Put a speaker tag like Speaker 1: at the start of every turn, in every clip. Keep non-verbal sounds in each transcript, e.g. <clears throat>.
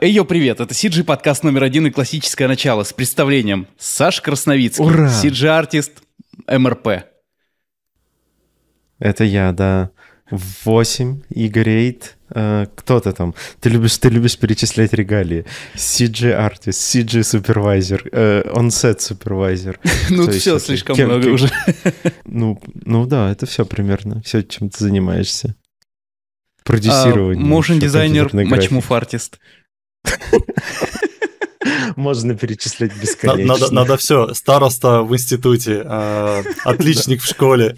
Speaker 1: Эй, йо, привет! Это CG подкаст номер один и классическое начало с представлением Саша Красновицкий,
Speaker 2: Ура!
Speaker 1: CG-артист МРП.
Speaker 2: Это я, да. 8, Игорь Эйт. Э, кто ты там? Ты любишь, ты любишь перечислять регалии. CG артист, CG супервайзер, онсет супервайзер. <laughs>
Speaker 1: Ну, все слишком
Speaker 2: Кем-
Speaker 1: много
Speaker 2: кем-
Speaker 1: уже. <laughs>
Speaker 2: Ну, ну да, это все примерно. Все, чем ты занимаешься.
Speaker 1: А,
Speaker 2: Продюсирование. Еще
Speaker 1: дизайнер, матчмув артист. <laughs> <laughs>
Speaker 2: Можно перечислять бесконечно.
Speaker 3: Надо, надо все. Староста в институте, э, <laughs> отличник в школе.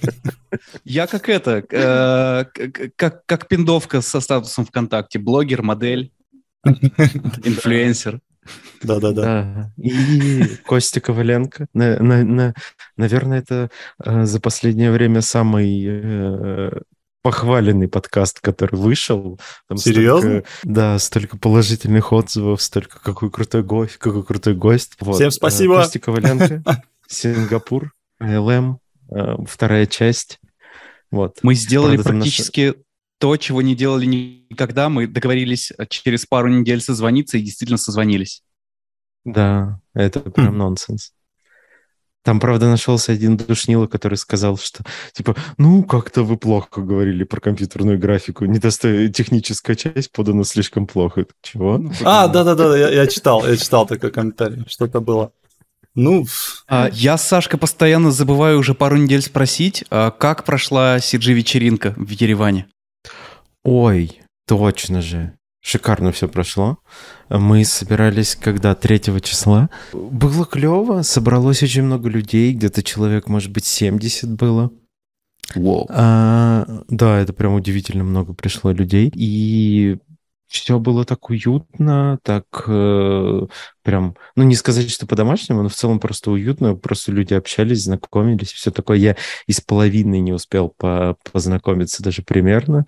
Speaker 1: Я как это, э, как, как пиндовка со статусом ВКонтакте. Блогер, модель, <laughs> инфлюенсер.
Speaker 3: Да-да-да.
Speaker 2: Да. И Костя Коваленко. На- на- на- наверное, это э, за последнее время самый э, похваленный подкаст, который вышел. Там
Speaker 3: Серьезно?
Speaker 2: столько- да, столько положительных отзывов, столько какой крутой гость, какой крутой гость. Вот.
Speaker 3: Всем
Speaker 2: Э,
Speaker 3: спасибо.
Speaker 2: Костя Коваленко, <laughs> Сингапур, ЛМ, э, вторая часть. Вот.
Speaker 1: Мы сделали
Speaker 2: Правда,
Speaker 1: практически то, чего не делали никогда. Мы договорились э, через пару недель созвониться и действительно созвонились.
Speaker 2: Да, это прям нонсенс. Там, правда, нашелся один душнило, который сказал, что, типа, ну, как-то вы плохо говорили про компьютерную графику, недоста... техническая часть подана слишком плохо. Чего?
Speaker 1: Ну,
Speaker 3: А, да-да-да, я, я читал, я читал такой комментарий. Что-то было. Ну,
Speaker 1: А, Я с Сашкой постоянно забываю уже пару недель спросить, а как прошла CG-вечеринка в Ереване?
Speaker 2: Ой, точно же. Шикарно все прошло. Мы собирались когда? 3 числа. Было клево, собралось очень много людей, где-то человек, может быть, 70 было.
Speaker 1: Воу.
Speaker 2: А, да, это прям удивительно много пришло людей. И все было так уютно, так э, прям, ну не сказать, что по-домашнему, но в целом просто уютно, просто люди общались, знакомились, все такое. Я из половины не успел по- познакомиться даже примерно.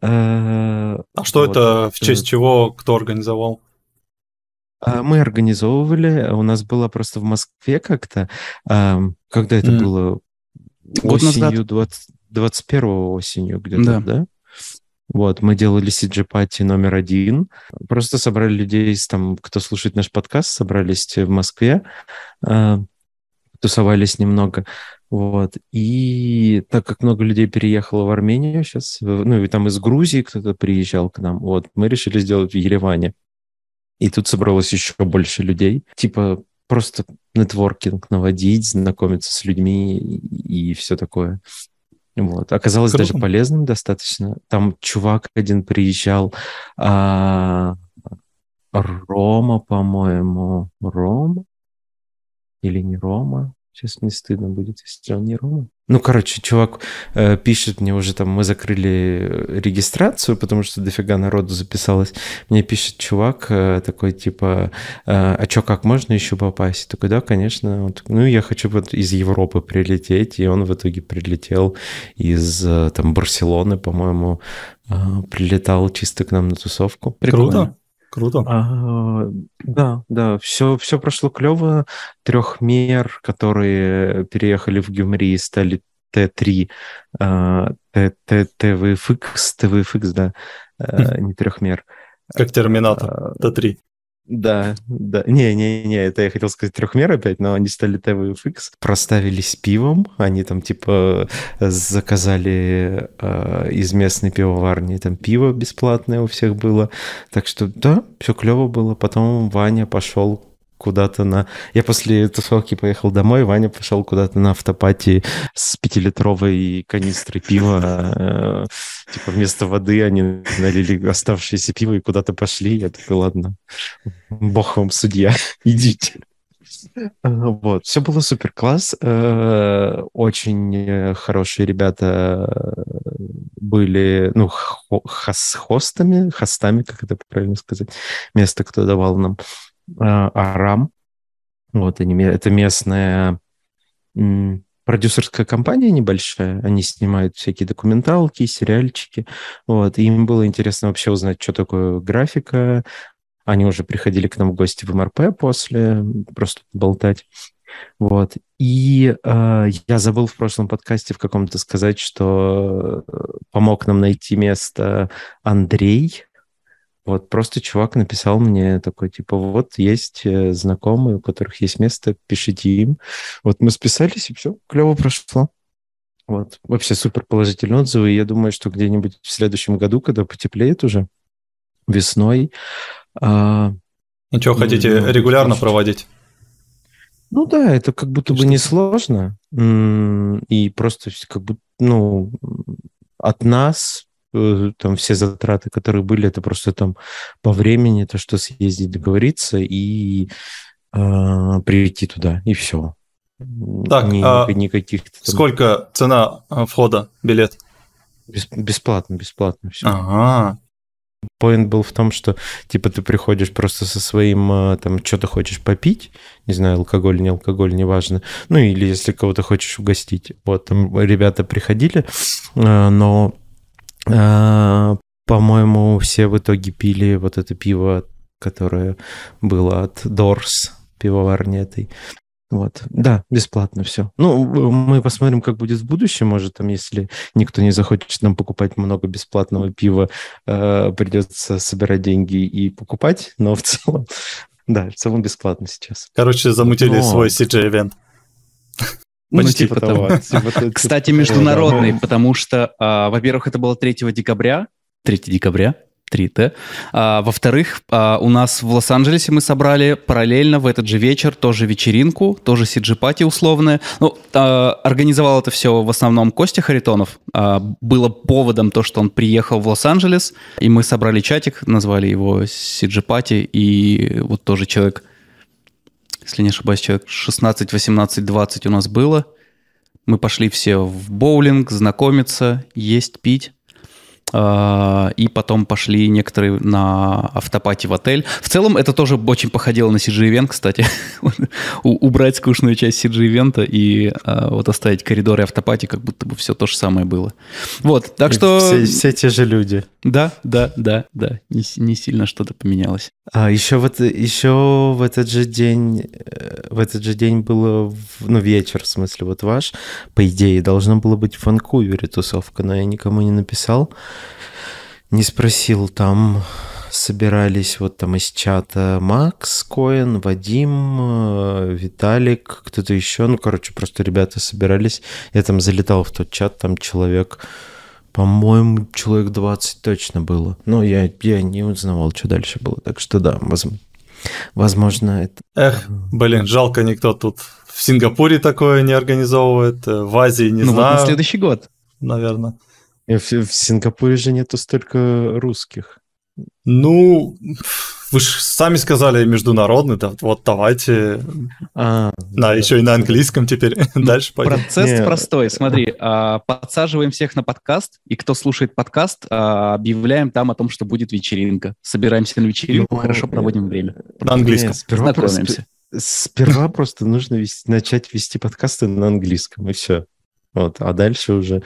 Speaker 2: Э,
Speaker 3: а что
Speaker 2: вот.
Speaker 3: это, в честь чего, кто организовал?
Speaker 2: А, Мы организовывали, у нас было просто в Москве как-то, когда это
Speaker 3: Мгм.
Speaker 2: было?
Speaker 1: Год назад.
Speaker 2: осенью, 20 21 осенью где-то,
Speaker 1: Да.
Speaker 2: да? Вот, мы делали CG пати номер один. Просто собрали людей, там, кто слушает наш подкаст, собрались в Москве, а, тусовались немного. Вот. И так как много людей переехало в Армению сейчас, ну и там из Грузии кто-то приезжал к нам, вот, мы решили сделать в Ереване. И тут собралось еще больше людей. Типа просто нетворкинг наводить, знакомиться с людьми и, все такое. Вот. Оказалось
Speaker 3: Круто.
Speaker 2: даже полезным достаточно. Там чувак один приезжал, а, Рома, по-моему. Рома? Или не Рома? Сейчас мне стыдно будет, если он не Рома. Ну, короче, чувак э, пишет мне уже там, мы закрыли регистрацию, потому что дофига народу записалось. Мне пишет чувак э, такой, типа, э, а чё, как можно еще попасть? Я такой, да, конечно. Он такой, ну, я хочу вот из Европы прилететь, и он в итоге прилетел из э, там Барселоны, по-моему, э, прилетал чисто к нам на тусовку.
Speaker 3: Круто. Круто.
Speaker 2: А, да, да, все, все прошло клево. Трехмер, которые переехали в Гюмри, стали Т3, а, Т- Т- ТВФX, ТВФX, да, а, <laughs> не трехмер.
Speaker 3: Как Терминатор.
Speaker 2: А,
Speaker 3: Т3.
Speaker 2: Да, да. Не-не-не, это я хотел сказать трехмер опять, но они стали ТВФX. Проставились пивом, они там типа заказали э, из местной пивоварни, там пиво бесплатное у всех было. Так что да, все клево было. Потом Ваня пошел куда-то на... Я после тусовки поехал домой, Ваня пошел куда-то на автопати с пятилитровой канистрой пива. э, Типа вместо воды они налили оставшееся пиво и куда-то пошли. Я такой, ладно, бог вам судья, <laughs> идите. Вот, все было супер класс. Э, Очень э, хорошие ребята были, ну, хо- хос- хостами, хостами, как это правильно сказать, место, кто давал нам. Э, Арам. Вот, они, это местная продюсерская компания небольшая. Они снимают всякие документалки, сериальчики. Вот, и им было интересно вообще узнать, что такое графика. Они уже приходили к нам в гости в МРП после, просто болтать. Вот. И э, я забыл в прошлом подкасте в каком-то сказать, что э, помог нам найти место Андрей. Вот просто чувак написал мне такой, типа, вот есть э, знакомые, у которых есть место, пишите им. Вот мы списались, и все, клево прошло. Вот, вообще супер положительные отзывы. Я думаю, что где-нибудь в следующем году, когда потеплеет уже, весной... А...
Speaker 3: И что, хотите ну, регулярно хочется. проводить?
Speaker 2: Ну да, это как будто бы несложно. И просто как бы, ну, от нас там все затраты, которые были, это просто там по времени, то, что съездить, договориться и э, прийти туда, и все.
Speaker 3: Так, Ни, а никаких... Там... Сколько цена а, входа, билет?
Speaker 2: Бесплатно, бесплатно все.
Speaker 3: Ага,
Speaker 2: Поинт был в том, что типа ты приходишь просто со своим, а, там, что ты хочешь попить, не знаю, алкоголь, не алкоголь, неважно, ну или если кого-то хочешь угостить. Вот, там ребята приходили, но, по-моему, все в итоге пили вот это пиво, которое было от Дорс, пивоварни этой. Вот, да, бесплатно все. Ну, мы посмотрим, как будет в будущем. Может, там, если никто не захочет нам покупать много бесплатного пива, э, придется собирать деньги и покупать. Но в целом, <laughs> да, в целом бесплатно сейчас.
Speaker 3: Короче, замутили но... свой CJ-эвент.
Speaker 1: Ну, Почти типа того. Типа <laughs> Кстати, международный, потому что, а, во-первых, это было 3 декабря, 3 декабря, 3T. А, во-вторых, а, у нас в Лос-Анджелесе мы собрали параллельно в этот же вечер тоже вечеринку, тоже сиджи-пати условное. Ну, а, организовал это все в основном Костя Харитонов. А, было поводом то, что он приехал в Лос-Анджелес, и мы собрали чатик, назвали его сиджи-пати, и вот тоже человек, если не ошибаюсь, человек 16, 18, 20 у нас было. Мы пошли все в боулинг, знакомиться, есть, пить. А, и потом пошли некоторые на автопате в отель. В целом это тоже очень походило на CG-ивент, кстати. <laughs> Убрать скучную часть CG-ивента и а, вот оставить коридоры автопати, как будто бы все то же самое было. Вот, так что...
Speaker 2: Все, все те же люди.
Speaker 1: Да, да, да, да. Не, не сильно что-то поменялось.
Speaker 2: А еще вот еще в этот же день, э, в этот же день было, ну вечер, в смысле, вот ваш, по идее, должно было быть в Ванкувере тусовка, но я никому не написал не спросил, там собирались вот там из чата Макс Коэн, Вадим, э, Виталик, кто-то еще. Ну, короче, просто ребята собирались. Я там залетал в тот чат, там человек, по-моему, человек 20 точно было. Но я, я не узнавал, что дальше было. Так что да, возможно, возможно это...
Speaker 3: Эх, блин, жалко никто тут в Сингапуре такое не организовывает, э, в Азии не ну, знаю. Вот
Speaker 1: на следующий год.
Speaker 3: Наверное.
Speaker 2: В, в Сингапуре же нету столько русских.
Speaker 3: Ну, вы же сами сказали международный, да, вот давайте. А, да, да, еще и на английском теперь. <laughs> Дальше
Speaker 1: пойдем. Процесс Нет. простой. Смотри, а, подсаживаем всех на подкаст, и кто слушает подкаст, а, объявляем там о том, что будет вечеринка. Собираемся на вечеринку, ну, хорошо проводим время.
Speaker 3: На английском.
Speaker 2: сперва Знакомимся. Просто, сперва <laughs> просто нужно вести, начать вести подкасты на английском, и все. Вот, а дальше уже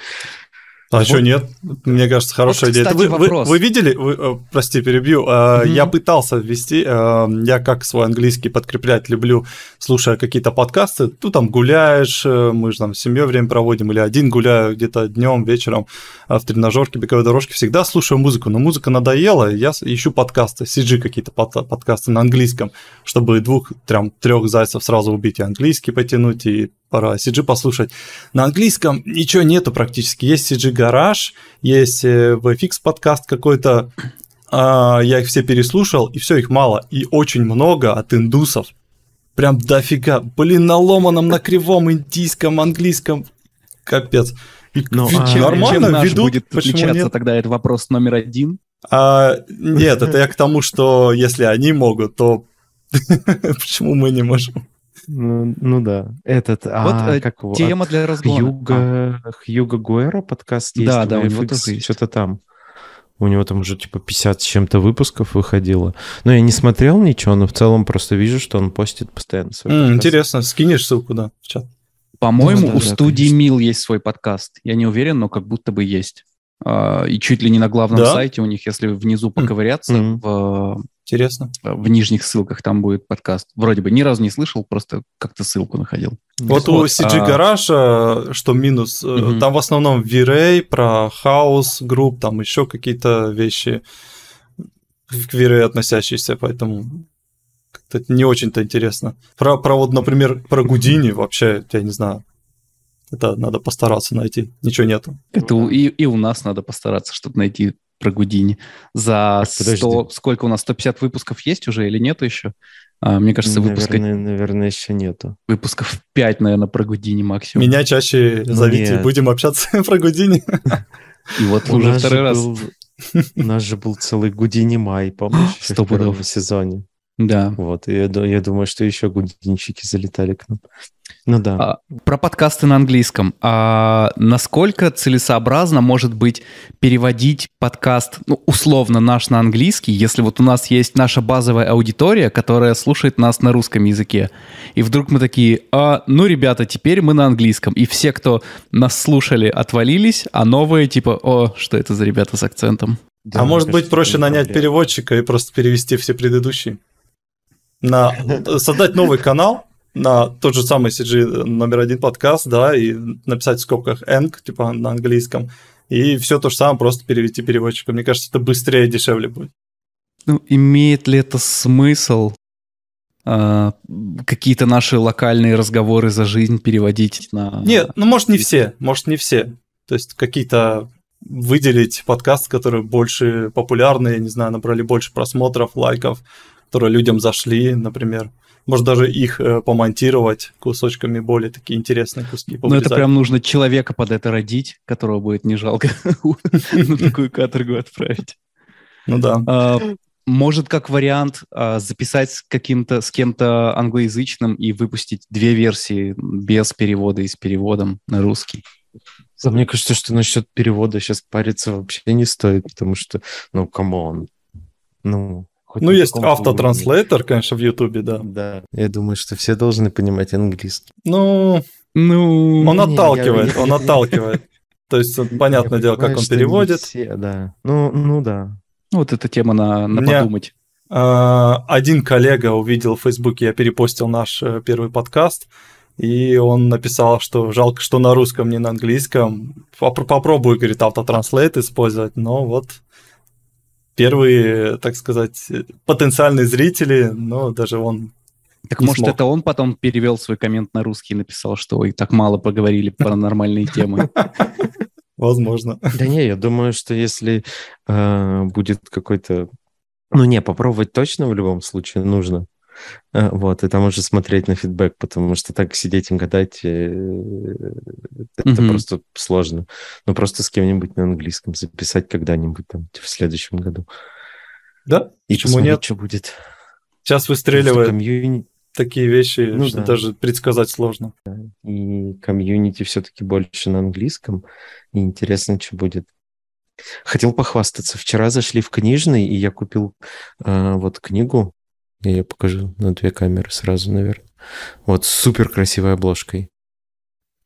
Speaker 3: а вот. что нет? Мне кажется, хорошая вот, идея. Кстати, вы, вы, вы видели, вы, э, прости, перебью, mm-hmm. я пытался ввести, э, я как свой английский подкреплять люблю, слушая какие-то подкасты, ты там гуляешь, мы же там с семьей время проводим, или один гуляю где-то днем, вечером в тренажерке, беговой дорожке, всегда слушаю музыку, но музыка надоела, я ищу подкасты, CG какие-то подкасты на английском, чтобы двух, трем, трех зайцев сразу убить, и английский потянуть, и пора CG послушать. На английском ничего нету практически. Есть CG Garage, есть э, VFX подкаст какой-то. А, я их все переслушал, и все, их мало. И очень много от индусов. Прям дофига. Блин, на ломаном, на кривом индийском, английском. Капец.
Speaker 1: И ну, а нормально чем наш ведут, будет отличаться нет? тогда это вопрос номер один?
Speaker 3: А, нет, это я к тому, что если они могут, то <laughs> почему мы не можем?
Speaker 2: Ну, ну да. Этот, вот а,
Speaker 1: как его? тема для разгона.
Speaker 2: Хьюга, а. Хьюга Гуэра подкаст есть.
Speaker 1: Да, да, у него тоже есть.
Speaker 2: Что-то там. У него там уже типа 50 с чем-то выпусков выходило. Но я не смотрел ничего, но в целом просто вижу, что он постит постоянно
Speaker 3: свой mm, Интересно, скинешь ссылку, да, в чат.
Speaker 1: По-моему, ну, да, у да, студии конечно. Мил есть свой подкаст. Я не уверен, но как будто бы есть. А, и чуть ли не на главном да? сайте у них, если внизу поковыряться, mm-hmm. в
Speaker 3: Интересно.
Speaker 1: В нижних ссылках там будет подкаст. Вроде бы ни разу не слышал, просто как-то ссылку находил.
Speaker 3: Вот, вот у CG а... Garage, что минус, угу. там в основном V-Ray, про хаос, групп, там еще какие-то вещи к V-Ray относящиеся, поэтому это не очень-то интересно. Про, про вот, например, про Гудини вообще, я не знаю, это надо постараться найти. Ничего нету.
Speaker 1: Это и, и у нас надо постараться что-то найти про Гудини. За 100... Сколько у нас? 150 выпусков есть уже или нету еще? А, мне кажется, выпуска...
Speaker 2: Наверное, наверное, еще нету.
Speaker 1: Выпусков 5, наверное, про Гудини максимум.
Speaker 3: Меня чаще ну, зовите, нет. будем общаться <laughs> про Гудини. <laughs>
Speaker 1: И вот уже второй раз.
Speaker 2: У нас же был целый Гудини Май, помнишь? <laughs> В первом сезоне.
Speaker 1: Да.
Speaker 2: Вот, и я, я думаю, что еще гудинчики залетали к нам. Ну да.
Speaker 1: А, про подкасты на английском. А насколько целесообразно может быть переводить подкаст, ну, условно, наш на английский, если вот у нас есть наша базовая аудитория, которая слушает нас на русском языке, и вдруг мы такие, а, ну, ребята, теперь мы на английском, и все, кто нас слушали, отвалились, а новые типа, о, что это за ребята с акцентом?
Speaker 3: Да, а может быть проще нанять переводчика и просто перевести все предыдущие? На <laughs> создать новый канал на тот же самый CG номер один подкаст, да, и написать в скобках «энг», типа на английском, и все то же самое просто перевести переводчиком. Мне кажется, это быстрее и дешевле будет.
Speaker 1: Ну, имеет ли это смысл а, какие-то наши локальные разговоры за жизнь переводить на...
Speaker 3: Нет, ну, может, не все, может, не все. То есть какие-то выделить подкасты, которые больше популярные, не знаю, набрали больше просмотров, лайков, которые людям зашли, например. Может даже их э, помонтировать кусочками более такие интересные куски.
Speaker 1: Ну это прям нужно человека под это родить, которого будет не жалко <laughs> на такую каторгу отправить.
Speaker 3: Ну да. А,
Speaker 1: может, как вариант, а, записать с каким-то, с кем-то англоязычным и выпустить две версии без перевода и с переводом на русский.
Speaker 2: Мне кажется, что насчет перевода сейчас париться вообще не стоит, потому что, ну, come on. Ну,
Speaker 3: Хоть ну, есть autotranslator, конечно, в Ютубе, да.
Speaker 2: Да, я думаю, что все должны понимать английский.
Speaker 3: Ну, ну он отталкивает, он отталкивает. То есть, понятное дело, как он переводит.
Speaker 2: Все, да. Ну, ну да.
Speaker 1: Ну, вот эта тема на, на подумать.
Speaker 3: А, один коллега увидел в Фейсбуке, я перепостил наш э, первый подкаст, и он написал, что жалко, что на русском, не на английском. Попробую, говорит, автотранслейт использовать, но вот первые, так сказать, потенциальные зрители, но даже он
Speaker 1: так может, смог. это он потом перевел свой коммент на русский и написал, что вы так мало поговорили про нормальные темы. <laughs>
Speaker 3: Возможно.
Speaker 2: Да не, я думаю, что если э, будет какой-то... Ну не, попробовать точно в любом случае нужно. Э, вот, и там уже смотреть на фидбэк, потому что так сидеть и гадать, э, это mm-hmm. просто сложно. Ну, просто с кем-нибудь на английском записать когда-нибудь там в следующем году.
Speaker 3: Да,
Speaker 2: и почему нет? что будет.
Speaker 3: Сейчас выстреливает комьюни... такие вещи, ну, что да. даже предсказать сложно.
Speaker 2: И комьюнити все-таки больше на английском, и интересно, что будет. Хотел похвастаться. Вчера зашли в книжный, и я купил э, вот книгу я ее покажу на две камеры сразу, наверное. Вот, супер красивой обложкой.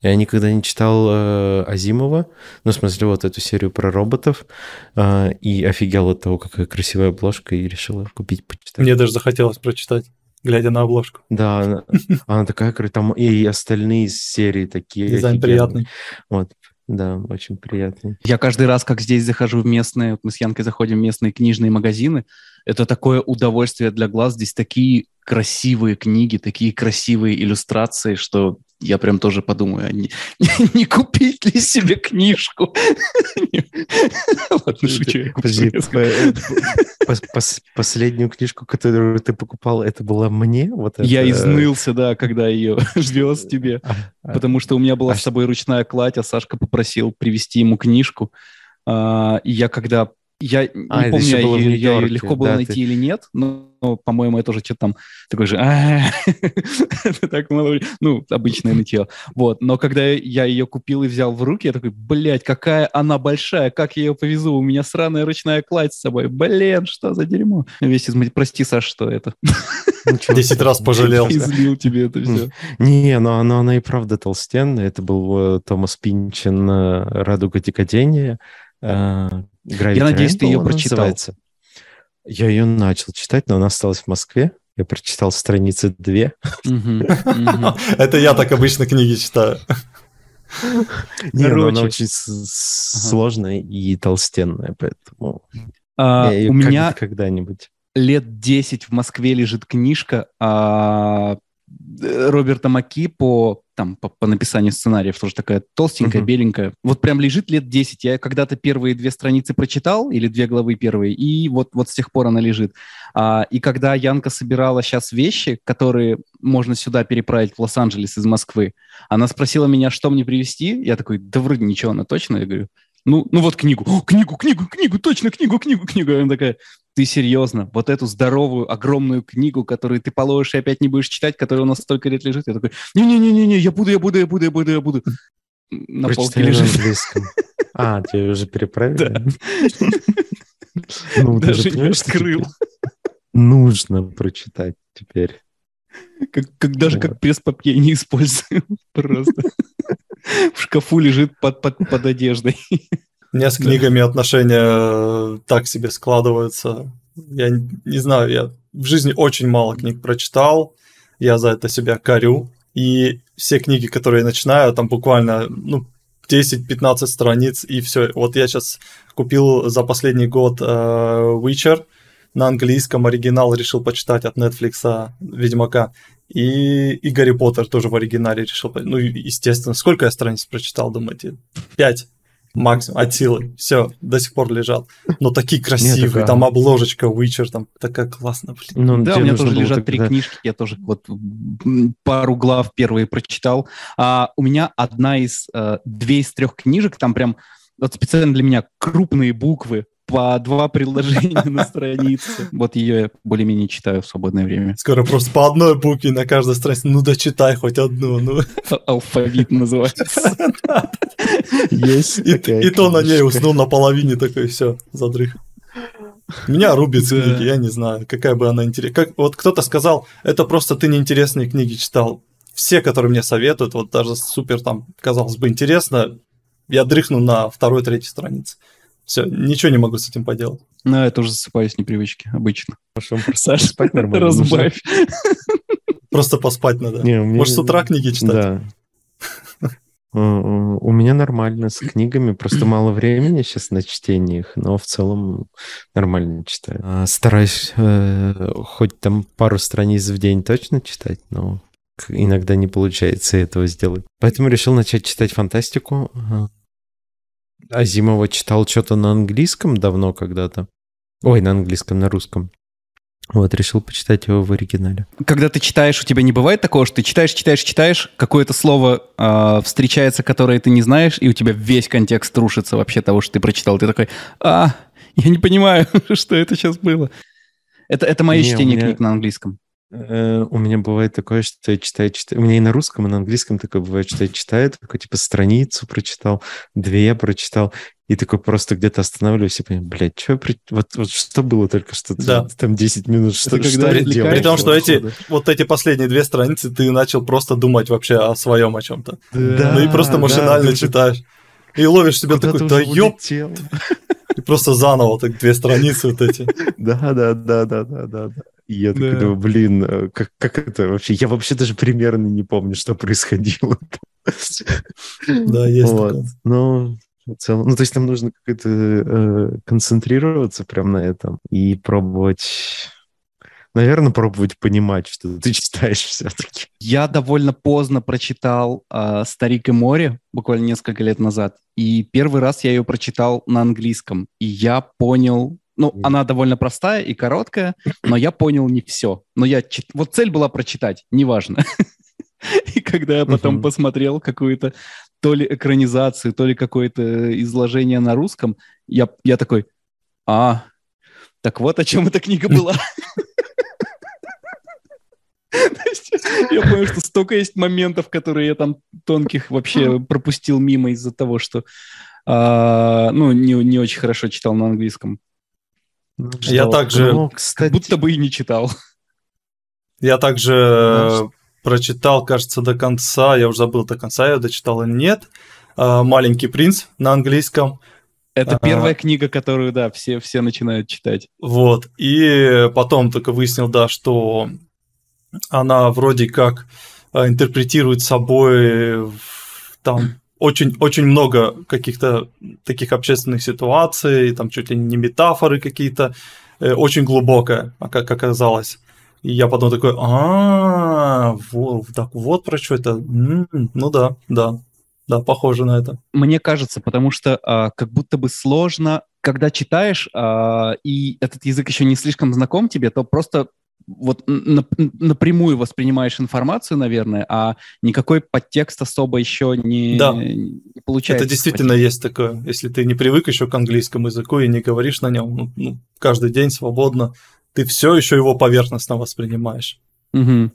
Speaker 2: Я никогда не читал э, Азимова, ну, в смысле, вот эту серию про роботов, э, и офигел от того, какая красивая обложка, и решил купить, почитать.
Speaker 3: Мне даже захотелось прочитать, глядя на обложку.
Speaker 2: Да, она, она такая, там и остальные серии такие.
Speaker 3: Дизайн приятный.
Speaker 2: Вот, да, очень приятный.
Speaker 1: Я каждый раз, как здесь захожу в местные, вот мы с Янкой заходим в местные книжные магазины, это такое удовольствие для глаз. Здесь такие красивые книги, такие красивые иллюстрации, что я прям тоже подумаю, а не, <laughs> не купить ли себе книжку?
Speaker 2: Ладно, шучу. Последнюю книжку, которую ты покупал, это была мне? Вот
Speaker 1: я изнылся, да, когда ее вез <laughs> тебе, а, а. потому что у меня была с собой ручная кладь, а Сашка попросил привезти ему книжку. И я когда я а, не помню, ее, ее легко было да, найти ты... или нет, но, по-моему, я тоже что-то там такой же, <laughs> так ну, обычное нытье. Вот, но когда я ее купил и взял в руки, я такой, блядь, какая она большая, как я ее повезу, у меня сраная ручная кладь с собой, блин, что за дерьмо. Весь из прости, Саш, что это?
Speaker 3: Десять раз пожалел.
Speaker 1: Излил тебе это все.
Speaker 2: Не, но она, она и правда толстенная. Это был э, Томас Пинчен «Радуга текотения».
Speaker 1: Gravity Я надеюсь, Rainbow ты ее прочитал. Называется.
Speaker 2: Я ее начал читать, но она осталась в Москве. Я прочитал страницы две. <laughs>
Speaker 3: Это я так обычно книги читаю.
Speaker 2: Не, ну она очень сложная и толстенная, поэтому...
Speaker 1: А, у меня когда-нибудь лет 10 в Москве лежит книжка а, Роберта Маки по, там, по, по написанию сценариев, тоже такая толстенькая, uh-huh. беленькая. Вот прям лежит лет 10. Я когда-то первые две страницы прочитал, или две главы первые, и вот, вот с тех пор она лежит. А, и когда Янка собирала сейчас вещи, которые можно сюда переправить в Лос-Анджелес из Москвы, она спросила меня, что мне привезти. Я такой, да вроде ничего, она точно? Я говорю, ну, ну вот книгу. О, книгу, книгу, книгу, точно, книгу, книгу, книгу. Она такая, ты серьезно? Вот эту здоровую, огромную книгу, которую ты положишь и опять не будешь читать, которая у нас столько лет лежит? Я такой, не-не-не-не, я буду, я буду, я буду, я буду, я буду.
Speaker 2: На полке лежит. А, тебе уже переправили? Да.
Speaker 1: Ну, Даже не открыл.
Speaker 2: Нужно прочитать теперь.
Speaker 1: Как, как даже как пресс-папье не использую. <laughs> Просто. В шкафу лежит под, под, под одеждой.
Speaker 3: У меня с книгами отношения э, так себе складываются. Я не знаю, я в жизни очень мало книг прочитал. Я за это себя корю. И все книги, которые я начинаю, там буквально ну, 10-15 страниц, и все. Вот я сейчас купил за последний год э, Witcher на английском, оригинал решил почитать от Netflix Ведьмака. И, и Гарри Поттер тоже в оригинале решил. Ну, естественно, сколько я страниц прочитал, думаете? Пять максимум, от силы. Все, до сих пор лежат. Но такие красивые, Нет, там обложечка Witcher, там такая классная,
Speaker 1: блин. Ну, да, у меня тоже лежат три тогда... книжки, я тоже вот пару глав первые прочитал. А у меня одна из, э, две из трех книжек, там прям вот специально для меня крупные буквы по два предложения на странице. Вот ее я более-менее читаю в свободное время.
Speaker 3: Скоро просто по одной букве на каждой странице. Ну да читай хоть одну. Ну.
Speaker 1: Алфавит называется.
Speaker 3: Есть. И то на ней уснул на половине такой, все, задрых. Меня рубит книги, я не знаю, какая бы она интересная. Как, вот кто-то сказал, это просто ты неинтересные книги читал. Все, которые мне советуют, вот даже супер там, казалось бы, интересно, я дрыхну на второй-третьей странице. Все, ничего не могу с этим поделать.
Speaker 1: Ну, я тоже засыпаюсь непривычки, обычно.
Speaker 2: Саша, спать нормально.
Speaker 1: Разбавь.
Speaker 3: Просто поспать надо. Не, меня... Может, с утра книги читать?
Speaker 2: Да. У меня нормально с книгами, просто мало времени сейчас на чтение их, но в целом нормально читаю. А, стараюсь э, хоть там пару страниц в день точно читать, но иногда не получается этого сделать. Поэтому решил начать читать фантастику. Азимова читал что-то на английском давно когда-то. Ой, на английском, на русском. Вот, решил почитать его в оригинале.
Speaker 1: Когда ты читаешь, у тебя не бывает такого, что ты читаешь, читаешь, читаешь, какое-то слово э, встречается, которое ты не знаешь, и у тебя весь контекст рушится вообще того, что ты прочитал. Ты такой, а, я не понимаю, <laughs> что это сейчас было. Это, это мое не, чтение меня... книг на английском.
Speaker 2: Э, у меня бывает такое, что я читаю, читаю. У меня и на русском, и на английском такое бывает, что я читаю, такой типа страницу прочитал, две прочитал, и такой просто где-то останавливаюсь и понимаю, блядь, что при... вот, вот что было только что? Да. Там 10 минут, что, Это что
Speaker 3: я делал? При том, что эти, вот эти последние две страницы ты начал просто думать вообще о своем о чем-то. Да, ну и просто машинально да, читаешь. И ловишь себя такой, да ёп. И просто заново так две страницы вот эти.
Speaker 2: Да, да, да, да, да, да. И я такой да. думаю, блин, э, как, как это вообще? Я вообще даже примерно не помню, что происходило.
Speaker 3: Да, есть вот. такое.
Speaker 2: Ну, в целом, ну, то есть нам нужно как-то э, концентрироваться прям на этом и пробовать наверное, пробовать понимать, что ты читаешь все-таки.
Speaker 1: Я довольно поздно прочитал э, «Старик и море», буквально несколько лет назад. И первый раз я ее прочитал на английском. И я понял ну, она довольно простая и короткая, но я понял не все. Но я чит... вот цель была прочитать, неважно. <laughs> И когда я потом посмотрел какую-то то ли экранизацию, то ли какое-то изложение на русском, я, я такой, а, так вот о чем эта книга была. <laughs> Я понял, что столько есть моментов, которые я там тонких вообще пропустил мимо из-за того, что а, ну, не, не очень хорошо читал на английском.
Speaker 3: Я также...
Speaker 1: Ну, кстати... Будто бы и не читал.
Speaker 3: Я также прочитал, кажется, до конца, я уже забыл до конца, я дочитал или нет, а, «Маленький принц» на английском.
Speaker 1: Это первая а, книга, которую, да, все, все начинают читать.
Speaker 3: Вот, и потом только выяснил, да, что она вроде как э, интерпретирует собой там очень, очень много каких-то таких общественных ситуаций, там чуть ли не метафоры какие-то, э, очень глубокая, как оказалось. И я потом такой, а, вот, так вот про что это. Ну да, да, да, похоже на это.
Speaker 1: Мне кажется, потому что а, как будто бы сложно, когда читаешь, а, и этот язык еще не слишком знаком тебе, то просто вот напрямую воспринимаешь информацию, наверное, а никакой подтекст особо еще не,
Speaker 3: да.
Speaker 1: не получается.
Speaker 3: Это действительно схватить. есть такое. Если ты не привык еще к английскому языку и не говоришь на нем ну, ну, каждый день свободно, ты все еще его поверхностно воспринимаешь.
Speaker 1: Угу.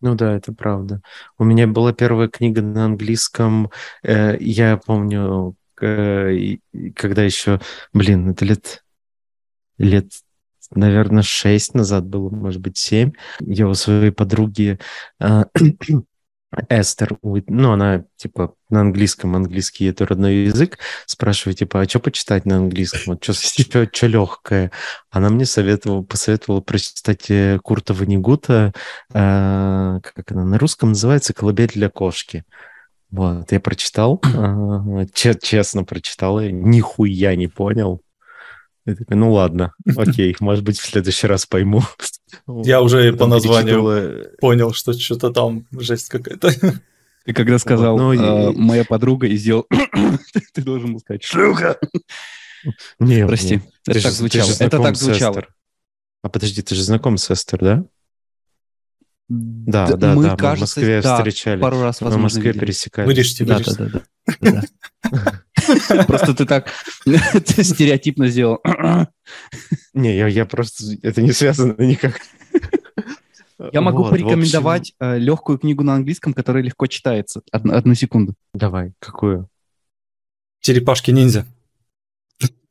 Speaker 2: Ну да, это правда. У меня была первая книга на английском. Э, я помню, э, когда еще, блин, это лет лет наверное, шесть назад было, может быть, семь. Я у своей подруги э, <clears throat> Эстер, ну, она, типа, на английском, английский это родной язык, спрашиваю, типа, а что почитать на английском? Вот что легкое? Она мне советовала, посоветовала прочитать э, Курта Ванигута, э, как она на русском называется, «Колыбель для кошки». Вот, я прочитал, э, честно прочитал, я нихуя не понял. Я такой, ну ладно, окей, может быть, в следующий раз пойму.
Speaker 3: Я уже по названию понял, что что-то там жесть какая-то.
Speaker 1: И когда сказал ну, э, моя подруга и сделал, <coughs> ты должен был сказать шлюха.
Speaker 2: Не,
Speaker 1: прости, это так звучало. Это так звучало.
Speaker 2: А подожди, ты же знаком с Эстер, да? Да, да,
Speaker 1: мы,
Speaker 2: да,
Speaker 1: кажется,
Speaker 2: мы в Москве
Speaker 1: да,
Speaker 2: встречались.
Speaker 1: Пару раз, возможно,
Speaker 2: в Москве
Speaker 1: видели.
Speaker 2: пересекались.
Speaker 3: Вырежьте, вырежьте.
Speaker 1: Да, да, да. да. <laughs> Просто ты так <laughs> стереотипно сделал. <clears throat>
Speaker 2: Не, я, просто... Это не связано никак.
Speaker 1: Я могу вот, порекомендовать общем... Э, легкую книгу на английском, которая легко читается. Одну, одну секунду.
Speaker 2: Давай, какую?
Speaker 3: Черепашки-ниндзя.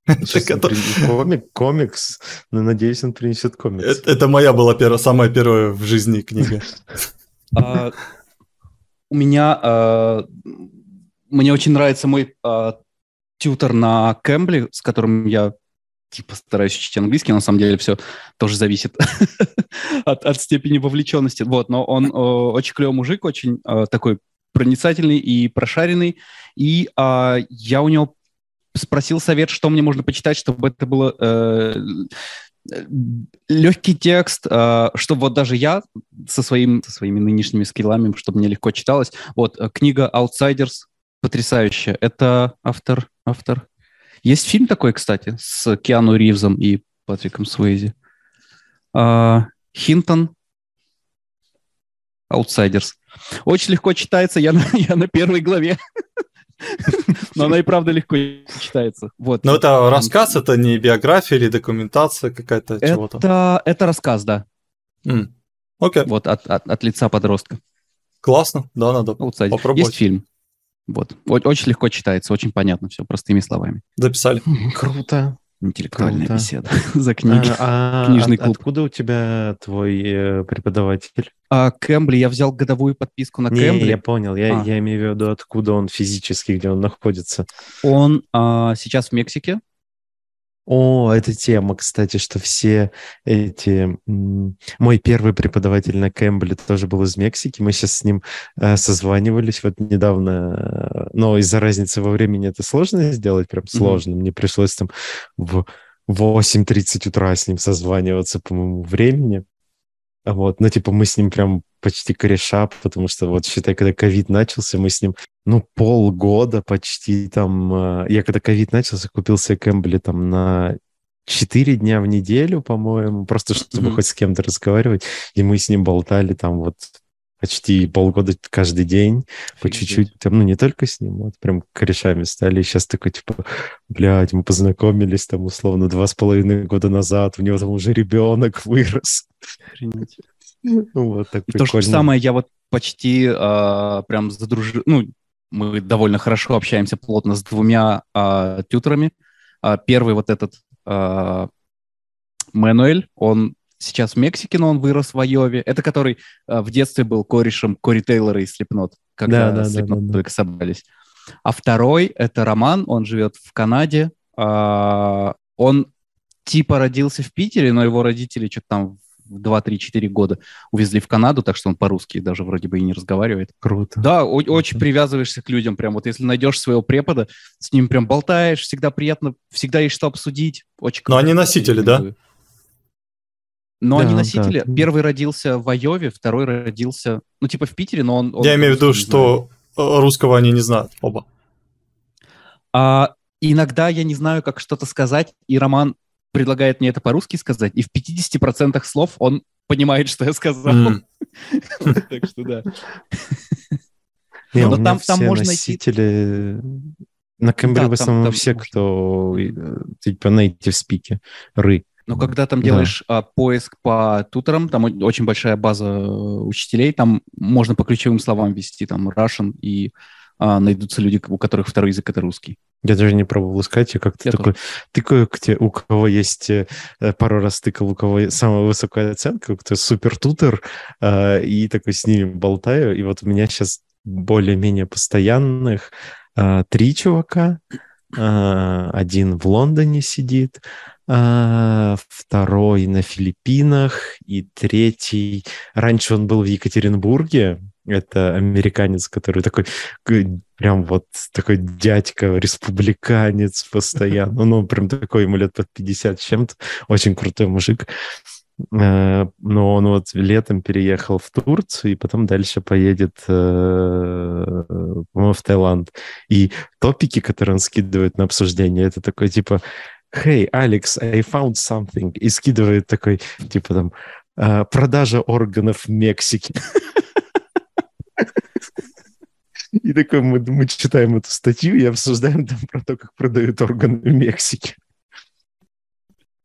Speaker 3: <laughs>
Speaker 2: Комик, комикс, но надеюсь, он принесет комикс.
Speaker 3: Это, моя была первая, самая первая в жизни книга. <laughs>
Speaker 1: А, у меня а, мне очень нравится мой а, тьютер на Кэмбле, с которым я типа стараюсь учить английский, на самом деле все тоже зависит <laughs> от, от степени вовлеченности. Вот, но он о, очень клевый мужик, очень о, такой проницательный и прошаренный. И а, я у него спросил совет, что мне можно почитать, чтобы это было э, легкий текст, э, чтобы вот даже я со, своим, со своими нынешними скиллами, чтобы мне легко читалось. Вот э, книга «Outsiders» потрясающая. Это автор, автор. Есть фильм такой, кстати, с Киану Ривзом и Патриком Суэйзи. Э, Хинтон «Outsiders». Очень легко читается, я на, <laughs> я на первой главе. Но она и правда легко читается. Вот.
Speaker 3: Но это рассказ, это не биография или документация какая-то чего-то?
Speaker 1: Это, это рассказ, да.
Speaker 3: Окей.
Speaker 1: Вот от, от, от лица подростка.
Speaker 3: Классно, да, надо
Speaker 1: вот, кстати, попробовать. Есть фильм. Вот. Очень легко читается, очень понятно все, простыми словами.
Speaker 3: Записали.
Speaker 2: Круто.
Speaker 1: Интеллектуальная Круто. беседа <laughs> за книги. А, а, Книжный клуб.
Speaker 2: Откуда у тебя твой э, преподаватель?
Speaker 1: А, Кэмбли. Я взял годовую подписку на
Speaker 2: Не,
Speaker 1: Кэмбли.
Speaker 2: я понял. Я, а. я имею в виду, откуда он физически, где он находится.
Speaker 1: Он а, сейчас в Мексике.
Speaker 2: О, эта тема, кстати, что все эти... Мой первый преподаватель на Кэмбле тоже был из Мексики. Мы сейчас с ним э, созванивались вот недавно. Но из-за разницы во времени это сложно сделать, прям сложно. Mm-hmm. Мне пришлось там в 8.30 утра с ним созваниваться по моему времени. Вот, ну, типа, мы с ним прям почти кореша, потому что вот, считай, когда ковид начался, мы с ним, ну, полгода почти там... Э, я когда ковид начался, купил себе Кэмбли там на четыре дня в неделю, по-моему, просто чтобы mm-hmm. хоть с кем-то разговаривать, и мы с ним болтали там вот почти полгода каждый день, по чуть-чуть, там, ну, не только с ним, вот прям корешами стали, и сейчас такой, типа, блядь, мы познакомились там, условно, два с половиной года назад, у него там уже ребенок <laughs> вырос.
Speaker 1: Вот, так То же самое, я вот почти э, прям задружил, ну, мы довольно хорошо общаемся плотно с двумя э, тьютерами. Э, первый вот этот э, Мануэль, он сейчас в Мексике, но он вырос в Айове. Это который э, в детстве был корешем Кори Тейлора из Слепнот, когда да, да, Слепнот да, да, только собрались. А второй — это Роман, он живет в Канаде. Э, он типа родился в Питере, но его родители что-то там в 2-3-4 года увезли в Канаду, так что он по-русски даже вроде бы и не разговаривает.
Speaker 2: Круто.
Speaker 1: Да, о- очень привязываешься к людям. Прям вот если найдешь своего препода, с ним прям болтаешь, всегда приятно, всегда есть что обсудить. Очень
Speaker 3: Но они носители, да?
Speaker 1: Но да, они носители. Да. Первый родился в Айове, второй родился, ну, типа в Питере, но он... он
Speaker 3: Я имею в виду, что знает. русского они не знают оба.
Speaker 1: А, иногда я не знаю, как что-то сказать, и Роман предлагает мне это по-русски сказать, и в 50% слов он понимает, что я сказал. <laughs> Так что да.
Speaker 2: Но там можно носители... На Кембре в основном все, кто э, типа native speaker, ры.
Speaker 1: Но когда там делаешь да. а, поиск по туторам, там очень большая база э, учителей, там можно по ключевым словам ввести, там Russian, и а, найдутся люди, у которых второй язык это русский.
Speaker 2: Я даже не пробовал искать, я как-то такой, тыкаю, где, у кого есть, э, пару раз тыкал, у кого самая высокая оценка, кто супер-тутор, э, и такой с ними болтаю, и вот у меня сейчас более-менее постоянных э, три чувака, э, один в Лондоне сидит, э, второй на Филиппинах, и третий, раньше он был в Екатеринбурге, это американец, который такой, прям вот такой дядька, республиканец постоянно. Ну, прям такой, ему лет под 50 чем-то. Очень крутой мужик. Э, но он вот летом переехал в Турцию и потом дальше поедет э, в Таиланд. И топики, которые он скидывает на обсуждение, это такой типа «Hey, Alex, I found something», и скидывает такой, типа там, «Э, «Продажа органов в Мексике». И такой мы, мы читаем эту статью и обсуждаем там про то, как продают органы в Мексике.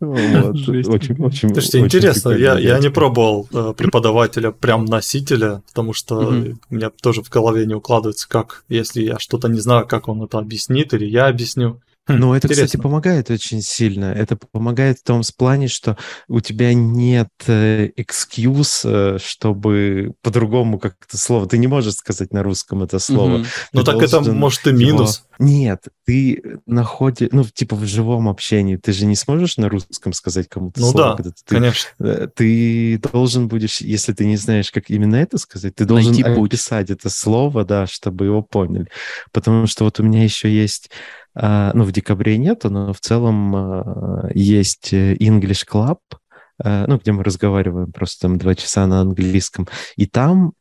Speaker 3: Вот. <laughs> Очень, очень, Слушайте, очень интересно, я, я не пробовал э, преподавателя прям носителя, потому что угу. у меня тоже в голове не укладывается, как, если я что-то не знаю, как он это объяснит, или я объясню.
Speaker 2: Хм, ну, это, Интересно. кстати, помогает очень сильно. Это помогает в том плане, что у тебя нет экскьюз, э, чтобы по-другому как-то слово... Ты не можешь сказать на русском это слово. Угу.
Speaker 3: Ну, так это, может, и минус.
Speaker 2: Его... Нет, ты находишь... Ну, типа в живом общении ты же не сможешь на русском сказать кому-то
Speaker 3: ну,
Speaker 2: слово.
Speaker 3: да, ты, конечно.
Speaker 2: Э, ты должен будешь, если ты не знаешь, как именно это сказать, ты должен Найти описать это слово, да, чтобы его поняли. Потому что вот у меня еще есть а, ну, в декабре нету, но в целом а, есть э, English Club, ну, где мы разговариваем просто там два часа на английском, и там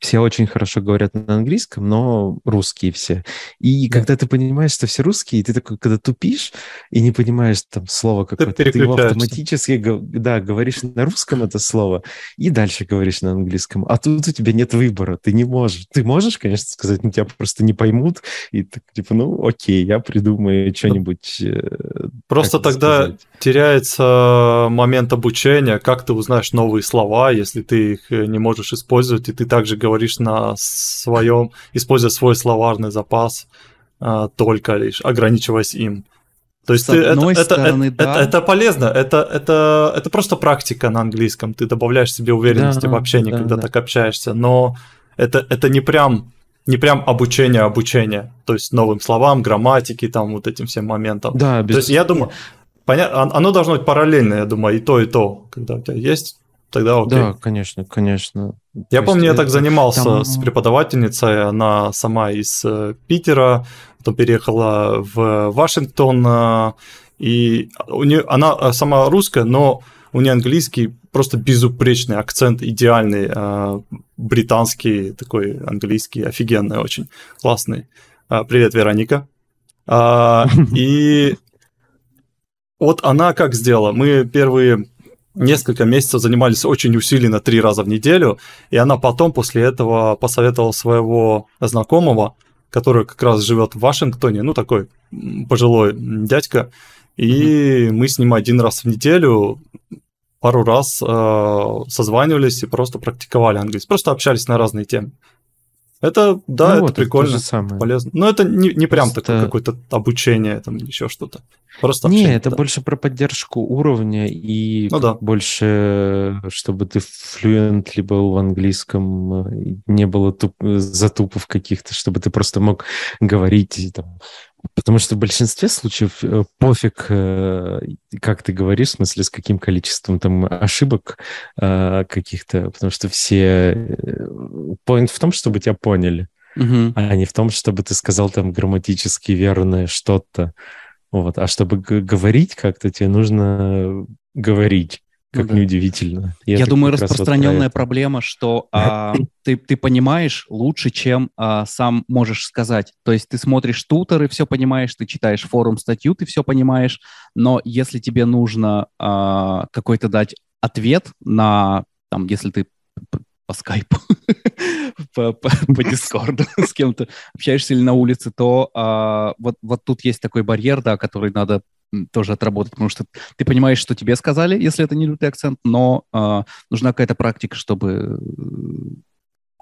Speaker 2: все очень хорошо говорят на английском, но русские все. И да. когда ты понимаешь, что все русские, ты такой, когда тупишь и не понимаешь там слово какое-то, ты, ты его автоматически да, говоришь на русском это слово и дальше говоришь на английском. А тут у тебя нет выбора, ты не можешь. Ты можешь, конечно, сказать, но тебя просто не поймут, и так, типа, ну, окей, я придумаю что-нибудь.
Speaker 3: Э, просто тогда сказать. теряется момент обучения, как ты узнаешь новые слова, если ты их э, не можешь использовать, и ты также говоришь говоришь на своем, используя свой словарный запас а, только лишь, ограничиваясь им. То есть С ты, одной это, стороны, это, да. это, это полезно, это, это, это просто практика на английском, ты добавляешь себе уверенности да, в общении, да, когда да. так общаешься, но это, это не прям не прям обучение обучение, то есть новым словам, грамматике, там вот этим всем моментам. Да, без... То есть я думаю, понятно, оно должно быть параллельно, я думаю, и то, и то, когда у тебя есть тогда окей. Да,
Speaker 2: конечно, конечно.
Speaker 3: Я То помню, я так занимался там... с преподавательницей, она сама из э, Питера, потом переехала в Вашингтон, э, и у нее, она э, сама русская, но у нее английский просто безупречный акцент, идеальный, британский такой английский, офигенный очень, классный. Привет, Вероника. <laughs> И вот она как сделала? Мы первые несколько месяцев занимались очень усиленно три раза в неделю, и она потом после этого посоветовала своего знакомого, который как раз живет в Вашингтоне, ну такой пожилой дядька, и mm-hmm. мы с ним один раз в неделю пару раз э, созванивались и просто практиковали английский, просто общались на разные темы. Это, да, ну, это вот, прикольно, это самое. полезно. Но это не, не прям Просто... такое какое-то обучение, там, еще что-то.
Speaker 2: Просто Не, это да. больше про поддержку уровня и ну, да. больше, чтобы ты fluently был в английском, не было туп... затупов каких-то, чтобы ты просто мог говорить и там Потому что в большинстве случаев э, пофиг, э, как ты говоришь, в смысле, с каким количеством там ошибок э, каких-то, потому что все... Поинт в том, чтобы тебя поняли, угу. а не в том, чтобы ты сказал там грамматически верное что-то. Вот. А чтобы говорить как-то, тебе нужно говорить. Как ну, неудивительно.
Speaker 1: Я, Я думаю, распространенная вот проблема, что <clears throat> а, ты, ты понимаешь лучше, чем а, сам можешь сказать. То есть ты смотришь туторы, все понимаешь, ты читаешь форум статью, ты все понимаешь, но если тебе нужно а, какой-то дать ответ на, там, если ты по скайпу, <laughs> по, по, по дискорду <laughs> с кем-то общаешься или на улице, то а, вот, вот тут есть такой барьер, да, который надо тоже отработать, потому что ты понимаешь, что тебе сказали, если это не лютый акцент, но э, нужна какая-то практика, чтобы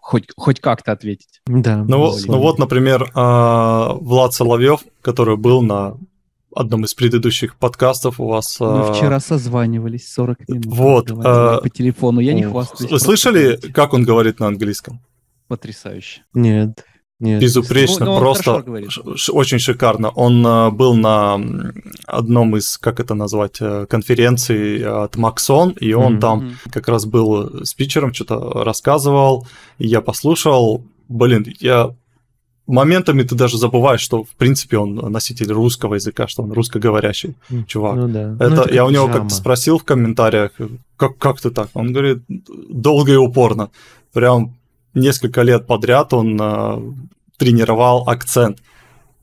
Speaker 1: хоть, хоть как-то ответить.
Speaker 3: Да. Ну, ну вот, например, а, Влад Соловьев, который был на одном из предыдущих подкастов у вас...
Speaker 1: Мы а, вчера созванивались 40 минут.
Speaker 3: Вот.
Speaker 1: А... По телефону, я не хвастаюсь.
Speaker 3: Вы слышали, как он говорит на английском?
Speaker 1: Потрясающе.
Speaker 2: Нет.
Speaker 3: Нет. Безупречно, ну, ну просто очень шикарно. Он uh, был на одном из, как это назвать, э, конференций от Максон, и он mm-hmm. там как раз был спичером, что-то рассказывал, и я послушал. Блин, я моментами ты даже забываешь, что в принципе он носитель русского языка, что он русскоговорящий чувак. Ну, да. Это, ну, это я у него как-то спросил в комментариях, как, как ты так? Он говорит, долго и упорно. Прям несколько лет подряд он э, тренировал акцент.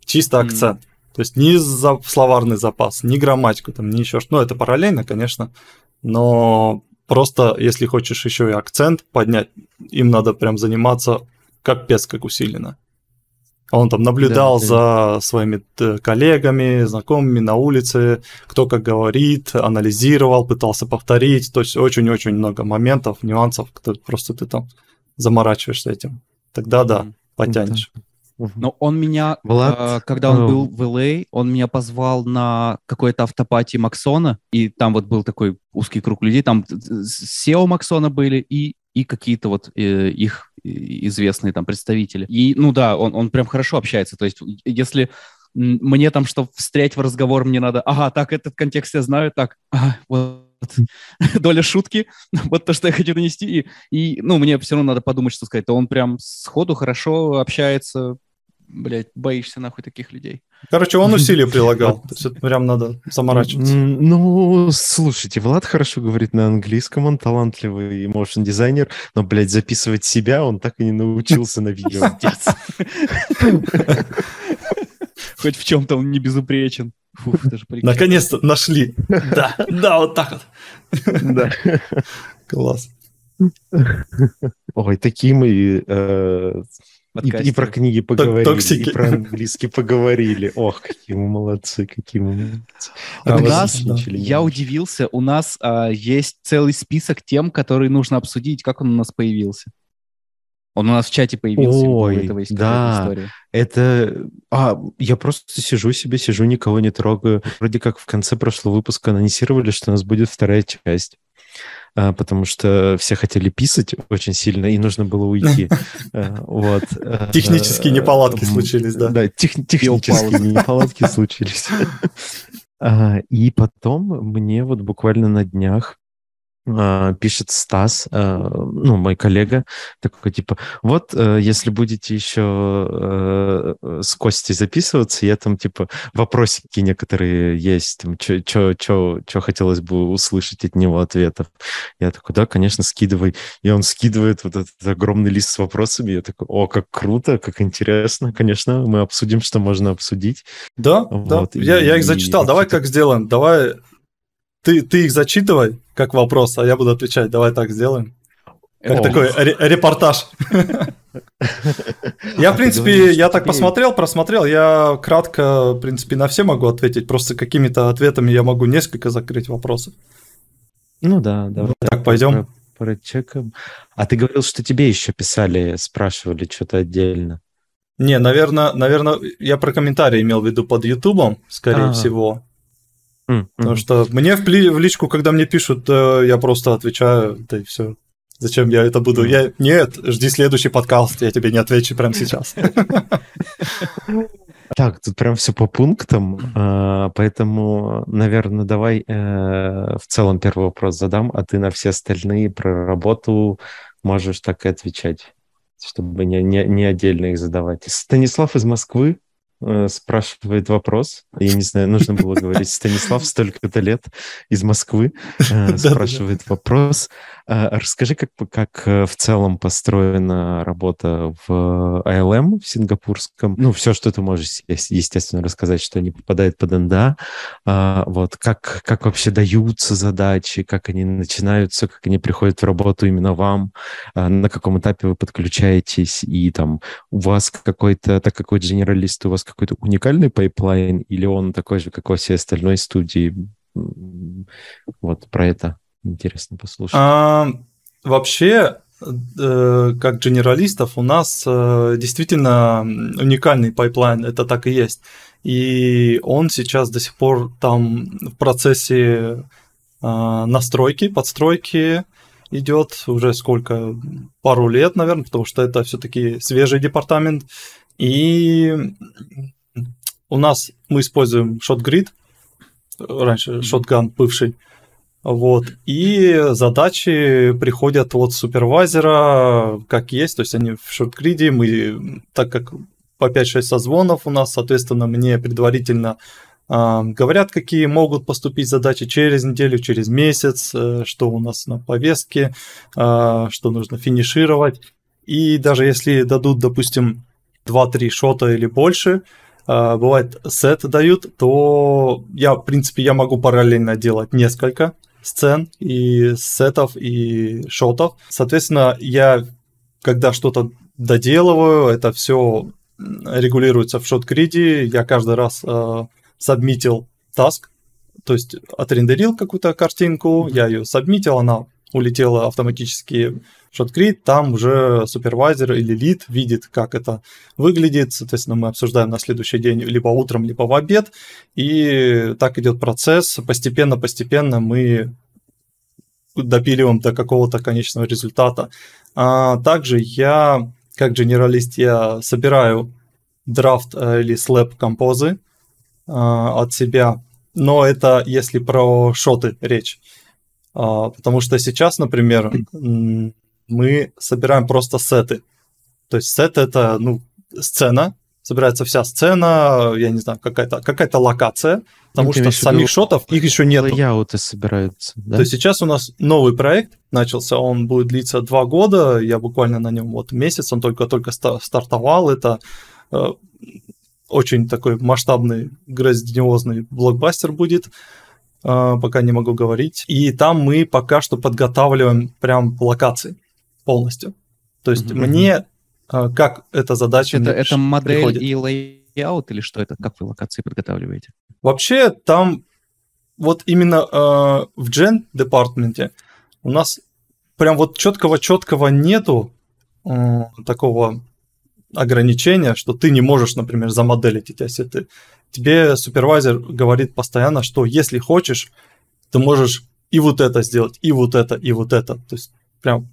Speaker 3: Чисто акцент. Mm. То есть ни за словарный запас, ни грамматику, там, ни еще что. Ну, это параллельно, конечно, но просто если хочешь еще и акцент поднять, им надо прям заниматься как пес, как усиленно. Он там наблюдал да, за своими э, коллегами, знакомыми на улице, кто как говорит, анализировал, пытался повторить. То есть очень-очень много моментов, нюансов, которые просто ты там заморачиваешься этим, тогда да, потянешь.
Speaker 1: Но он меня, Влад... э, когда он был в LA, а, он меня позвал на какой-то автопати Максона, и там вот был такой узкий круг людей, там SEO Максона были и, и какие-то вот э, их известные там представители. И, ну да, он, он прям хорошо общается, то есть если мне там, чтобы встрять в разговор, мне надо, ага, так, этот контекст я знаю, так, ага, вот <laughs> доля шутки, <laughs> вот то, что я хочу донести, и, и, ну, мне все равно надо подумать, что сказать, то он прям сходу хорошо общается, блядь, боишься нахуй таких людей.
Speaker 3: Короче, он <laughs> усилия прилагал, то есть это прям надо заморачиваться.
Speaker 2: Ну, слушайте, Влад хорошо говорит на английском, он талантливый моушен дизайнер, но, блядь, записывать себя он так и не научился на видео.
Speaker 1: Хоть в чем-то он не безупречен.
Speaker 3: Фух, Наконец-то нашли. Да, да, вот так вот. Да. Класс.
Speaker 2: Ой, такие мы э, и, и про книги поговорили, Токсики. и про английский поговорили. Ох, какие мы молодцы, какие мы молодцы.
Speaker 1: А у нас, я удивился, у нас а, есть целый список тем, которые нужно обсудить. Как он у нас появился? Он у нас в чате появился.
Speaker 2: Ой, этого есть да, история. это... А, я просто сижу себе, сижу, никого не трогаю. Вроде как в конце прошлого выпуска анонсировали, что у нас будет вторая часть. А, потому что все хотели писать очень сильно, и нужно было уйти. А, <laughs> вот.
Speaker 3: Технические неполадки случились, да?
Speaker 2: Да, технические неполадки случились. <laughs> И потом мне вот буквально на днях а, пишет Стас, а, ну, мой коллега, такой типа, вот, э, если будете еще э, с Костей записываться, я там, типа, вопросики некоторые есть, там, что хотелось бы услышать от него ответов. Я такой, да, конечно, скидывай. И он скидывает вот этот огромный лист с вопросами, я такой, о, как круто, как интересно, конечно, мы обсудим, что можно обсудить.
Speaker 3: Да, вот, да, и, я, я их зачитал, и, давай как сделаем, давай ты, ты их зачитывай как вопрос, а я буду отвечать. Давай так сделаем. Как О. такой репортаж. <laughs> Я, в принципе, я так посмотрел, просмотрел, я кратко, в принципе, на все могу ответить, просто какими-то ответами я могу несколько закрыть вопросов.
Speaker 2: Ну да, давай.
Speaker 3: Так, пойдем.
Speaker 2: Прочекаем. А ты говорил, что тебе еще писали, спрашивали что-то отдельно.
Speaker 3: Не, наверное, наверное, я про комментарии имел в виду под Ютубом, скорее а. всего. Mm-hmm. Потому что мне в, в личку, когда мне пишут, э, я просто отвечаю, да и все. Зачем я это буду? Я нет, жди следующий подкаст, я тебе не отвечу прямо сейчас. <laughs>
Speaker 2: Так, тут прям все по пунктам, а, поэтому, наверное, давай э, в целом первый вопрос задам, а ты на все остальные про работу можешь так и отвечать, чтобы не, не, не отдельно их задавать. Станислав из Москвы спрашивает вопрос. Я не знаю, нужно было говорить Станислав столько-то лет из Москвы э, <laughs> спрашивает вопрос. Э, расскажи, как, как в целом построена работа в ILM в сингапурском. Ну, все, что ты можешь, естественно, рассказать, что не попадает под НДА. Вот, как, как вообще даются задачи, как они начинаются, как они приходят в работу именно вам, на каком этапе вы подключаетесь, и там у вас какой-то, так как вы генералист, у вас какой-то уникальный pipeline, или он такой же, как во всей остальной студии? Вот про это интересно послушать.
Speaker 3: А, вообще, э, как генералистов, у нас э, действительно уникальный pipeline, это так и есть. И он сейчас до сих пор там в процессе а, настройки, подстройки идет уже сколько, пару лет, наверное, потому что это все-таки свежий департамент. И у нас мы используем ShotGrid, раньше Shotgun бывший, вот, и задачи приходят от супервайзера, как есть, то есть они в ShotGrid, мы, так как по 5-6 созвонов у нас, соответственно, мне предварительно э, говорят, какие могут поступить задачи через неделю, через месяц, э, что у нас на повестке, э, что нужно финишировать. И даже если дадут, допустим, 2-3 шота или больше, а, бывает сет дают, то я, в принципе, я могу параллельно делать несколько сцен и сетов, и шотов. Соответственно, я, когда что-то доделываю, это все регулируется в шот-гриде, я каждый раз э, сабмитил таск, то есть отрендерил какую-то картинку, я ее сабмитил, она улетела автоматически ShotGrid, там уже супервайзер или лид видит, как это выглядит. Соответственно, мы обсуждаем на следующий день либо утром, либо в обед. И так идет процесс. Постепенно-постепенно мы допиливаем до какого-то конечного результата. А также я, как генералист, я собираю драфт э, или слэп композы а, от себя. Но это если про шоты речь. А, потому что сейчас, например, мы собираем просто сеты. То есть сет это, ну, сцена, собирается вся сцена, я не знаю, какая-то какая локация, потому ну, что самих шотов их еще нет.
Speaker 2: Лейауты собираются,
Speaker 3: да? То есть сейчас у нас новый проект начался, он будет длиться два года, я буквально на нем вот месяц, он только-только стартовал, это э, очень такой масштабный, грандиозный блокбастер будет, э, пока не могу говорить. И там мы пока что подготавливаем прям локации полностью. То есть mm-hmm. мне а, как эта задача
Speaker 1: это, это модель приходит. и layout или что это? Как вы локации подготавливаете?
Speaker 3: Вообще там вот именно э, в Gen департаменте у нас прям вот четкого-четкого нету э, такого ограничения, что ты не можешь, например, замоделить эти ассеты. Тебе супервайзер говорит постоянно, что если хочешь, ты можешь и вот это сделать, и вот это, и вот это. То есть прям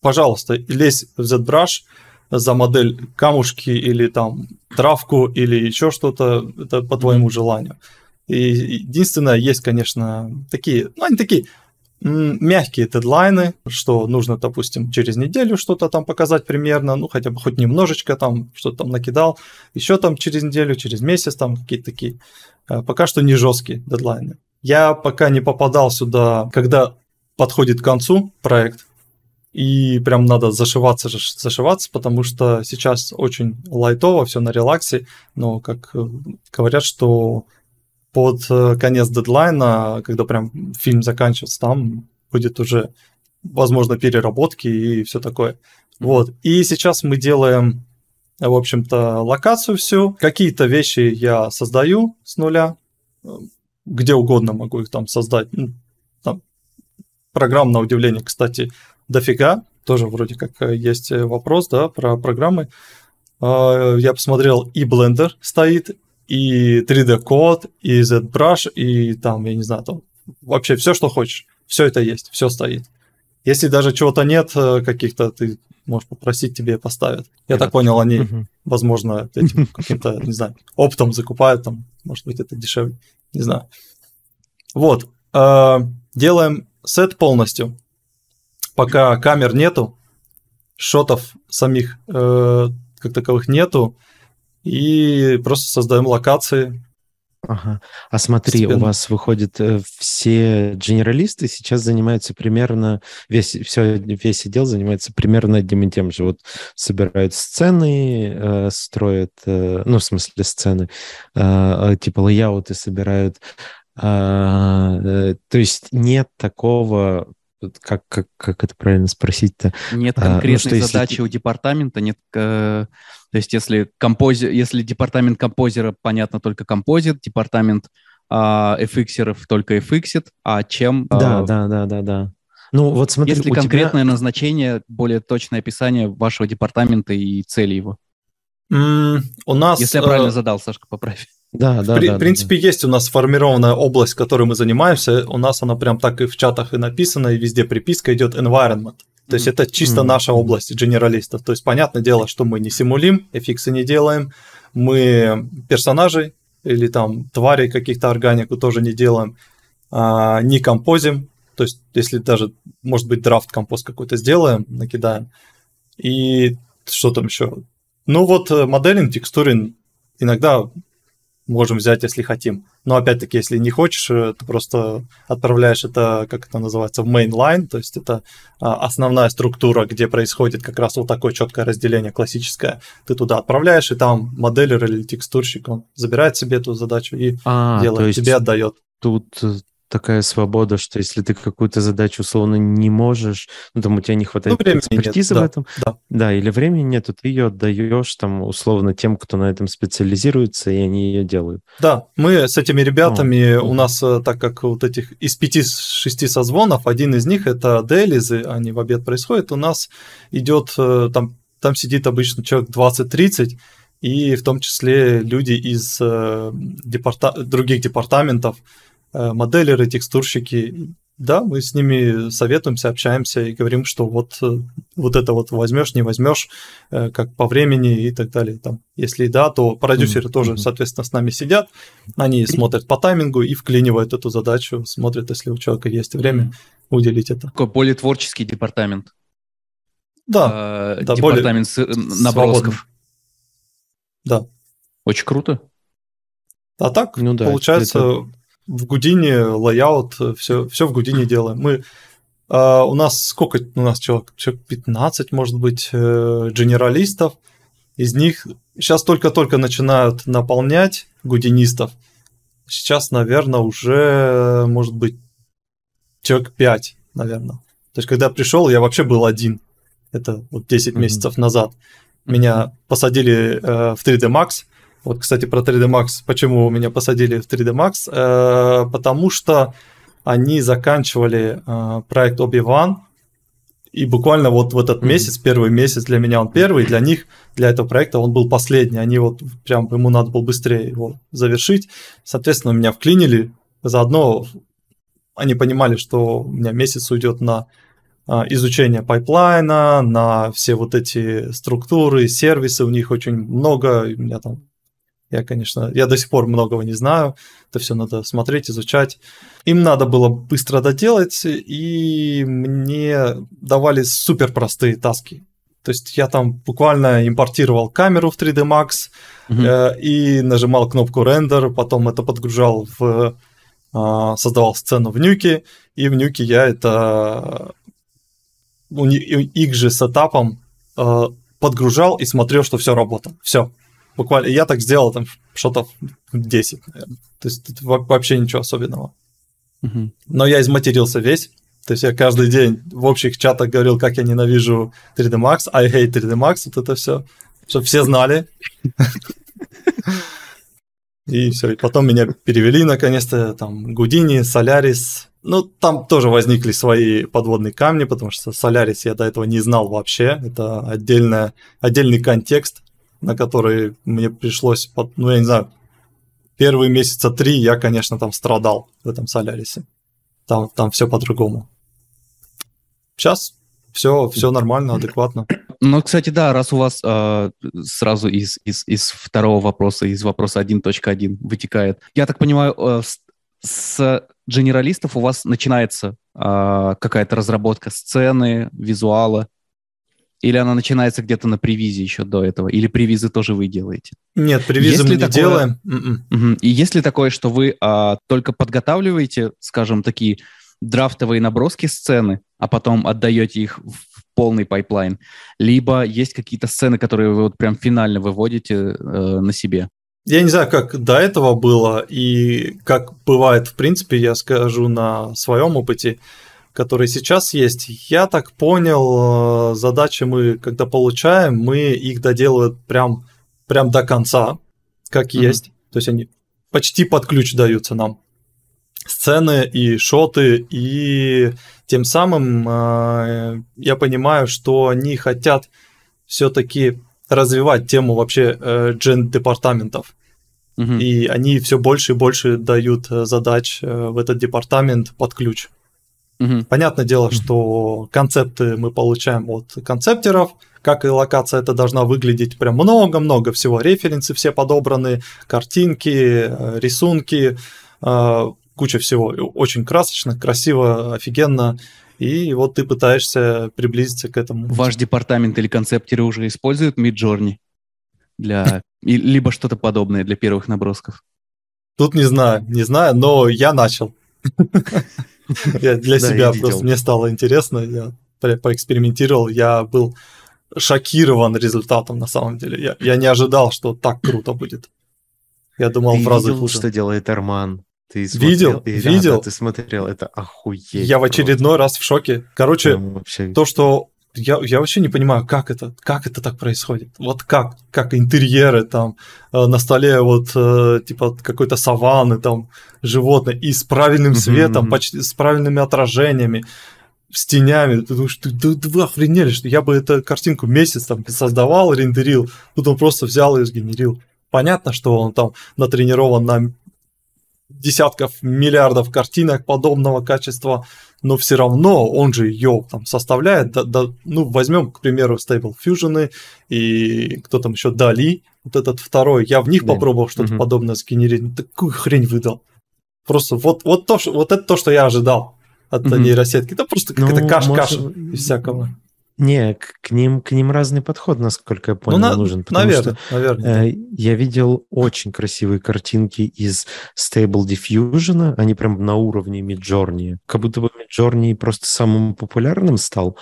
Speaker 3: пожалуйста, лезь в ZBrush за модель камушки или там травку или еще что-то, это по твоему желанию. И единственное, есть, конечно, такие, ну, они такие мягкие дедлайны, что нужно, допустим, через неделю что-то там показать примерно, ну, хотя бы хоть немножечко там, что-то там накидал, еще там через неделю, через месяц там какие-то такие, э, пока что не жесткие дедлайны. Я пока не попадал сюда, когда подходит к концу проект, и прям надо зашиваться, зашиваться, потому что сейчас очень лайтово, все на релаксе, но как э, говорят, что под э, конец дедлайна, когда прям фильм заканчивается, там будет уже, возможно, переработки и все такое. Вот. И сейчас мы делаем, в общем-то, локацию всю. Какие-то вещи я создаю с нуля, где угодно могу их там создать. Ну, там, программ, на удивление, кстати, дофига. Тоже вроде как э, есть э, вопрос, да, про программы. А, я посмотрел, и Blender стоит, и 3D-код, и ZBrush, и там, я не знаю, там вообще все, что хочешь. Все это есть, все стоит. Если даже чего-то нет, э, каких-то ты можешь попросить, тебе поставят. Я так понял, они, возможно, этим <laughs> каким-то, не знаю, оптом закупают, там, может быть, это дешевле, не знаю. Вот, делаем сет полностью. Пока камер нету, шотов самих э, как таковых нету, и просто создаем локации,
Speaker 2: Ага. А смотри, у вас выходит э, все генералисты сейчас занимаются примерно весь все весь отдел занимается примерно одним и тем же. Вот собирают сцены, э, строят, э, ну в смысле сцены, э, типа лейауты собирают. Э, то есть нет такого как, как, как это правильно спросить-то?
Speaker 1: Нет конкретной а, ну, задачи если... у департамента, нет... Э, то есть если, компози... если департамент композера, понятно, только композит, департамент э, FX только FX, а чем...
Speaker 2: Э, да, да, да, да, да.
Speaker 1: Ну, вот смотри, Есть ли конкретное тебя... назначение, более точное описание вашего департамента и цели его?
Speaker 3: Mm, у нас...
Speaker 1: Если я правильно э... задал, Сашка, поправь.
Speaker 3: Да, да, в, да. В принципе, да. есть у нас сформированная область, которой мы занимаемся. У нас она прям так и в чатах и написана, и везде приписка идет environment. То есть это чисто mm-hmm. наша область генералистов. То есть понятное дело, что мы не симулим, эффиксы не делаем, мы персонажей или там тварей каких-то органику тоже не делаем, а, не композим. То есть если даже, может быть, драфт композ какой-то сделаем, накидаем. И что там еще? Ну вот э, моделинг, текстуринг иногда можем взять, если хотим. Но опять-таки, если не хочешь, э, ты просто отправляешь это, как это называется, в mainline, то есть это а, основная структура, где происходит как раз вот такое четкое разделение классическое. Ты туда отправляешь, и там моделер или текстурщик, он забирает себе эту задачу и а, делает, тебе отдает.
Speaker 2: Тут э, такая свобода, что если ты какую-то задачу условно не можешь, ну там у тебя не хватает ну, экспертизы нет, в этом, да, да, или времени нет, то ты ее отдаешь там условно тем, кто на этом специализируется, и они ее делают.
Speaker 3: Да, мы с этими ребятами, О. у нас, э, так как вот этих из пяти-шести созвонов, один из них это делизы, они в обед происходят, у нас идет э, там, там сидит обычно человек 20-30, и в том числе люди из э, департа... других департаментов, моделеры, текстурщики, да, мы с ними советуемся, общаемся и говорим, что вот, э, вот это вот возьмешь, не возьмешь, э, как по времени и так далее. Там, если да, то продюсеры mm-hmm. тоже, соответственно, с нами сидят, они смотрят по таймингу и вклинивают эту задачу, смотрят, если у человека есть время, mm-hmm. уделить это.
Speaker 1: Такой более творческий департамент.
Speaker 3: Да,
Speaker 1: э, да департамент более набросков.
Speaker 3: Да.
Speaker 1: Очень круто.
Speaker 3: А так, ну, да, получается, это в Houdini layout, все, все в Гудине делаем. Мы Э, у нас сколько? У нас человек, человек 15, может быть, э, генералистов. Из них сейчас только-только начинают наполнять гудинистов. Сейчас, наверное, уже, может быть, человек 5, наверное. То есть, когда пришел, я вообще был один. Это вот 10 mm-hmm. месяцев назад. Меня посадили э, в 3D Max, вот, кстати, про 3D Max. Почему меня посадили в 3D Max? Э, потому что они заканчивали э, проект Obi-Wan, и буквально вот в этот месяц, первый месяц для меня он первый, для них, для этого проекта он был последний. Они вот прям, ему надо было быстрее его завершить. Соответственно, меня вклинили. Заодно они понимали, что у меня месяц уйдет на э, изучение pipeline а, на все вот эти структуры, сервисы, у них очень много, у меня там я, конечно, я до сих пор многого не знаю, это все надо смотреть, изучать. Им надо было быстро доделать, и мне давали супер простые task и. То есть я там буквально импортировал камеру в 3D Max угу. э, и нажимал кнопку рендер, потом это подгружал в э, создавал сцену в нюке, и в нюке я это у их же сетапом э, подгружал и смотрел, что все работает. Все. Буквально я так сделал там что-то 10, наверное. То есть вообще ничего особенного. Угу. Но я изматерился весь. То есть я каждый день в общих чатах говорил, как я ненавижу 3D Max, I hate 3D Max, вот это все, чтобы все знали. И все, и потом меня перевели наконец-то, там, Гудини, Солярис. Ну, там тоже возникли свои подводные камни, потому что Солярис я до этого не знал вообще. Это отдельная, отдельный контекст на который мне пришлось, ну, я не знаю, первые месяца три я, конечно, там страдал в этом Солярисе. Там, там все по-другому. Сейчас все, все нормально, адекватно.
Speaker 1: Ну, кстати, да, раз у вас э, сразу из, из, из второго вопроса, из вопроса 1.1 вытекает. Я так понимаю, э, с, с генералистов у вас начинается э, какая-то разработка сцены, визуала, или она начинается где-то на previs е еще до этого? Или previs ы тоже вы делаете?
Speaker 3: Нет, привизы мы не такое... делаем.
Speaker 1: Угу. И есть ли такое, что вы а, только подготавливаете, скажем, такие драфтовые наброски сцены, а потом отдаете их в полный pipeline, либо есть какие-то сцены, которые вы вот прям финально выводите э, на себе?
Speaker 3: Я не знаю, как до этого было и как бывает, в принципе, я скажу на своем опыте который сейчас есть, я так понял, э, задачи мы, когда получаем, мы их доделываем прям, прям до конца, как mm-hmm. есть. То есть они почти под ключ даются нам. Сцены и шоты, и тем самым э, я понимаю, что они хотят все-таки развивать тему вообще э, джен-департаментов. Mm-hmm. И они все больше и больше дают э, задач э, в этот департамент под ключ. Угу. Понятное дело, угу. что концепты мы получаем от концептеров, как и локация это должна выглядеть, прям много-много всего, референсы все подобраны, картинки, э, рисунки, э, куча всего, очень красочно, красиво, офигенно, и вот ты пытаешься приблизиться к этому.
Speaker 1: Ваш департамент или концептеры уже используют Midjourney для либо что-то подобное для первых набросков?
Speaker 3: Тут не знаю, не знаю, но я начал. <laughs> <laughs> Я для себя просто, мне стало интересно, я поэкспериментировал, я был шокирован результатом на самом деле. Я, не ожидал, что так круто будет. Я думал
Speaker 2: ты
Speaker 3: в разы
Speaker 2: видел, хуже. что делает Арман?
Speaker 3: Ты смотрел, видел, и видел.
Speaker 2: Ты смотрел, это охуеть.
Speaker 3: Я в очередной раз в шоке. Короче, вообще... то, что я, я вообще не понимаю, как это, как это так происходит. Вот как, как интерьеры там э, на столе вот э, типа какой-то саванны там животное и с правильным светом, mm-hmm. почти с правильными отражениями, с тенями. Ты думаешь, ты, ты, ты вы охренели, что я бы эту картинку месяц там создавал, рендерил, тут он просто взял и сгенерил. Понятно, что он там натренирован на десятков миллиардов картинок подобного качества, но все равно он же ее там составляет. Да, да, ну, возьмем, к примеру, Stable Fusion и кто там еще, Дали, вот этот второй, я в них да. попробовал что-то угу. подобное сгенерить, такую хрень выдал. Просто вот, вот, то, вот это то, что я ожидал от угу. нейросетки. Это просто какая-то ну, каш-каша может... всякого.
Speaker 2: Не, к, ним к ним разный подход, насколько я понял, ну, на, нужен. Потому наверное, что, наверное. Э, я видел очень красивые картинки из Stable Diffusion, они прям на уровне Midjourney. Как будто бы Midjourney просто самым популярным стал.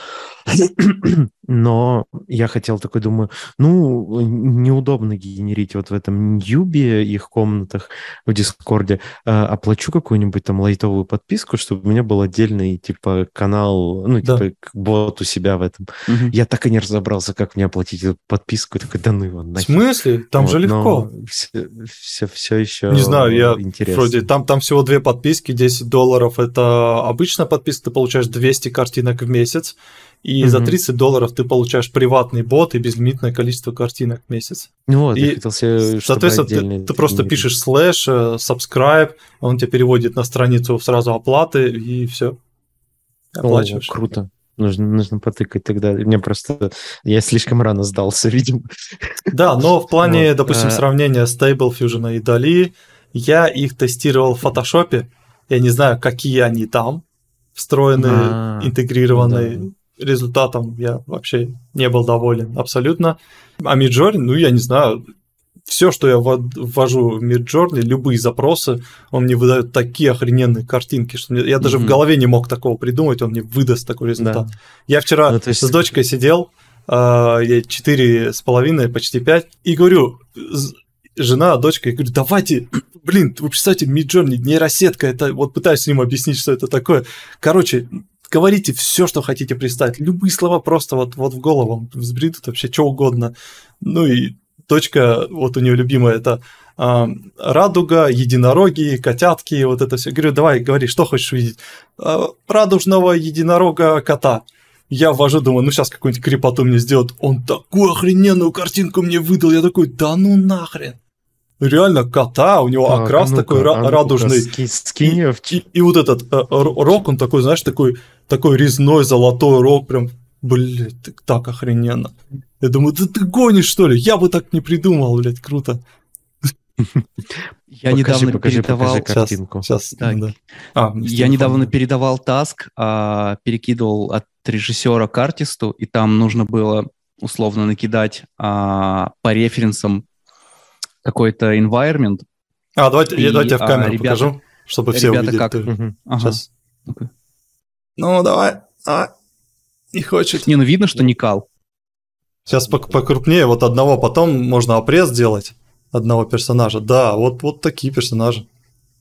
Speaker 2: Но я хотел такой, думаю, ну, неудобно генерить вот в этом Ньюбе, их комнатах в Дискорде. А, оплачу какую-нибудь там лайтовую подписку, чтобы у меня был отдельный, типа, канал, ну, да. типа, бот у себя в этом. Угу. Я так и не разобрался, как мне оплатить эту подписку. Такой, да ну его
Speaker 3: нахер. В смысле? Там вот, же легко.
Speaker 2: Все, все, все еще
Speaker 3: Не знаю, я интересно. вроде, там, там всего две подписки, 10 долларов. Это обычная подписка, ты получаешь 200 картинок в месяц. И угу. за 30 долларов ты получаешь приватный бот и безлимитное количество картинок в месяц.
Speaker 2: Ну вот, и, я
Speaker 3: хотел себе, соответственно, ты, ты просто пишешь слэш, э, subscribe, он тебя переводит на страницу сразу оплаты, и все.
Speaker 2: Оплачиваешь. О, круто. Нужно, нужно потыкать тогда. Мне просто... Я слишком рано сдался, <laughs> видимо.
Speaker 3: Да, но в плане, вот. допустим, а... сравнения Stable Fusion и Dali, я их тестировал в фотошопе. Я не знаю, какие они там встроены, а, интегрированы. Да результатом я вообще не был доволен абсолютно. А Midjourney, ну, я не знаю, все, что я ввожу в Midjourney, любые запросы, он мне выдает такие охрененные картинки, что мне, я даже mm-hmm. в голове не мог такого придумать, он мне выдаст такой результат. Да. Я вчера ну, есть... с дочкой сидел, э, четыре с половиной, почти пять, и говорю, жена, дочка, я говорю, давайте, <clears throat> блин, вы представьте, Midjourney, нейросетка, это, вот пытаюсь с ним объяснить, что это такое. Короче, говорите все, что хотите представить. Любые слова просто вот, вот в голову взбредут вообще что угодно. Ну и точка, вот у нее любимая, это э, радуга, единороги, котятки, вот это все. Говорю, давай, говори, что хочешь видеть. Э, радужного единорога кота. Я ввожу, думаю, ну сейчас какую-нибудь крепоту мне сделают. Он такую охрененную картинку мне выдал. Я такой, да ну нахрен реально кота, у него а, окрас ну такой а радужный. Ски,
Speaker 2: скинь
Speaker 3: и, и, и вот этот э, рок, он такой, знаешь, такой, такой резной золотой рок, прям Блять, так охрененно. Я думаю, да ты гонишь, что ли? Я бы так не придумал, блядь, круто.
Speaker 1: Я покажи, недавно покажи, передавал... Покажи
Speaker 3: картинку. Сейчас, сейчас так. да.
Speaker 1: а, Я недавно передавал таск, а, перекидывал от режиссера к артисту, и там нужно было условно накидать а, по референсам какой-то environment.
Speaker 3: А, давайте, и, я, давайте я в камеру а, ребята, покажу, чтобы все ребята увидели. Как?
Speaker 1: Угу. Ага. Сейчас.
Speaker 3: Okay. Ну, давай, давай. Не хочет.
Speaker 1: Не, ну видно, что не кал.
Speaker 3: Сейчас покрупнее, вот одного потом можно опресс делать одного персонажа. Да, вот, вот такие персонажи.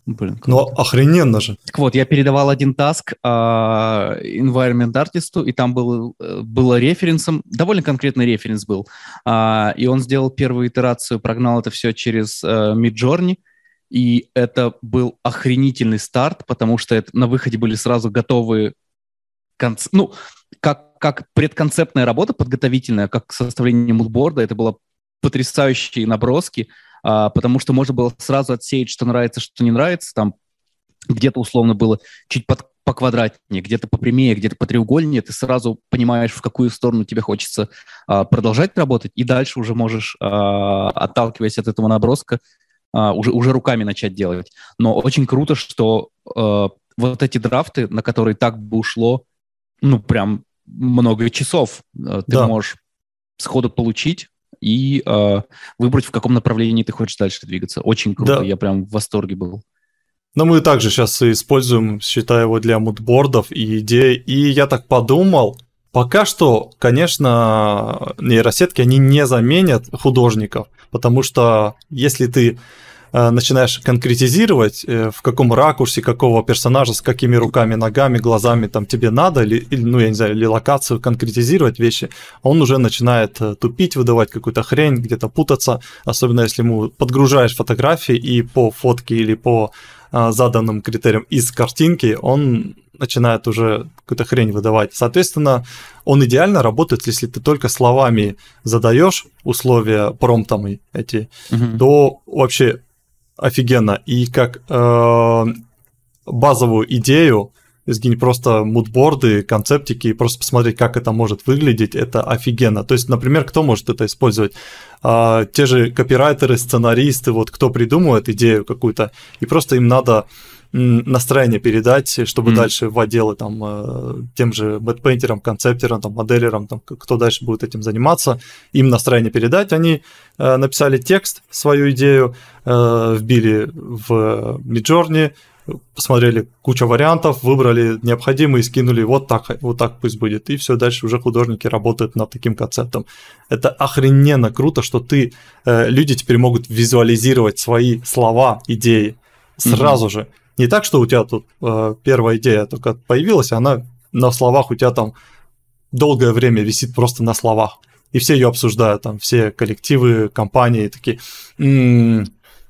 Speaker 3: Блин, ну, охрененно же.
Speaker 1: Так вот, я передавал один таск а, environment артисту, и там был, э, было референсом, довольно конкретный референс был. А, и он сделал первую итерацию, прогнал это все через а, Midjourney, и это был охренительный старт, потому что это, на выходе были сразу готовые конц... ну, как, как предконцептная работа подготовительная, как составление мудборда, это было потрясающие наброски, а, потому что можно было сразу отсеять, что нравится, что не нравится. Там где-то условно было чуть под, по квадратнее, где-то попрямее, где-то по треугольнее. Ты сразу понимаешь, в какую сторону тебе хочется а, продолжать работать, и дальше уже можешь, а, отталкиваясь от этого наброска, а, уже, уже руками начать делать. Но очень круто, что а, вот эти драфты, на которые так бы ушло, ну, прям много часов, а, ты да. можешь сходу получить, и э, выбрать, в каком направлении ты хочешь дальше двигаться. Очень круто, да. я прям в восторге был.
Speaker 3: Но мы также сейчас используем, считаю его для мудбордов и идей. И я так подумал, пока что, конечно, нейросетки, они не заменят художников, потому что если ты начинаешь конкретизировать, э, в каком ракурсе, какого персонажа, с какими руками, ногами, глазами там тебе надо, или, или ну, я не знаю, или локацию конкретизировать вещи, он уже начинает э, тупить, выдавать какую-то хрень, где-то путаться, особенно если ему подгружаешь фотографии и по фотке или по заданным критериям из картинки, он начинает уже какую-то хрень выдавать. Соответственно, он идеально работает, если ты только словами задаешь условия промптами эти, угу. то вообще офигенно. И как э, базовую идею сгинь просто мудборды, концептики и просто посмотреть, как это может выглядеть, это офигенно. То есть, например, кто может это использовать? А, те же копирайтеры, сценаристы, вот кто придумывает идею какую-то, и просто им надо настроение передать, чтобы mm. дальше в отделы там э, тем же бэтпейнтерам, концептерам, там, моделерам, там, кто дальше будет этим заниматься, им настроение передать. Они э, написали текст, свою идею, э, вбили в Midjourney, посмотрели куча вариантов, выбрали необходимые, скинули, вот так, вот так пусть будет. И все, дальше уже художники работают над таким концептом. Это охрененно круто, что ты, люди теперь могут визуализировать свои слова, идеи сразу mm-hmm. же. Не так, что у тебя тут э, первая идея только появилась, она на словах у тебя там долгое время висит просто на словах. И все ее обсуждают, там все коллективы, компании такие, м-м,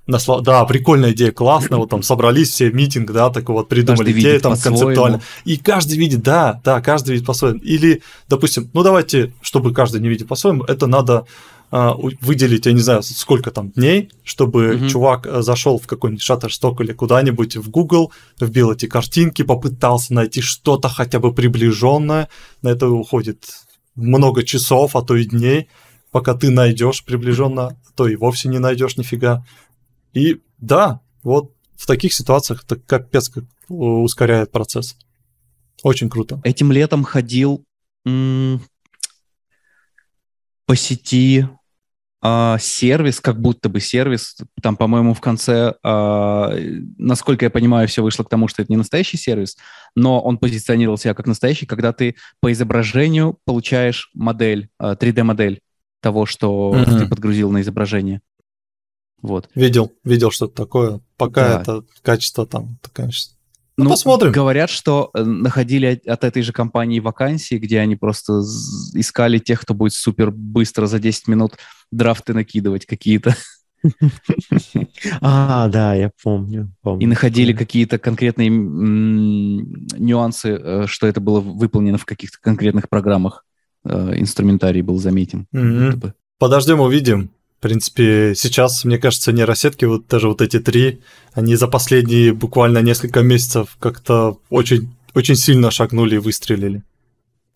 Speaker 3: на слов... да, прикольная идея, классно, вот там <clears throat> собрались все митинг, да, такой вот придумали идею там концептуально. И каждый видит, да, да, каждый видит по-своему. Или, допустим, ну давайте, чтобы каждый не видел по-своему, это надо выделить, я не знаю, сколько там дней, чтобы угу. чувак э, зашел в какой-нибудь Shutterstock или куда-нибудь в Google, вбил эти картинки, попытался найти что-то хотя бы приближенное. На это уходит много часов, а то и дней, пока ты найдешь приближенно, то и вовсе не найдешь нифига. И да, вот в таких ситуациях это капец как ускоряет процесс. Очень круто.
Speaker 1: Этим летом ходил м- по сети а, сервис, как будто бы сервис, там, по-моему, в конце, а, насколько я понимаю, все вышло к тому, что это не настоящий сервис, но он позиционировал себя как настоящий, когда ты по изображению получаешь модель, а, 3D-модель того, что mm-hmm. ты подгрузил на изображение. Вот.
Speaker 3: Видел, видел что-то такое. Пока да. это качество там, конечно,
Speaker 1: ну, ну, посмотрим. Говорят, что э, находили от этой же компании вакансии, где они просто искали тех, кто будет супер быстро за 10 минут драфты накидывать какие-то. <laughs>
Speaker 2: А, да, я помню. помню.
Speaker 1: И находили какие-то конкретные нюансы, э, что это было выполнено в каких-то конкретных программах. Э, инструментарий был заметен.
Speaker 3: Подождем, увидим. В принципе, сейчас, мне кажется, нейросетки, вот даже вот эти три, они за последние буквально несколько месяцев как-то очень, очень сильно шагнули и выстрелили.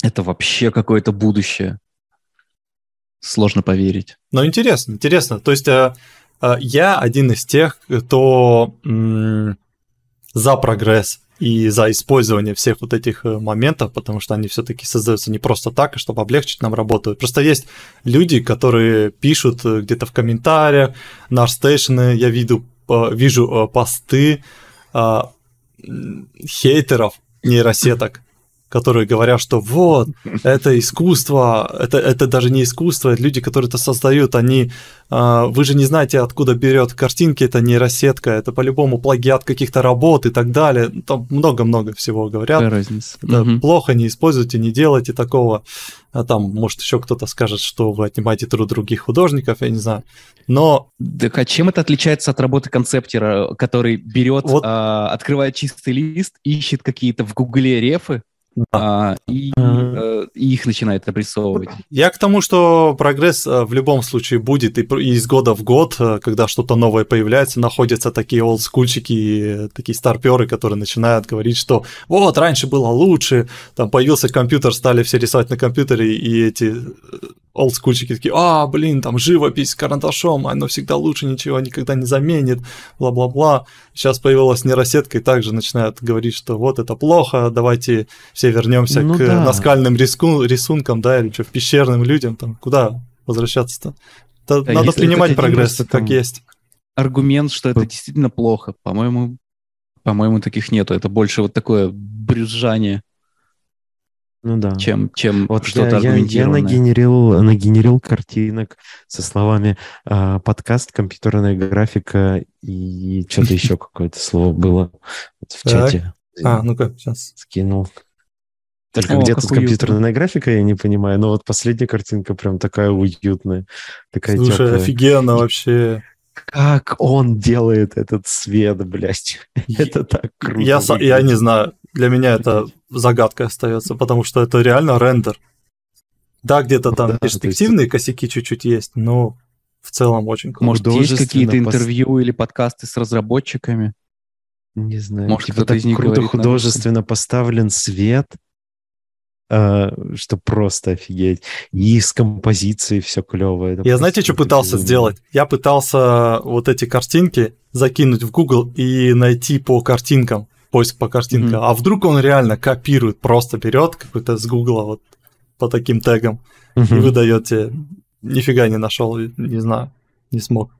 Speaker 1: Это вообще какое-то будущее. Сложно поверить.
Speaker 3: Но интересно, интересно. То есть э, э, я один из тех, кто за прогресс и за использование всех вот этих э, моментов, потому что они все-таки создаются не просто так, а чтобы облегчить нам работу. Просто есть люди, которые пишут э, где-то в комментариях, на ArtStation я виду, вижу э, посты хейтеров нейросеток, которые говорят, что вот, это искусство, это, это даже не искусство, это люди, которые это создают, они, э, вы же не знаете, откуда берет картинки, это нейросетка, это по-любому плагиат каких-то работ и так далее, там много-много всего говорят. Какая разница? Это угу. плохо, не используйте, не делайте такого. А там, может, еще кто-то скажет, что вы отнимаете труд других художников, я не знаю. Но...
Speaker 1: Так а чем это отличается от работы концептера, который берет, вот... э, открывает чистый лист, ищет какие-то в Гугле рефы, а, и, э, и их начинает обрисовывать.
Speaker 3: Я к тому, что прогресс э, в любом случае будет, и, и из года в год, э, когда что-то новое появляется, находятся такие олдскульчики, такие старперы, которые начинают говорить, что вот, раньше было лучше, там появился компьютер, стали все рисовать на компьютере, и эти олдскульчики такие, а, блин, там живопись с карандашом, оно всегда лучше, ничего никогда не заменит, бла-бла-бла. Сейчас появилась нейросетка, и также начинают говорить, что вот это плохо, давайте все вернемся ну, к да. наскальным риску, рисункам, да, или что, в пещерным людям, там, куда возвращаться-то? Да, надо принимать прогресс, как там есть.
Speaker 1: Аргумент, что это действительно плохо, по-моему, по-моему, таких нету. Это больше вот такое брюзжание
Speaker 2: ну да.
Speaker 1: чем, чем вот что-то
Speaker 2: я, я, я нагенерил, нагенерил картинок со словами э, подкаст, компьютерная графика и что-то еще <laughs> какое-то слово было в чате.
Speaker 3: А, ну-ка, сейчас.
Speaker 2: Скинул. Только О, где-то компьютерная графика, я не понимаю, но вот последняя картинка прям такая уютная, такая
Speaker 3: Слушай, теплая. офигенно вообще.
Speaker 2: Как он делает этот свет, блядь. <laughs> это так круто.
Speaker 3: Я, я не знаю для меня это загадкой остается, потому что это реально рендер. Да, где-то там да, перспективные есть... косяки чуть-чуть есть, но в целом очень
Speaker 1: круто. Может, есть какие-то интервью пос... или подкасты с разработчиками?
Speaker 2: Не знаю. Может, типа кто-то из них круто говорит, художественно поставлен свет, что просто офигеть. И с композицией все клевое.
Speaker 3: Я знаете, что пытался сделать? Я пытался вот эти картинки закинуть в Google и найти по картинкам поиск по картинкам. Mm-hmm. А вдруг он реально копирует, просто берет какой-то с Гугла вот по таким тегам mm-hmm. и выдает тебе. Нифига не нашел, не знаю, не смог.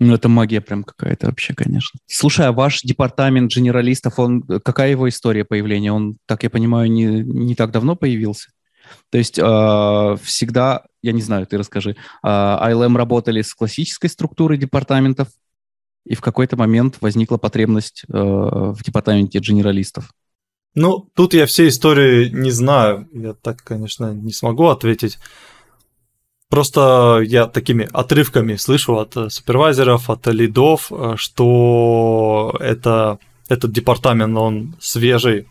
Speaker 1: Ну, это магия прям какая-то вообще, конечно. Слушай, а ваш департамент генералистов, он, какая его история появления? Он, так я понимаю, не, не так давно появился? То есть э, всегда, я не знаю, ты расскажи, э, ILM работали с классической структурой департаментов, и в какой-то момент возникла потребность э, в департаменте дженералистов?
Speaker 3: Ну, тут я всей истории не знаю. Я так, конечно, не смогу ответить. Просто я такими отрывками слышу от э, супервайзеров, от лидов, э, что это, этот департамент, он свежий,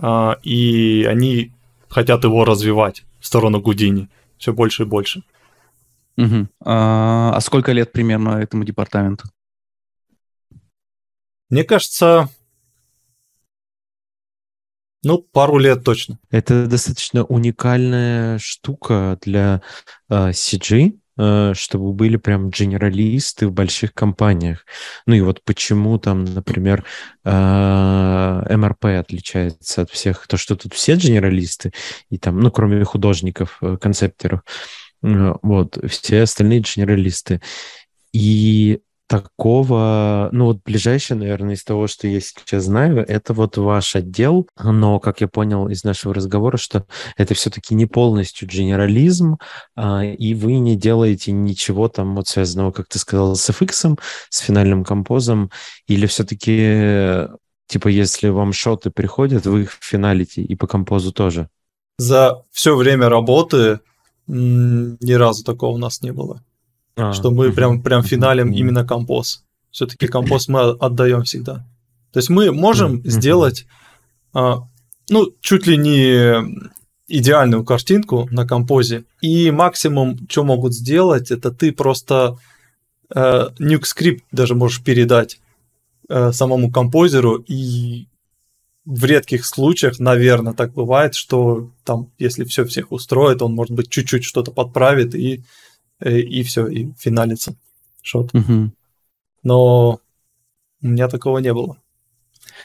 Speaker 3: э, и они хотят его развивать в сторону Гудини все больше и больше.
Speaker 1: Угу. А, а сколько лет примерно этому департаменту?
Speaker 3: Мне кажется, ну, пару лет точно.
Speaker 2: Это достаточно уникальная штука для э, CG, э, чтобы были прям генералисты в больших компаниях. Ну и вот почему там, например, э, МРП отличается от всех, то, что тут все генералисты, и там, ну, кроме художников, э, концептеров, э, вот, все остальные генералисты. И такого, ну вот ближайшее, наверное, из того, что я сейчас знаю, это вот ваш отдел, но, как я понял из нашего разговора, что это все-таки не полностью генерализм, а, и вы не делаете ничего там вот связанного, как ты сказал, с FX, с финальным композом, или все-таки, типа, если вам шоты приходят, вы их финалите и по композу тоже?
Speaker 3: За все время работы ни разу такого у нас не было. А, что мы прям, прям финалим именно композ. Все-таки композ мы отдаем всегда. То есть мы можем сделать, а, ну, чуть ли не идеальную картинку на композе, и максимум, что могут сделать, это ты просто э, nuke скрипт даже можешь передать э, самому композеру, и в редких случаях, наверное, так бывает, что там, если все всех устроит, он, может быть, чуть-чуть что-то подправит и, и, и все, и финалится шот. Угу. Но у меня такого не было.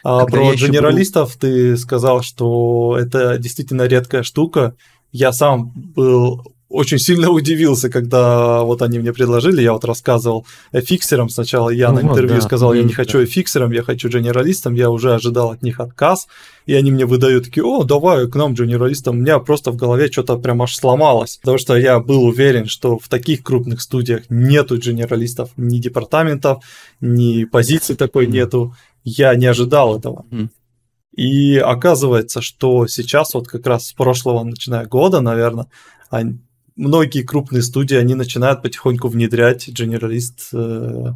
Speaker 3: А Когда про генералистов был... ты сказал, что это действительно редкая штука. Я сам был очень сильно удивился, когда вот они мне предложили, я вот рассказывал фиксерам сначала, я ну, на интервью да, сказал, я не хочу да. фиксером, я хочу генералистом, я уже ожидал от них отказ, и они мне выдают такие, о, давай к нам генералистам, у меня просто в голове что-то прям аж сломалось, потому что я был уверен, что в таких крупных студиях нету генералистов, ни департаментов, ни позиции такой нету, я не ожидал этого. И оказывается, что сейчас, вот как раз с прошлого, начиная года, наверное, многие крупные студии, они начинают потихоньку внедрять Generalist э,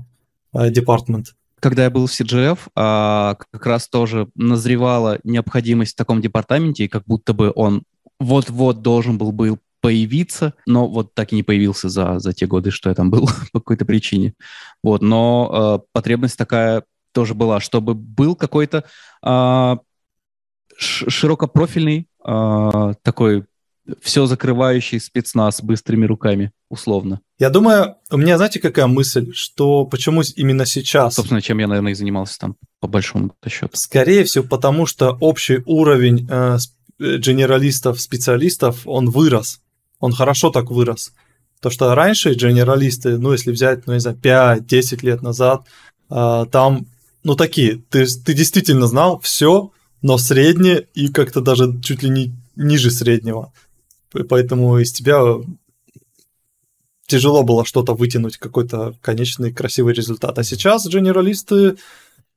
Speaker 3: э, Department.
Speaker 1: Когда я был в CGF, а, как раз тоже назревала необходимость в таком департаменте, и как будто бы он вот-вот должен был, был появиться, но вот так и не появился за, за те годы, что я там был <laughs> по какой-то причине. Вот, но э, потребность такая тоже была, чтобы был какой-то э, широкопрофильный э, такой все закрывающий спецназ быстрыми руками, условно.
Speaker 3: Я думаю, у меня, знаете, какая мысль, что почему именно сейчас?
Speaker 1: Собственно, чем я, наверное, и занимался там, по большому счету.
Speaker 3: Скорее всего, потому что общий уровень э, э, генералистов, специалистов, он вырос. Он хорошо так вырос. То, что раньше генералисты, ну, если взять, ну, не знаю, 5-10 лет назад, э, там, ну, такие, ты, ты действительно знал все, но среднее и как-то даже чуть ли не ниже среднего поэтому из тебя тяжело было что-то вытянуть, какой-то конечный красивый результат. А сейчас генералисты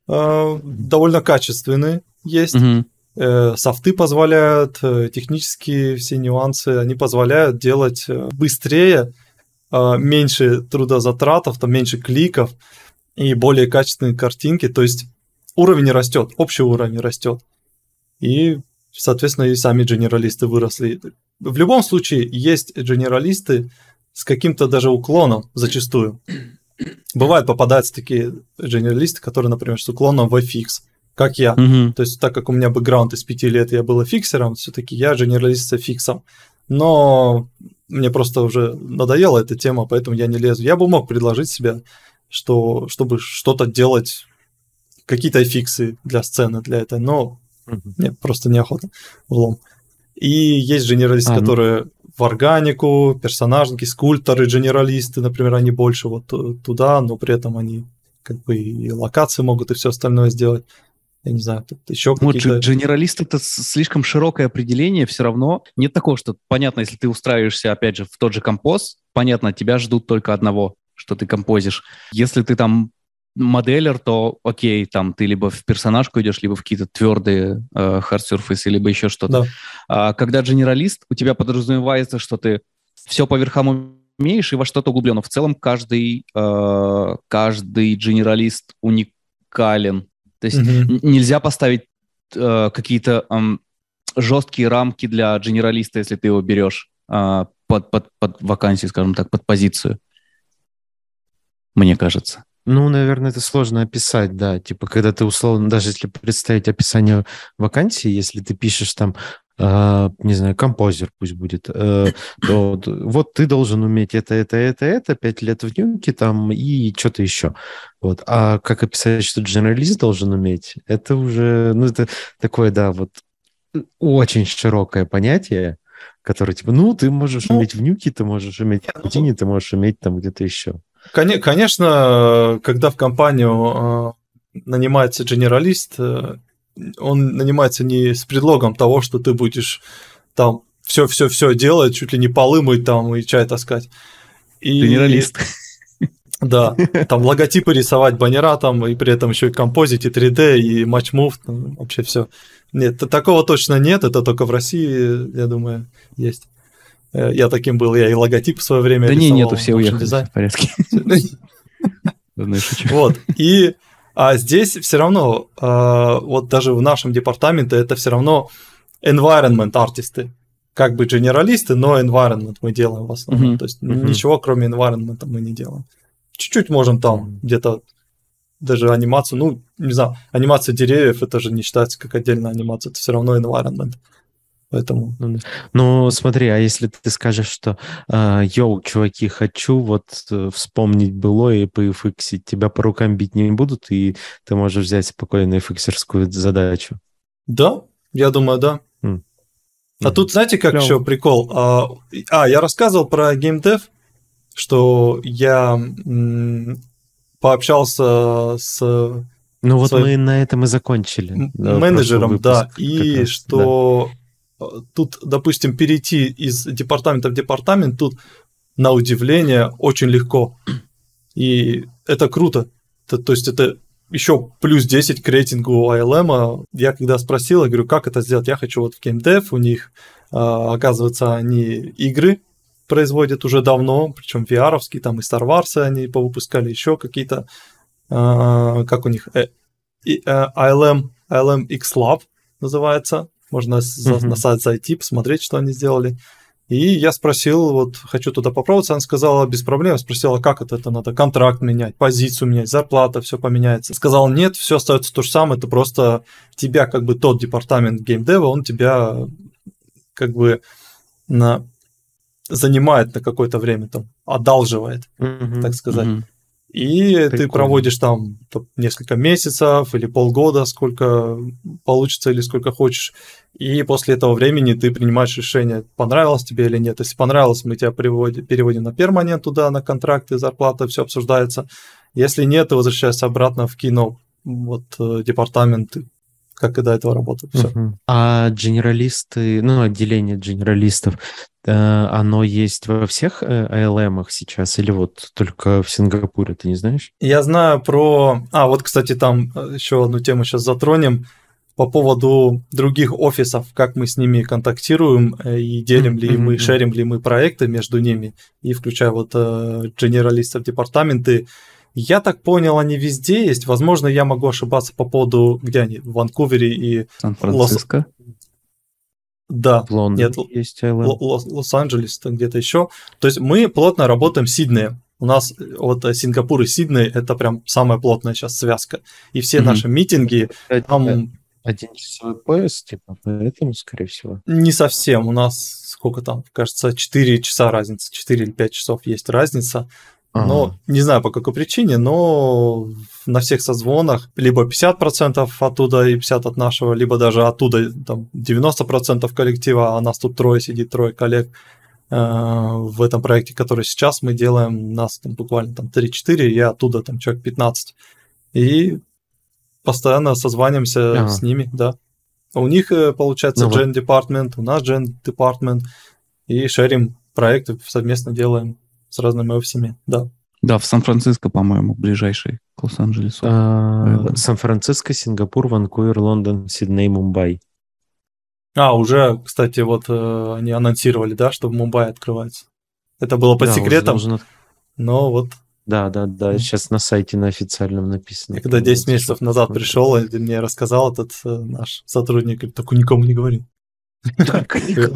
Speaker 3: э, довольно качественные есть. Mm-hmm. Э, софты позволяют, э, технические все нюансы, они позволяют делать э, быстрее, э, меньше трудозатратов, там меньше кликов и более качественные картинки. То есть уровень растет, общий уровень растет. И, соответственно, и сами генералисты выросли в любом случае есть генералисты с каким-то даже уклоном зачастую. Бывают попадаются такие генералисты, которые, например, с уклоном в FX, как я. Угу. То есть, так как у меня бэкграунд из пяти лет, я был фиксером, все-таки я генералист с фиксом. Но мне просто уже надоела эта тема, поэтому я не лезу. Я бы мог предложить себе, что, чтобы что-то делать, какие-то фиксы для сцены, для этого, но угу. мне просто неохота влом. И есть генералисты, а, ну. которые в органику, персонажники, скульпторы, генералисты, например, они больше вот туда, но при этом они как бы и локации могут и все остальное сделать. Я не знаю, тут еще
Speaker 1: ну, какие-то... Генералист — это слишком широкое определение, все равно нет такого, что понятно, если ты устраиваешься, опять же, в тот же композ, понятно, тебя ждут только одного, что ты композишь. Если ты там моделер, то окей, там ты либо в персонажку идешь, либо в какие-то твердые э, hard surface, либо еще что-то. Да. А, когда генералист, у тебя подразумевается, что ты все по верхам умеешь и во что-то углублен. в целом каждый, э, каждый генералист уникален. То есть mm нельзя поставить э, какие-то э, жесткие рамки для генералиста, если ты его берешь э, под, под, под вакансию, скажем так, под позицию. Мне кажется.
Speaker 2: Ну, наверное, это сложно описать, да. Типа, когда ты условно, даже если представить описание вакансии, если ты пишешь там, э, не знаю, композер пусть будет, э, то вот ты должен уметь это, это, это, это, пять лет в нюке там и что-то еще. Вот. А как описать, что дженералист должен уметь, это уже, ну, это такое, да, вот очень широкое понятие, которое, типа, ну, ты можешь ну, уметь в нюке, ты можешь уметь в Houdini, ты можешь уметь там где-то еще.
Speaker 3: Конечно, когда в компанию э, нанимается генералист, э, он нанимается не с предлогом того, что ты будешь там все-все-все делать, чуть ли не полы мыть там и чай таскать.
Speaker 1: И, генералист. <laughs>
Speaker 3: Да, там логотипы рисовать, баннера там, и при этом еще и композить, и 3D, и match move, вообще все. Нет, такого точно нет, это только в России, я думаю, есть. Э, я таким был, я и логотип в свое время
Speaker 1: Да рисовал, не, нету, все уехали, дизайн. в порядке. <laughs>
Speaker 3: Вот, и а здесь все равно, а, вот даже в нашем департаменте, это все равно environment артисты, как бы генералисты, но environment мы делаем в основном. То есть ничего кроме environment мы не делаем. Чуть-чуть можем там где-то даже анимацию, ну, не знаю, анимация деревьев, это же не считается как отдельная анимация, это все равно environment. Поэтому...
Speaker 2: Ну, ну, смотри, а если ты скажешь, что э, йоу, чуваки, хочу вот э, вспомнить было и пофиксить, тебя по рукам бить не будут, и ты можешь взять спокойно фиксерскую задачу?
Speaker 3: Да, я думаю, да. Mm. А mm. тут знаете, как еще прикол? А, а, я рассказывал про геймдев, что я м, пообщался с
Speaker 2: ну вот мы на этом и закончили.
Speaker 3: Менеджером, да, и что да тут, допустим, перейти из департамента в департамент, тут на удивление очень легко. И это круто. Это, то есть это еще плюс 10 к рейтингу ILM. Я когда спросил, я говорю, как это сделать? Я хочу вот в GameDev, у них, а, оказывается, они игры производят уже давно, причем vr там и Star Wars они повыпускали, еще какие-то, а, как у них, э, ILM, ILM X Lab называется, можно mm-hmm. на сайт зайти, посмотреть, что они сделали. И я спросил, вот хочу туда попробоваться, она сказала, без проблем. Спросила, как это, это надо контракт менять, позицию менять, зарплата, все поменяется. Сказал, нет, все остается то же самое, это просто тебя как бы тот департамент геймдева, он тебя как бы на занимает на какое-то время, там, одалживает, mm-hmm. так сказать. Mm-hmm. И Прикольно. ты проводишь там несколько месяцев или полгода, сколько получится или сколько хочешь. И после этого времени ты принимаешь решение, понравилось тебе или нет. Если понравилось, мы тебя переводим, переводим на перманент туда, на контракты, зарплата, все обсуждается. Если нет, ты возвращаешься обратно в кино, вот э, департамент, как и до этого работал. Все. Uh-huh.
Speaker 2: А генералисты, ну, отделение генералистов, э, оно есть во всех ALM э, сейчас или вот только в Сингапуре, ты не знаешь?
Speaker 3: Я знаю про... А, вот, кстати, там еще одну тему сейчас затронем по поводу других офисов, как мы с ними контактируем и делим ли мы, шерим ли мы проекты между ними, и включая вот генералистов департаменты, я так понял, они везде есть. Возможно, я могу ошибаться по поводу, где они, в Ванкувере и...
Speaker 1: Сан-Франциско?
Speaker 3: Лос... Да.
Speaker 2: В Лондоне Нет,
Speaker 3: есть Лос-Анджелес, где-то еще. То есть мы плотно работаем в Сиднее. У нас вот Сингапур и Сидней – это прям самая плотная сейчас связка. И все mm-hmm. наши митинги
Speaker 2: там... Один часовой пояс, типа, поэтому, скорее всего.
Speaker 3: Не совсем. У нас сколько там, кажется, 4 часа разница, 4 или 5 часов есть разница. Ага. Но не знаю по какой причине, но на всех созвонах либо 50% оттуда и 50% от нашего, либо даже оттуда там, 90% коллектива, а нас тут трое сидит, трое коллег э, в этом проекте, который сейчас мы делаем, нас там буквально там 3-4, и оттуда там человек 15. И постоянно созваниваемся ага. с ними, да. У них, э, получается, ну, Gen вот. Department, у нас Gen Department, и шерим проекты, совместно делаем с разными офисами, да.
Speaker 1: Да, в Сан-Франциско, по-моему, ближайший к Лос-Анджелесу.
Speaker 2: А, Сан-Франциско, Сингапур, Ванкувер, Лондон, Сидней, Мумбай.
Speaker 3: А, уже, кстати, вот э, они анонсировали, да, что в Мумбай открывается. Это было по да, секретам, должен... но вот...
Speaker 2: Да, да, да, сейчас на сайте на официальном написано.
Speaker 3: Я когда 10 месяцев назад пришел, и мне рассказал этот э, наш сотрудник, говорит, только никому не говори. <laughs>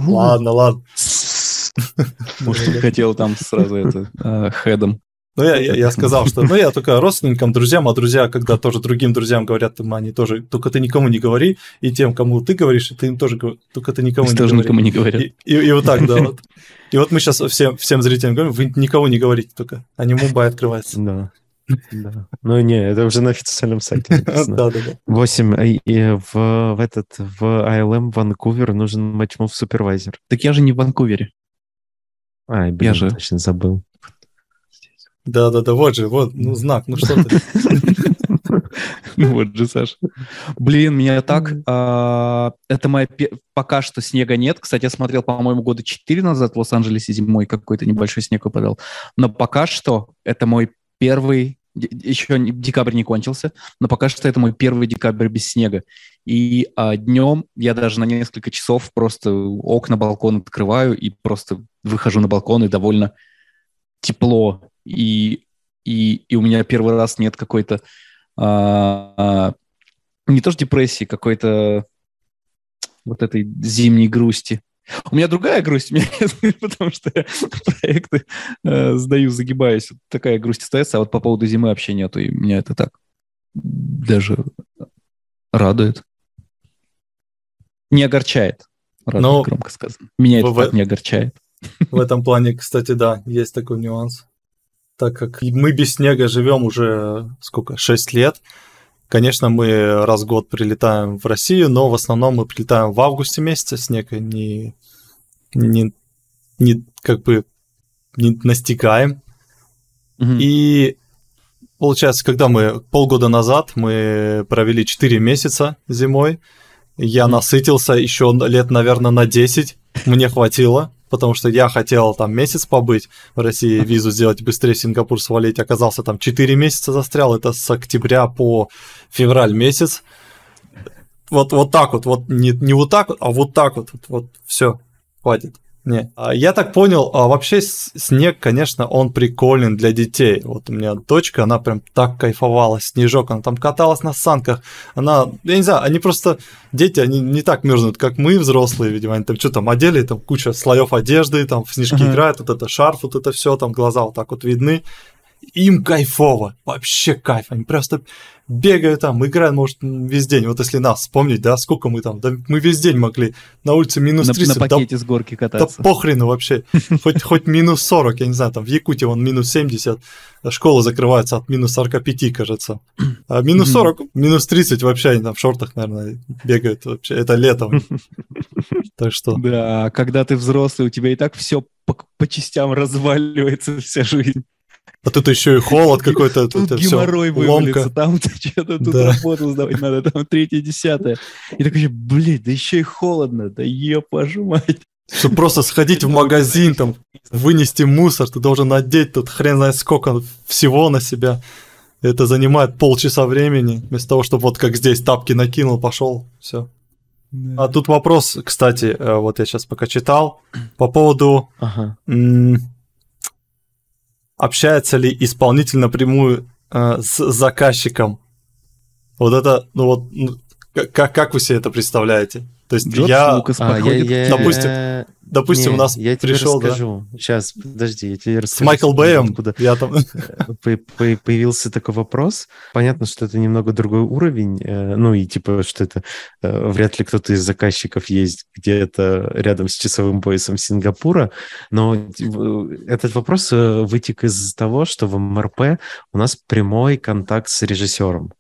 Speaker 3: Ладно, ладно.
Speaker 1: Может, <laughs> он хотел там сразу это э, хедом.
Speaker 3: Ну, я, я, я сказал, что ну, я только родственникам, друзьям, а друзья, когда тоже другим друзьям говорят, они тоже, только ты никому не говори, и тем, кому ты говоришь, ты им тоже говоришь, только ты никому не
Speaker 1: тоже говори. никому не говорят. И,
Speaker 3: и, и вот так, да. Вот. <laughs> И вот мы сейчас всем, всем зрителям говорим, вы никого не говорите только, а не Мумбай открывается.
Speaker 2: Да. Да. Ну не, это уже на официальном сайте написано. <laughs> Да, да, да. 8. И в, в этот, в ILM Ванкувер нужен матчмув супервайзер.
Speaker 1: Так я же не в Ванкувере.
Speaker 2: Ай, блин, я же точно забыл.
Speaker 3: Да-да-да, вот же, вот, ну, знак, ну что ты. <laughs>
Speaker 1: Ну вот же, Саша. Блин, меня так... А, это моя... Пока что снега нет. Кстати, я смотрел, по-моему, года 4 назад в Лос-Анджелесе зимой какой-то небольшой снег выпадал. Но пока что это мой первый еще декабрь не кончился, но пока что это мой первый декабрь без снега. И а, днем я даже на несколько часов просто окна, балкон открываю и просто выхожу на балкон и довольно тепло. И, и, и у меня первый раз нет какой-то а, а, не то что депрессии, какой-то вот этой зимней грусти. У меня другая грусть, меня <laughs> потому что я проекты э, сдаю, загибаюсь. Вот такая грусть остается, а вот по поводу зимы вообще нету, и меня это так. даже радует. Не огорчает.
Speaker 3: Радует, Но
Speaker 1: громко сказано. Меня в, это так не огорчает.
Speaker 3: В этом плане, кстати, да, есть такой нюанс. Так как мы без снега живем уже сколько, 6 лет, Конечно, мы раз в год прилетаем в Россию, но в основном мы прилетаем в августе месяце, снег не, не, не как бы не настигаем. Угу. И получается, когда мы полгода назад мы провели 4 месяца зимой, я насытился еще лет, наверное, на 10, мне хватило потому что я хотел там месяц побыть в России, визу сделать, быстрее Сингапур свалить, оказался там 4 месяца застрял, это с октября по февраль месяц. Вот, вот так вот, вот не, не вот так вот, а вот так вот, вот, вот все, хватит. Не. А я так понял, а вообще снег, конечно, он прикольный для детей. Вот у меня дочка, она прям так кайфовала, снежок, она там каталась на санках. Она, я не знаю, они просто, дети, они не так мерзнут, как мы, взрослые, видимо, они там что там одели, там куча слоев одежды, там в снежки uh-huh. играют, вот это шарф, вот это все, там глаза вот так вот видны им кайфово, вообще кайф, они просто бегают там, играют, может, весь день, вот если нас вспомнить, да, сколько мы там, да, мы весь день могли на улице минус 30.
Speaker 1: На, на пакете да, с горки кататься.
Speaker 3: Да похрену вообще, <laughs> хоть, хоть минус 40, я не знаю, там в Якутии он минус 70, школа закрывается от минус 45, кажется, а минус 40, минус 30 вообще они там в шортах, наверное, бегают вообще, это летом. <laughs> Так что...
Speaker 1: Да, когда ты взрослый, у тебя и так все по, по частям разваливается вся жизнь.
Speaker 3: А тут еще и холод какой-то.
Speaker 1: Тут это геморрой вывалится, там <laughs> что-то тут да. работу сдавать надо, там третье, десятое. И такой, блин, да еще и холодно, да епажу <laughs> мать.
Speaker 3: Чтобы просто сходить в магазин, там, вынести мусор, ты должен надеть тут хрен знает сколько всего на себя. Это занимает полчаса времени, вместо того, чтобы вот как здесь тапки накинул, пошел, все. Да. А тут вопрос, кстати, э, вот я сейчас пока читал, по поводу ага общается ли исполнитель напрямую э, с заказчиком. Вот это, ну вот, ну, как, как вы себе это представляете? То есть Джордж я, Лукас а, я, я, допустим, допустим, не, у нас я тебе пришел,
Speaker 2: расскажу. Да? Сейчас, подожди, я тебе расскажу.
Speaker 3: С Майкл Бэем, куда я там
Speaker 2: э, появился такой вопрос. Понятно, что это немного другой уровень, э, ну и типа, что это э, вряд ли кто-то из заказчиков есть где-то рядом с часовым поясом Сингапура, но этот вопрос вытек из того, что в МРП у нас прямой контакт с режиссером.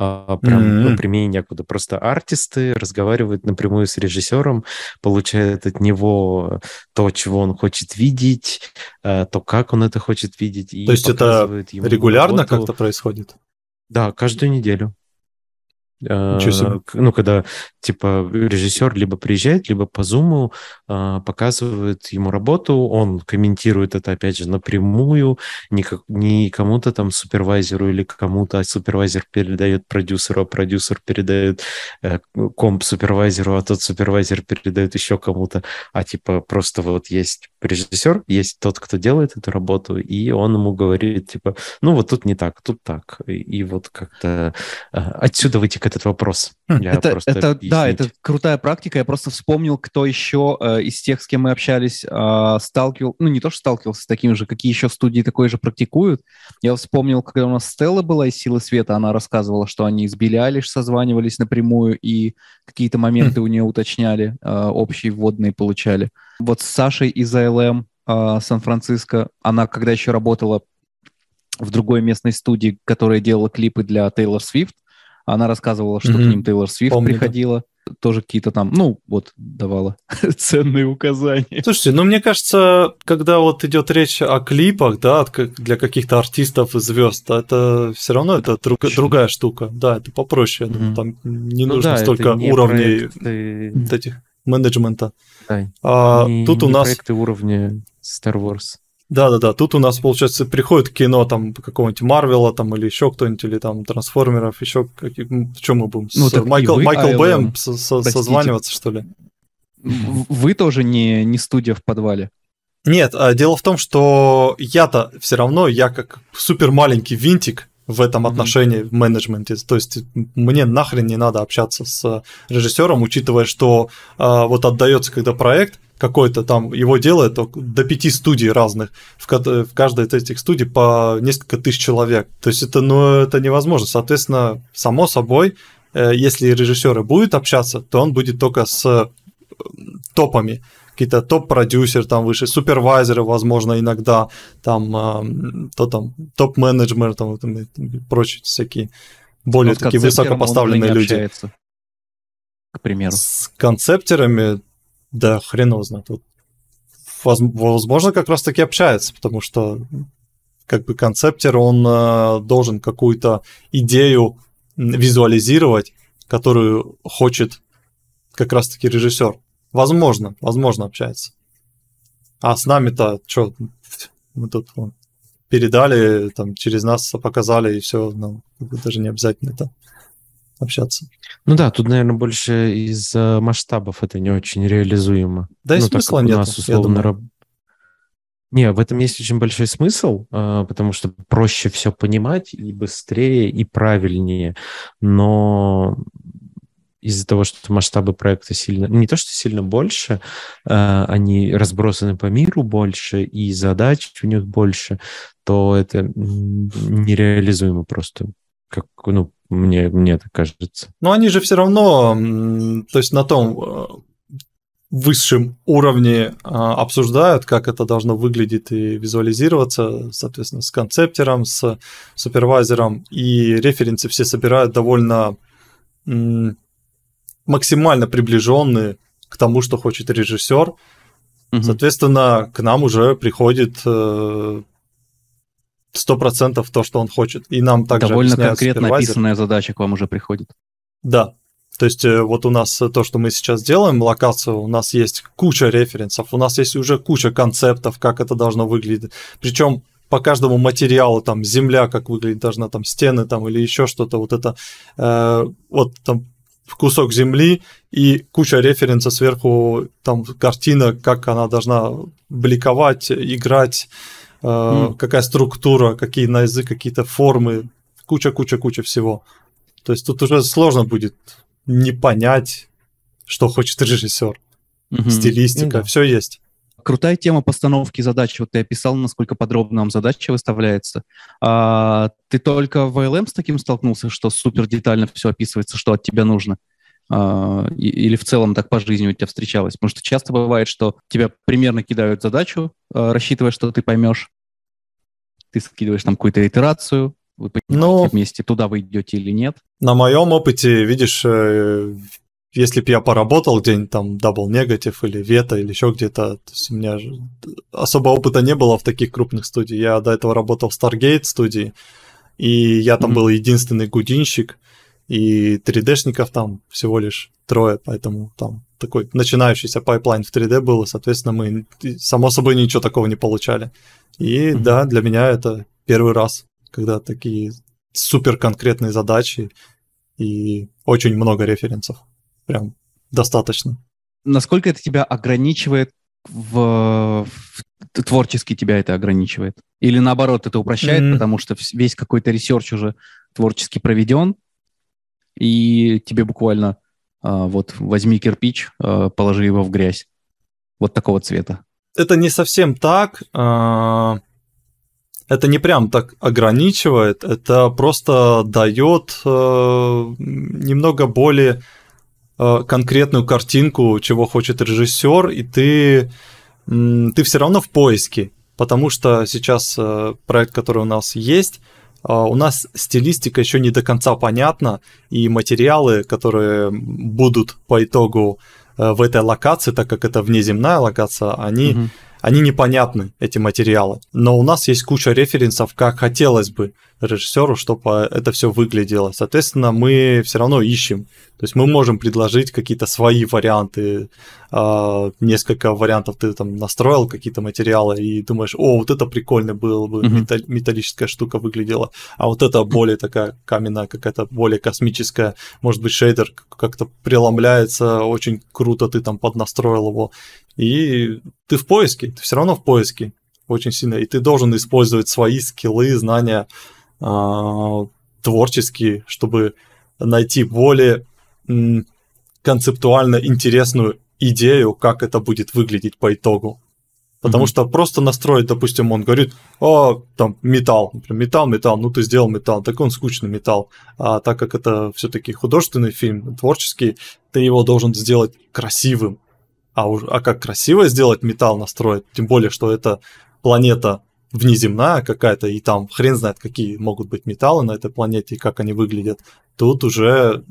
Speaker 2: А, прям mm-hmm. напрямую некуда. Просто артисты разговаривают напрямую с режиссером, получают от него то, чего он хочет видеть, э, то, как он это хочет видеть.
Speaker 3: то есть это регулярно как-то происходит?
Speaker 2: Да, каждую неделю. Э, ну, когда, типа, режиссер либо приезжает, либо по зуму э, показывает ему работу, он комментирует это, опять же, напрямую, не, как, не кому-то там супервайзеру или кому-то, а супервайзер передает продюсеру, а продюсер передает э, комп супервайзеру, а тот супервайзер передает еще кому-то, а типа просто вот есть режиссер, есть тот, кто делает эту работу, и он ему говорит, типа, ну, вот тут не так, тут так, и, и вот как-то э, отсюда вытекает этот вопрос.
Speaker 1: Хм, это, это да, это крутая практика. Я просто вспомнил, кто еще э, из тех, с кем мы общались, э, сталкивал, ну не то, что сталкивался с таким же, какие еще студии такое же практикуют. Я вспомнил, когда у нас Стелла была из «Силы света», она рассказывала, что они с Билли Алиш созванивались напрямую и какие-то моменты у нее уточняли, э, общие вводные получали. Вот с Сашей из АЛМ э, Сан-Франциско, она когда еще работала в другой местной студии, которая делала клипы для Тейлор Свифт, она рассказывала, что mm-hmm. к ним Тейлор Свифт Помню, приходила, да. тоже какие-то там, ну, вот, давала <laughs> ценные указания.
Speaker 3: Слушайте, ну, мне кажется, когда вот идет речь о клипах, да, для каких-то артистов и звезд, это все равно это друг, другая штука. Да, это попроще. Mm-hmm. Там не ну, нужно да, столько уровней проект, этих менеджмента.
Speaker 2: Да, а не, тут не у нас... проекты уровня Star Wars.
Speaker 3: Да-да-да, тут у нас, получается, приходит кино там какого-нибудь Марвела там или еще кто-нибудь, или там Трансформеров, еще какие... Что мы будем? Ну, с Майкл, вы, Майкл а, Бэем со, со, созваниваться, что ли?
Speaker 1: Вы тоже не, не студия в подвале?
Speaker 3: Нет, а дело в том, что я-то все равно, я как супер маленький винтик в этом mm-hmm. отношении в менеджменте. То есть мне нахрен не надо общаться с режиссером, учитывая, что а, вот отдается, когда проект, какой-то там, его делает до пяти студий разных, в, в каждой из этих студий по несколько тысяч человек. То есть это, ну, это невозможно. Соответственно, само собой, э, если режиссер будет общаться, то он будет только с э, топами какие-то топ-продюсер там выше, супервайзеры, возможно, иногда, там, э, то там, топ-менеджмент, там, там, и прочие всякие более такие высокопоставленные люди. Общается,
Speaker 1: к примеру.
Speaker 3: С концептерами, да, хрен знает. Вот, возможно, как раз таки общается, потому что как бы концептер, он э, должен какую-то идею визуализировать, которую хочет как раз таки режиссер. Возможно, возможно общается. А с нами-то что, мы тут вон, передали, там через нас показали, и все, нам даже не обязательно это общаться.
Speaker 2: Ну да, тут, наверное, больше из масштабов это не очень реализуемо.
Speaker 3: Да и
Speaker 2: ну,
Speaker 3: смысла нет,
Speaker 2: нас, условно, раб... Не, в этом есть очень большой смысл, а, потому что проще все понимать и быстрее, и правильнее. Но из-за того, что масштабы проекта сильно, не то что сильно больше, э, они разбросаны по миру больше, и задач у них больше, то это нереализуемо просто, как, ну, мне, мне так кажется.
Speaker 3: Но они же все равно, то есть на том э, высшем уровне э, обсуждают, как это должно выглядеть и визуализироваться, соответственно, с концептером, с супервайзером, и референсы все собирают довольно максимально приближенные к тому, что хочет режиссер. Угу. Соответственно, к нам уже приходит э, сто процентов то, что он хочет. И нам также
Speaker 1: Довольно конкретно описанная задача к вам уже приходит.
Speaker 3: Да. То есть э, вот у нас то, что мы сейчас делаем, локацию, у нас есть куча референсов, у нас есть уже куча концептов, как это должно выглядеть. Причем по каждому материалу, там, земля, как выглядит должна, там, стены, там, или еще что-то, вот это, э, вот там кусок земли и куча референсов сверху, там картина, как она должна бликовать, играть, э, mm. какая структура, какие на язык, какие-то формы, куча-куча-куча всего. То есть тут уже сложно будет не понять, что хочет режиссер. Mm-hmm. Стилистика, mm-hmm. все есть.
Speaker 1: Крутая тема постановки задач. Вот ты описал, насколько подробно вам задача выставляется. А, ты только в ILM с таким столкнулся, что супер детально все описывается, что от тебя нужно? А, или в целом так по жизни у тебя встречалось? Потому что часто бывает, что тебя примерно кидают задачу, а, рассчитывая, что ты поймешь. Ты скидываешь там какую-то итерацию, вы понимаете ну, вместе, туда вы идете или нет.
Speaker 3: На моем опыте, видишь, э, если бы я поработал где-нибудь там Double Negative или Вета или еще где-то, то есть у меня же особо опыта не было в таких крупных студиях. Я до этого работал в Stargate студии, и я там mm-hmm. был единственный гудинщик, и 3D-шников там всего лишь трое, поэтому там такой начинающийся pipeline в 3D был, и, соответственно, мы, само собой, ничего такого не получали. И mm-hmm. да, для меня это первый раз, когда такие супер конкретные задачи и очень много референсов прям достаточно.
Speaker 1: Насколько это тебя ограничивает в, в творчески тебя это ограничивает? Или наоборот, это упрощает, mm-hmm. потому что весь какой-то research уже творчески проведен, и тебе буквально а, вот возьми кирпич, а, положи его в грязь. Вот такого цвета.
Speaker 3: Это не совсем так. А, это не прям так ограничивает, это просто дает а, немного более конкретную картинку, чего хочет режиссер, и ты, ты все равно в поиске, потому что сейчас э, проект, который у нас есть, э, у нас стилистика еще не до конца понятна, и материалы, которые будут по итогу в этой локации, так как это внеземная локация, они, угу. они непонятны, эти материалы. Но у нас есть куча референсов, как хотелось бы режиссеру, чтобы это все выглядело. Соответственно, мы все равно ищем. То есть мы можем предложить какие-то свои варианты, а, несколько вариантов ты там настроил какие-то материалы и думаешь, о, вот это прикольно было бы, mm-hmm. металлическая штука выглядела, а вот это более такая каменная, какая-то более космическая, может быть, шейдер как-то преломляется, очень круто ты там поднастроил его, и ты в поиске, ты все равно в поиске очень сильно, и ты должен использовать свои скиллы, знания, творческие, чтобы найти более концептуально интересную идею, как это будет выглядеть по итогу. Потому mm-hmm. что просто настроить, допустим, он говорит, о, там, металл, например, металл, металл, ну ты сделал металл, так он скучный металл. А так как это все-таки художественный фильм, творческий, ты его должен сделать красивым. А, уж, а как красиво сделать металл настроить, тем более, что это планета внеземная какая-то, и там хрен знает, какие могут быть металлы на этой планете и как они выглядят. Тут уже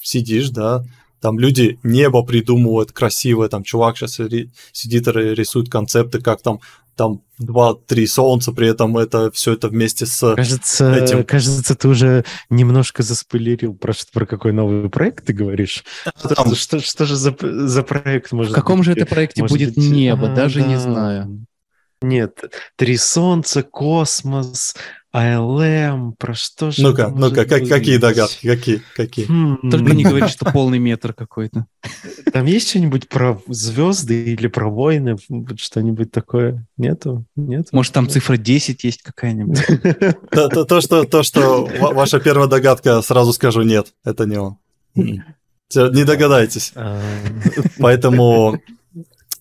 Speaker 3: сидишь, да, там люди небо придумывают красивое, там чувак сейчас сидит и рисует концепты, как там там два-три солнца, при этом это все это вместе с
Speaker 2: кажется, этим. Кажется, ты уже немножко заспойлерил про, про какой новый проект ты говоришь. Там... Что, что же за, за проект
Speaker 1: может В каком быть? же это проекте может будет быть... небо, а, даже да. не знаю.
Speaker 2: Нет, три солнца, космос, АЛМ, про что же...
Speaker 3: Ну-ка, ну-ка, как, какие догадки, какие, какие?
Speaker 1: Хм, Только не говори, что полный метр какой-то.
Speaker 2: Там есть что-нибудь про звезды или про войны, что-нибудь такое? Нету? Нету?
Speaker 1: Может, там цифра 10 есть какая-нибудь?
Speaker 3: То, что, то, что ваша первая догадка, сразу скажу, нет, это не он. Не догадаетесь. А. Поэтому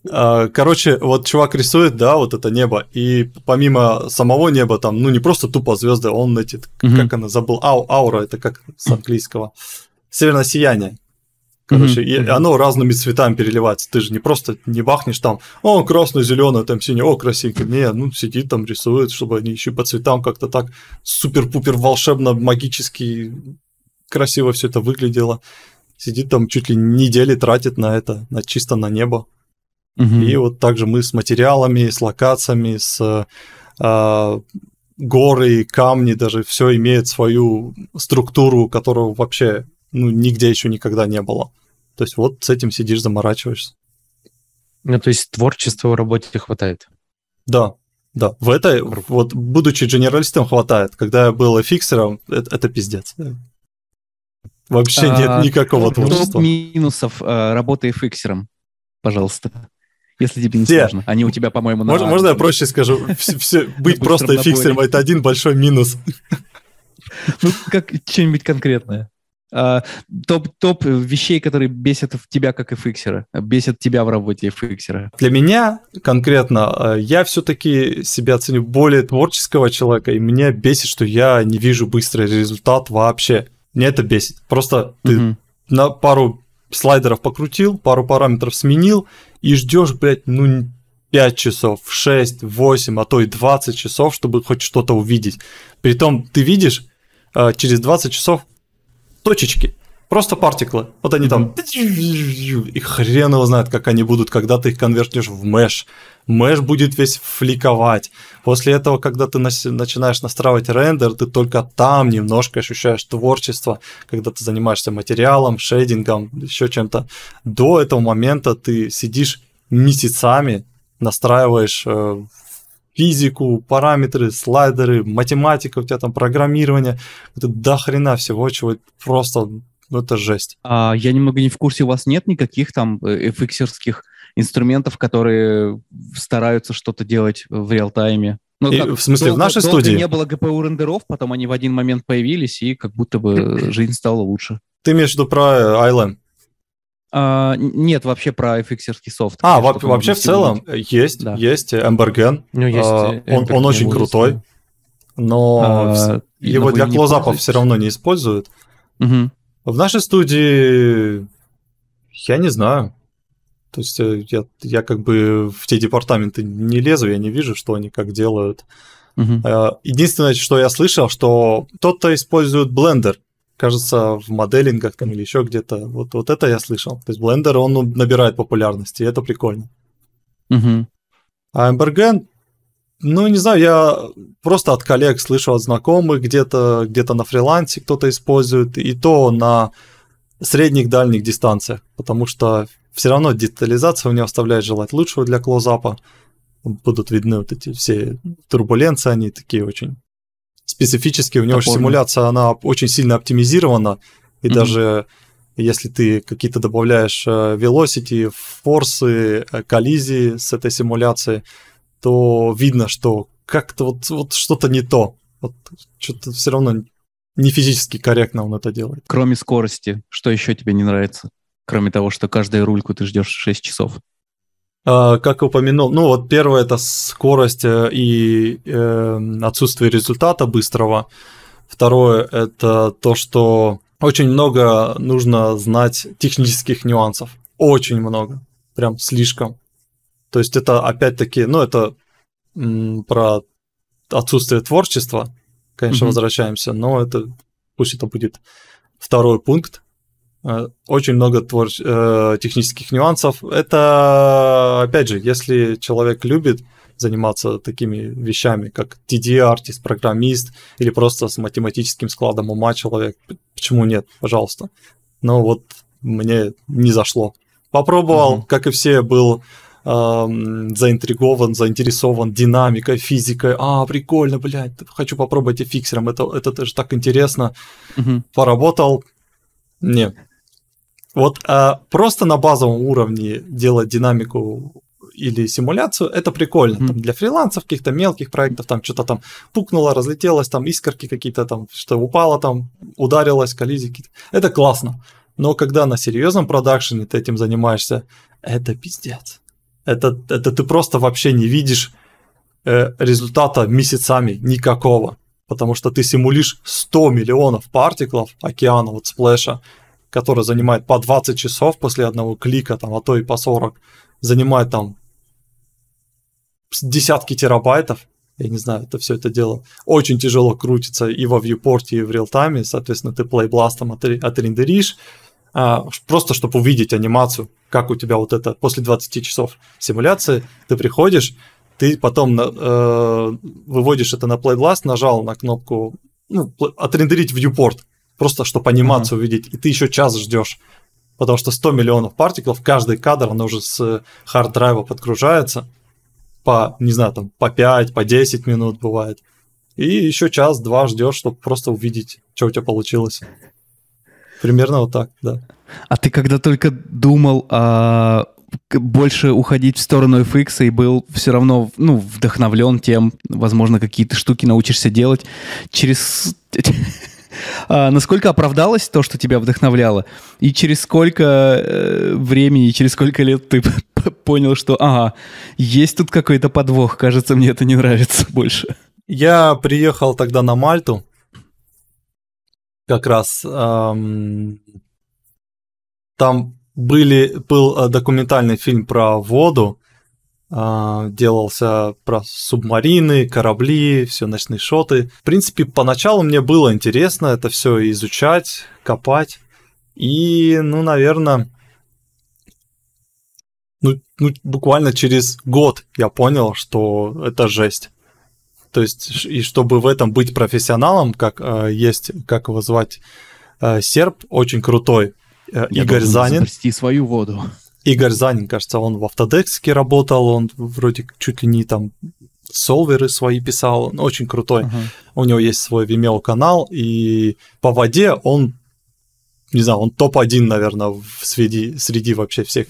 Speaker 3: короче, вот чувак рисует, да, вот это небо, и помимо самого неба там, ну не просто тупо звезды, он эти, mm-hmm. как она забыл, Ау, аура, это как с английского, северное сияние. Короче, mm-hmm. и оно разными цветами переливается. Ты же не просто не бахнешь там, о, красный, зеленый, там синий, о, красивенько. Не, ну сидит там, рисует, чтобы они еще по цветам как-то так супер-пупер волшебно, магически красиво все это выглядело. Сидит там чуть ли недели тратит на это, на чисто на небо. Угу. И вот также мы с материалами, с локациями, с э, горы, камни, даже все имеет свою структуру, которую вообще ну, нигде еще никогда не было. То есть вот с этим сидишь, заморачиваешься.
Speaker 2: Ну, то есть творчества в работе хватает?
Speaker 3: Да, да. В этой, вот будучи генералистом, хватает. Когда я был фиксером, это, это пиздец. Вообще а, нет никакого творчества.
Speaker 1: минусов э, работы фиксером, пожалуйста если тебе не Те. сложно. Они у тебя, по-моему,
Speaker 3: на... Можно, можно я проще скажу? <laughs> Все, все, быть просто фиксером — это один большой минус. <laughs>
Speaker 1: Ну, как что-нибудь конкретное. А, топ, топ вещей, которые бесят в тебя как и фиксера, бесят тебя в работе фиксера.
Speaker 3: Для меня конкретно, э, я все-таки себя ценю более творческого человека, и меня бесит, что я не вижу быстрый результат вообще. Мне это бесит. Просто ты угу. на пару слайдеров покрутил, пару параметров сменил, и ждешь, блядь, ну, 5 часов, 6, 8, а то и 20 часов, чтобы хоть что-то увидеть. Притом ты видишь э, через 20 часов точечки, просто партиклы. Вот они там, и хрен его знает, как они будут, когда ты их конвертишь в меш. Меш будет весь фликовать. После этого, когда ты начинаешь настраивать рендер, ты только там немножко ощущаешь творчество, когда ты занимаешься материалом, шейдингом, еще чем-то. До этого момента ты сидишь месяцами, настраиваешь э, физику, параметры, слайдеры, математика, у тебя там программирование. Это до хрена всего, чего просто ну, это жесть.
Speaker 1: А, я немного не в курсе, у вас нет никаких там fx инструментов, которые стараются что-то делать в реал-тайме.
Speaker 3: Ну, и, как, в смысле, долго, в нашей долго студии?
Speaker 1: не было GPU рендеров, потом они в один момент появились, и как будто бы <laughs> жизнь стала лучше.
Speaker 3: Ты имеешь в виду про ILM?
Speaker 1: А, нет, вообще про fx софт.
Speaker 3: А, во- вообще в целом есть, да. есть Embergen. Ну, есть а, он, он очень крутой, но а, его для клозапов все равно не используют. Угу. В нашей студии я не знаю. То есть э, я, я как бы в те департаменты не лезу, я не вижу, что они как делают. Uh-huh. Единственное, что я слышал, что кто-то использует Blender, кажется, в моделингах там или еще где-то. Вот, вот это я слышал. То есть Blender, он набирает популярности, и это прикольно. Uh-huh. А Embergen, ну, не знаю, я просто от коллег слышу, от знакомых где-то где на фрилансе кто-то использует, и то на средних дальних дистанциях, потому что все равно детализация у него оставляет желать лучшего для клоузапа. Будут видны вот эти все турбуленции, они такие очень специфические. У него же симуляция, она очень сильно оптимизирована, и mm-hmm. даже если ты какие-то добавляешь э, velocity, форсы, э, коллизии с этой симуляцией, то видно, что как-то вот, вот что-то не то. Вот что-то все равно не физически корректно он это делает.
Speaker 1: Кроме скорости, что еще тебе не нравится? кроме того, что каждую рульку ты ждешь 6 часов?
Speaker 3: А, как упомянул, ну вот первое это скорость э, и э, отсутствие результата быстрого. Второе это то, что очень много нужно знать технических нюансов. Очень много. Прям слишком. То есть это опять-таки, ну это м, про отсутствие творчества, конечно, mm-hmm. возвращаемся, но это пусть это будет второй пункт. Э, очень много твор... Э, технических нюансов. Это, опять же, если человек любит заниматься такими вещами, как TD-артист, программист или просто с математическим складом ума человек, почему нет, пожалуйста. Но вот мне не зашло. Попробовал, mm-hmm. как и все, был заинтригован, заинтересован динамикой, физикой. А, прикольно, блядь, хочу попробовать и фиксером, это, это, это же так интересно. Mm-hmm. Поработал, не. Вот а, просто на базовом уровне делать динамику или симуляцию, это прикольно. Mm-hmm. Там, для фрилансов, каких-то мелких проектов, там что-то там пукнуло, разлетелось, там искорки какие-то там, что упало там, ударилось, коллизии какие-то. Это классно. Но когда на серьезном продакшене ты этим занимаешься, это пиздец. Это, это ты просто вообще не видишь э, результата месяцами никакого. Потому что ты симулишь 100 миллионов партиклов океана, вот сплэша, который занимает по 20 часов после одного клика, там, а то и по 40, занимает там десятки терабайтов, я не знаю, это все это дело очень тяжело крутится и во viewport, и в реал-тайме, соответственно, ты плейбластом отрендеришь, просто чтобы увидеть анимацию, как у тебя вот это после 20 часов симуляции, ты приходишь, ты потом э, выводишь это на Playblast, нажал на кнопку ну, отрендерить viewport, просто чтобы анимацию uh-huh. увидеть, и ты еще час ждешь. Потому что 100 миллионов партиклов, каждый кадр, он уже с хард-драйва подгружается по, не знаю, там, по 5, по 10 минут бывает. И еще час-два ждешь, чтобы просто увидеть, что у тебя получилось. Примерно вот так, да.
Speaker 1: А ты когда только думал о больше уходить в сторону FX и был все равно ну, вдохновлен тем, возможно, какие-то штуки научишься делать через... <laughs> А, насколько оправдалось то, что тебя вдохновляло? И через сколько э, времени, через сколько лет ты <laughs> понял, что ага, есть тут какой-то подвох, кажется, мне это не нравится больше?
Speaker 3: Я приехал тогда на Мальту, как раз эм, там были, был э, документальный фильм про воду, э, делался про субмарины, корабли, все ночные шоты. В принципе, поначалу мне было интересно это все изучать, копать. И, ну, наверное, ну, ну, буквально через год я понял, что это жесть. То есть, и чтобы в этом быть профессионалом, как э, есть, как его звать, э, серб, очень крутой, э, Я Игорь Занин.
Speaker 1: свою воду.
Speaker 3: Игорь Занин, кажется, он в Autodesk работал, он вроде чуть ли не там солверы свои писал, он очень крутой. Uh-huh. У него есть свой Vimeo канал, и по воде он, не знаю, он топ-1, наверное, среди, среди вообще всех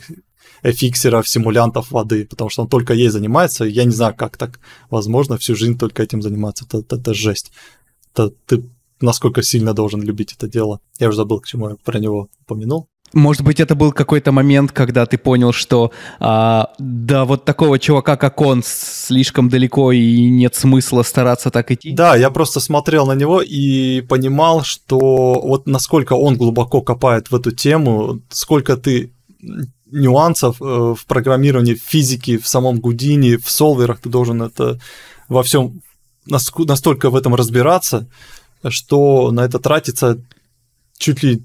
Speaker 3: фиксеров, симулянтов воды, потому что он только ей занимается. Я не знаю, как так возможно всю жизнь только этим заниматься. Это, это, это жесть. Это ты насколько сильно должен любить это дело. Я уже забыл, к чему я про него упомянул.
Speaker 1: Может быть, это был какой-то момент, когда ты понял, что а, да, вот такого чувака, как он, слишком далеко и нет смысла стараться так идти?
Speaker 3: Да, я просто смотрел на него и понимал, что вот насколько он глубоко копает в эту тему, сколько ты нюансов э, в программировании, в физике, в самом Гудине, в солверах ты должен это во всем настолько в этом разбираться, что на это тратится чуть ли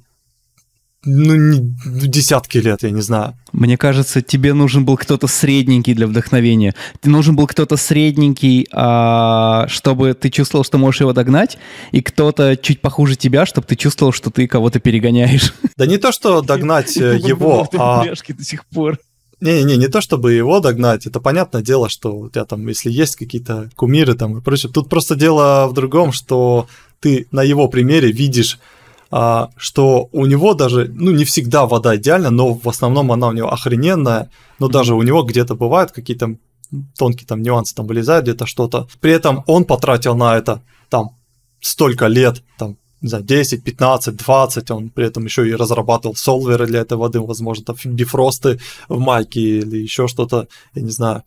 Speaker 3: ну, не, десятки лет, я не знаю.
Speaker 1: Мне кажется, тебе нужен был кто-то средненький для вдохновения. Ты нужен был кто-то средненький, а, чтобы ты чувствовал, что можешь его догнать, и кто-то чуть похуже тебя, чтобы ты чувствовал, что ты кого-то перегоняешь. <laughs>
Speaker 3: Да не то, что догнать э, <laughs> его, а... до сих пор. Не-не, не то чтобы его догнать, это понятное дело, что у тебя там, если есть какие-то кумиры там и прочее, тут просто дело в другом, что ты на его примере видишь что у него даже, ну, не всегда вода идеальна, но в основном она у него охрененная, но даже у него где-то бывают какие-то тонкие там нюансы, там вылезают где-то что-то. При этом он потратил на это там столько лет, там не знаю, 10, 15, 20, он при этом еще и разрабатывал солверы для этой воды, возможно, там бифросты в майке или еще что-то, я не знаю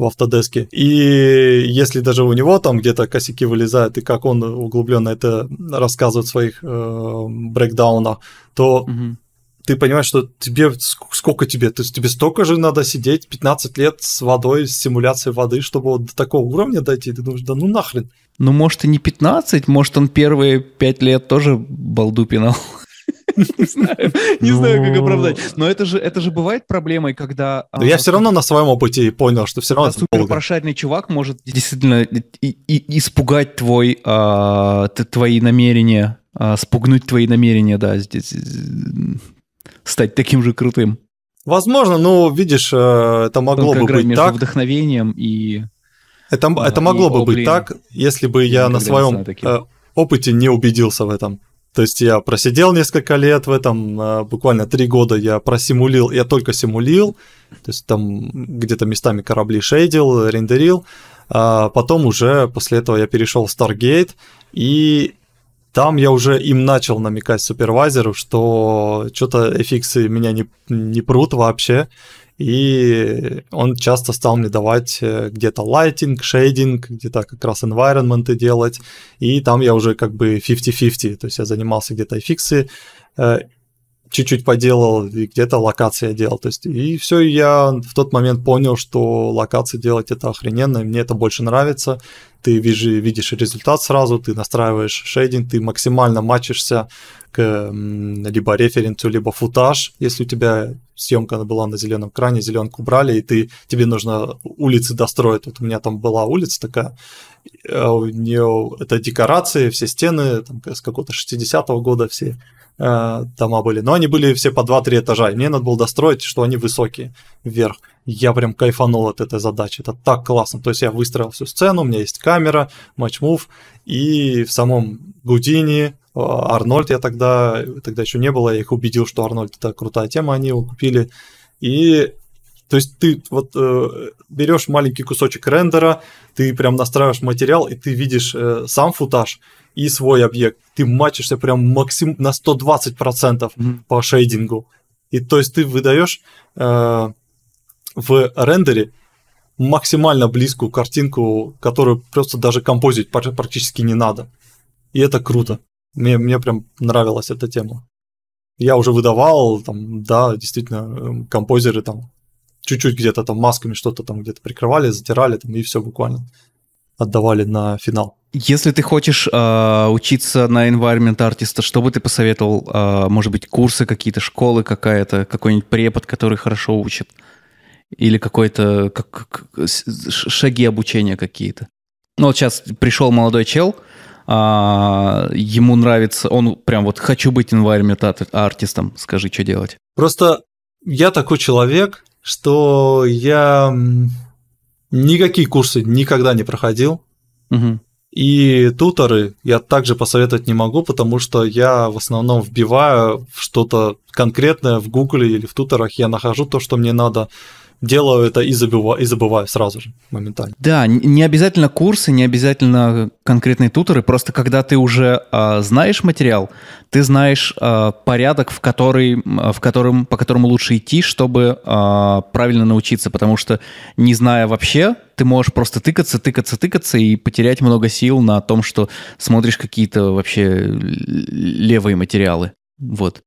Speaker 3: в автодеске. И если даже у него там где-то косяки вылезают, и как он углубленно это рассказывает в своих э, брейкдаунах, то угу. ты понимаешь, что тебе сколько тебе? То есть тебе столько же надо сидеть 15 лет с водой, с симуляцией воды, чтобы вот до такого уровня дойти. Ты думаешь, да ну нахрен.
Speaker 1: Ну, может, и не 15, может, он первые 5 лет тоже балду пинал. <laughs> Не знаю, не знаю, как оправдать. Но это же, это же бывает проблемой, когда...
Speaker 3: Но я а, все равно на своем опыте понял, что все равно...
Speaker 1: Супер прошаренный чувак может действительно испугать твой, а, твои намерения, а, спугнуть твои намерения, да, здесь стать таким же крутым.
Speaker 3: Возможно, но видишь, э, это могло бы быть
Speaker 1: между вдохновением и...
Speaker 3: Это, это могло бы быть так, если бы я на своем э, опыте не убедился в этом. То есть я просидел несколько лет в этом, а, буквально три года я просимулил, я только симулил, то есть там где-то местами корабли шейдил, рендерил, а потом уже после этого я перешел в Stargate, и там я уже им начал намекать супервайзеру, что что-то FX меня не, не прут вообще, и он часто стал мне давать э, где-то лайтинг, шейдинг, где-то как раз environment делать, и там я уже как бы 50-50, то есть я занимался где-то фиксы, э, чуть-чуть поделал, и где-то локации делал. То есть, и все, я в тот момент понял, что локации делать это охрененно, и мне это больше нравится. Ты видишь, видишь результат сразу, ты настраиваешь шейдинг, ты максимально матчишься к либо референсу, либо футаж. Если у тебя съемка была на зеленом кране, зеленку убрали, и ты, тебе нужно улицы достроить. Вот у меня там была улица такая, э, у нее это декорации, все стены там, с какого-то 60-го года все э, дома были. Но они были все по 2-3 этажа, и мне надо было достроить, что они высокие вверх. Я прям кайфанул от этой задачи. Это так классно. То есть я выстроил всю сцену, у меня есть камера, матч-мув, и в самом Гудини а, Арнольд я тогда, тогда еще не было, я их убедил, что Арнольд это крутая тема, они его купили. И то есть ты вот э, берешь маленький кусочек рендера, ты прям настраиваешь материал, и ты видишь э, сам футаж и свой объект. Ты мачишься прям максим на 120% mm-hmm. по шейдингу. И то есть ты выдаешь э, в рендере максимально близкую картинку, которую просто даже композить практически не надо. И это круто. Мне, мне прям нравилась эта тема. Я уже выдавал, там, да, действительно, эм, композеры там чуть-чуть где-то там масками что-то там где-то прикрывали, затирали там и все буквально отдавали на финал.
Speaker 1: Если ты хочешь э, учиться на environment артиста, что бы ты посоветовал? Э, может быть, курсы какие-то, школы какая-то, какой-нибудь препод, который хорошо учит? Или какой-то как, как, шаги обучения какие-то? Ну вот сейчас пришел молодой чел, а, ему нравится, он прям вот хочу быть environment артистом, скажи, что делать.
Speaker 3: Просто я такой человек, что я никакие курсы никогда не проходил. Угу. И туторы я также посоветовать не могу, потому что я в основном вбиваю что-то конкретное в Гугле или в туторах, я нахожу то, что мне надо делаю это и забываю, и забываю сразу же, моментально.
Speaker 1: Да, не обязательно курсы, не обязательно конкретные туторы, просто когда ты уже э, знаешь материал, ты знаешь э, порядок, в, который, в котором, по которому лучше идти, чтобы э, правильно научиться, потому что не зная вообще, ты можешь просто тыкаться, тыкаться, тыкаться и потерять много сил на том, что смотришь какие-то вообще левые материалы. Вот.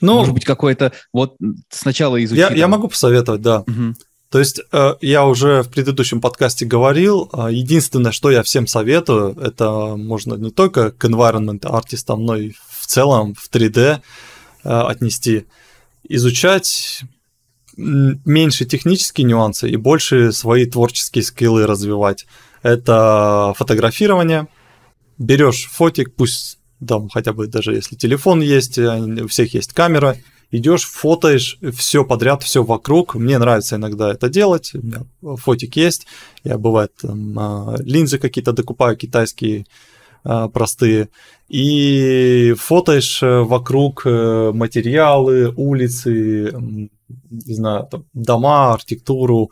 Speaker 1: Ну, Может быть, какое-то... Вот сначала изучить.
Speaker 3: Я, я могу посоветовать, да. Угу. То есть э, я уже в предыдущем подкасте говорил, э, единственное, что я всем советую, это можно не только к environment артистам, но и в целом в 3D э, отнести. Изучать меньше технические нюансы и больше свои творческие скиллы развивать. Это фотографирование. Берешь фотик, пусть там хотя бы даже если телефон есть, у всех есть камера, идешь, фотоешь все подряд, все вокруг. Мне нравится иногда это делать. У меня фотик есть. Я бывает там, а, линзы какие-то докупаю китайские а, простые. И фотоешь э, вокруг э, материалы, улицы, не знаю, там, дома, архитектуру,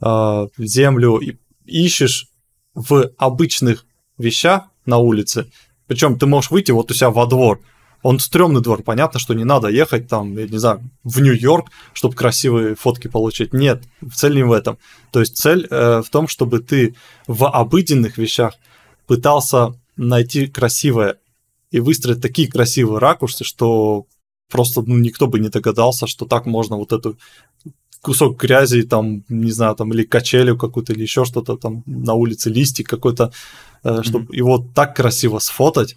Speaker 3: а, землю. И ищешь в обычных вещах на улице Причем ты можешь выйти вот у себя во двор, он стрёмный двор, понятно, что не надо ехать там, я не знаю, в Нью-Йорк, чтобы красивые фотки получить. Нет, цель не в этом. То есть цель э, в том, чтобы ты в обыденных вещах пытался найти красивое и выстроить такие красивые ракурсы, что просто ну, никто бы не догадался, что так можно вот эту кусок грязи, там, не знаю, там, или качелю какую-то, или еще что-то там на улице, листик какой-то, чтобы mm-hmm. его так красиво сфотать,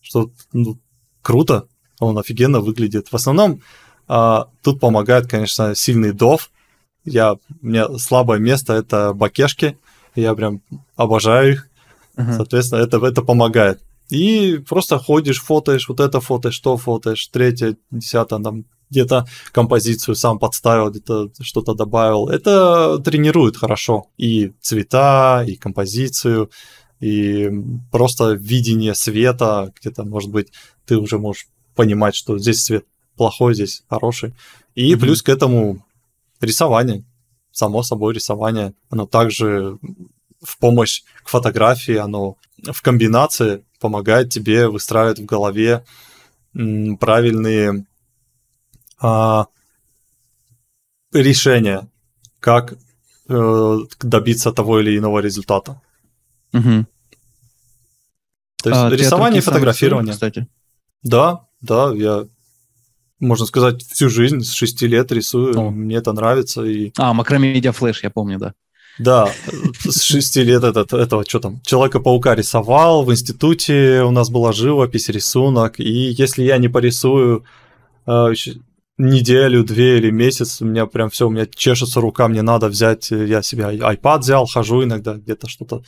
Speaker 3: что ну, круто, он офигенно выглядит. В основном а, тут помогает, конечно, сильный дов. Я, у меня слабое место это бакешки, я прям обожаю их. Uh-huh. Соответственно, это, это помогает. И просто ходишь, фотоешь, вот это фотоешь, что фотоешь, третье, десятое, там где-то композицию сам подставил, где-то что-то добавил. Это тренирует хорошо и цвета, и композицию, и просто видение света, где-то, может быть, ты уже можешь понимать, что здесь свет плохой, здесь хороший. И mm-hmm. плюс к этому рисование. Само собой рисование. Оно также в помощь к фотографии, оно в комбинации помогает тебе выстраивать в голове правильные а, решения, как э, добиться того или иного результата.
Speaker 1: Угу.
Speaker 3: То есть а, рисование и фотографирование. Кстати. Да, да, я, можно сказать, всю жизнь с 6 лет рисую, О. мне это нравится. И...
Speaker 1: А, Макромедиа Флэш, я помню, да.
Speaker 3: Да, с 6 лет этот, этого, что там, Человека-паука рисовал, в институте у нас была живопись, рисунок, и если я не порисую э, неделю, две или месяц, у меня прям все, у меня чешется рука, мне надо взять, я себе iPad взял, хожу иногда, где-то что-то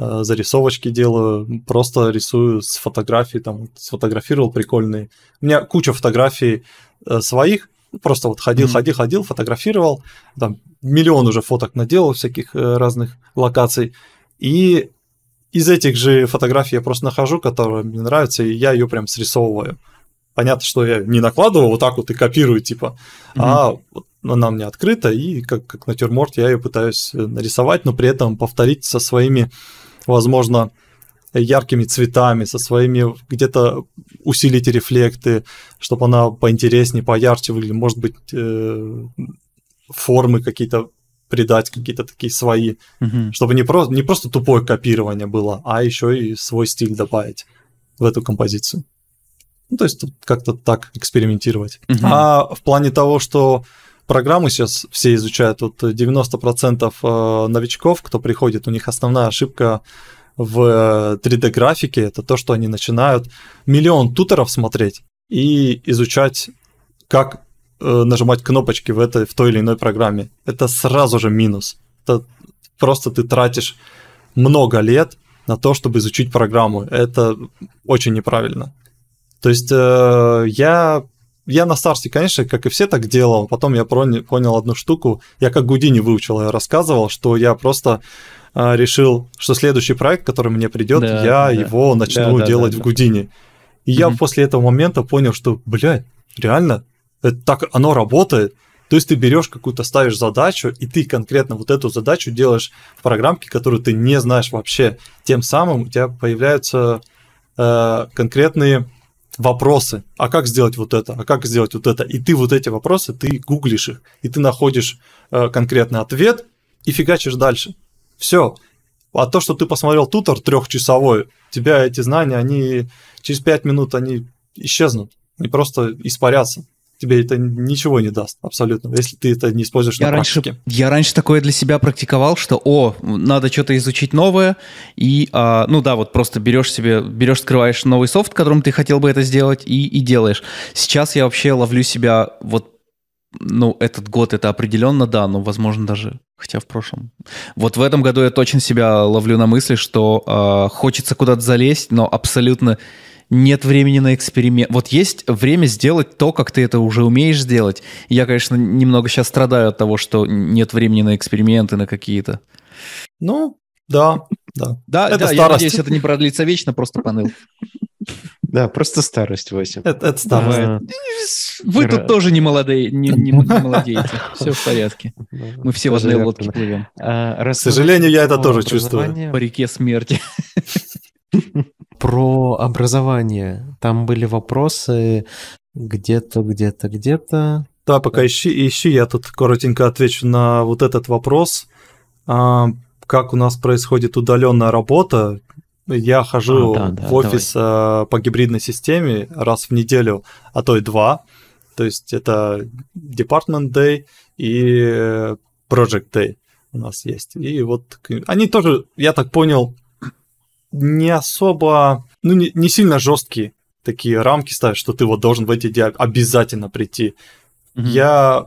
Speaker 3: Э, зарисовочки делаю, просто рисую с фотографий, там, сфотографировал прикольные. У меня куча фотографий э, своих, просто вот ходил, mm-hmm. ходил, ходил, фотографировал, там миллион уже фоток наделал всяких э, разных локаций, и из этих же фотографий я просто нахожу, которые мне нравятся, и я ее прям срисовываю. Понятно, что я не накладываю вот так вот и копирую, типа, mm-hmm. а вот она мне открыта, и как, как натюрморт я ее пытаюсь нарисовать, но при этом повторить со своими возможно, яркими цветами, со своими где-то усилить рефлекты, чтобы она поинтереснее, поярче выглядела, может быть, э, формы какие-то придать какие-то такие свои, угу. чтобы не, про, не просто тупое копирование было, а еще и свой стиль добавить в эту композицию. Ну, то есть как-то так экспериментировать. Угу. А в плане того, что программу сейчас все изучают, вот 90% э, новичков, кто приходит, у них основная ошибка в 3D-графике, это то, что они начинают миллион туторов смотреть и изучать, как э, нажимать кнопочки в, этой, в той или иной программе. Это сразу же минус. Это просто ты тратишь много лет на то, чтобы изучить программу. Это очень неправильно. То есть э, я я на старте, конечно, как и все так делал, потом я понял одну штуку, я как Гудини выучил, я рассказывал, что я просто э, решил, что следующий проект, который мне придет, да, я да. его начну да, делать да, да, в Гудини. И угу. я после этого момента понял, что, блядь, реально, это так оно работает. То есть ты берешь какую-то, ставишь задачу, и ты конкретно вот эту задачу делаешь в программке, которую ты не знаешь вообще. Тем самым у тебя появляются э, конкретные вопросы, а как сделать вот это, а как сделать вот это, и ты вот эти вопросы, ты гуглишь их, и ты находишь э, конкретный ответ и фигачишь дальше. Все. А то, что ты посмотрел тутор трехчасовой, тебя эти знания, они через пять минут они исчезнут, они просто испарятся тебе это ничего не даст абсолютно, если ты это не используешь
Speaker 1: я
Speaker 3: на
Speaker 1: раньше,
Speaker 3: практике.
Speaker 1: Я раньше такое для себя практиковал, что, о, надо что-то изучить новое, и, а, ну да, вот просто берешь себе, берешь, скрываешь новый софт, которым ты хотел бы это сделать, и, и делаешь. Сейчас я вообще ловлю себя вот ну, этот год это определенно да, но, возможно, даже хотя в прошлом. Вот в этом году я точно себя ловлю на мысли, что э, хочется куда-то залезть, но абсолютно нет времени на эксперимент. Вот есть время сделать то, как ты это уже умеешь сделать. Я, конечно, немного сейчас страдаю от того, что нет времени на эксперименты, на какие-то.
Speaker 3: Ну, да, да.
Speaker 1: Да, это да, старость. я надеюсь, это не продлится вечно, просто поныл.
Speaker 2: Да, просто старость, Вася.
Speaker 3: Это, это старость.
Speaker 1: Вы тут тоже не, молодые, не, не, не молодеете. Все в порядке. Мы все в одной лодке плывем.
Speaker 3: А, К сожалению, я это тоже чувствую.
Speaker 1: По реке смерти. <laughs>
Speaker 2: Про образование. Там были вопросы где-то, где-то, где-то.
Speaker 3: Да, пока ищи, ищи, я тут коротенько отвечу на вот этот вопрос. А, как у нас происходит удаленная работа? Я хожу а, да, да, в офис давай. по гибридной системе раз в неделю, а то и два. То есть это Department Day и Project Day у нас есть. И вот они тоже, я так понял, не особо, ну, не, не сильно жесткие такие рамки ставят, что ты вот должен в эти дни обязательно прийти. Mm-hmm. Я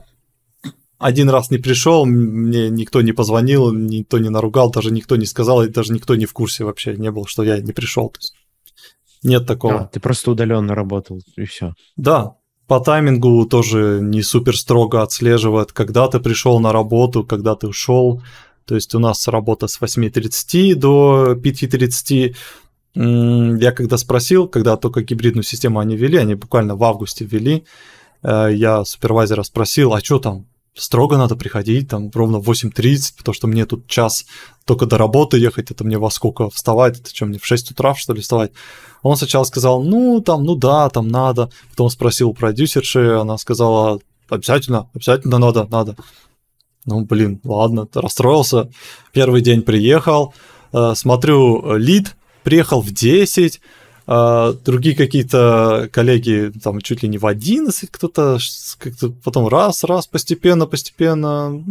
Speaker 3: один раз не пришел, мне никто не позвонил, никто не наругал, даже никто не сказал, и даже никто не в курсе вообще не был, что я не пришел. То есть нет такого. А,
Speaker 2: ты просто удаленно работал, и все.
Speaker 3: Да, по таймингу тоже не супер строго отслеживает, когда ты пришел на работу, когда ты ушел. То есть у нас работа с 8.30 до 5.30. Я когда спросил, когда только гибридную систему они ввели, они буквально в августе ввели, э, я супервайзера спросил, а что там, строго надо приходить, там, ровно в 8.30, потому что мне тут час только до работы ехать, это мне во сколько вставать, это что, мне в 6 утра, что ли, вставать? Он сначала сказал, ну, там, ну да, там надо, потом спросил у продюсерши, она сказала, обязательно, обязательно надо, надо. Ну, блин, ладно, расстроился. Первый день приехал, э, смотрю, лид приехал в 10, а другие какие-то коллеги там чуть ли не в 11 кто-то, как-то потом раз, раз, постепенно, постепенно.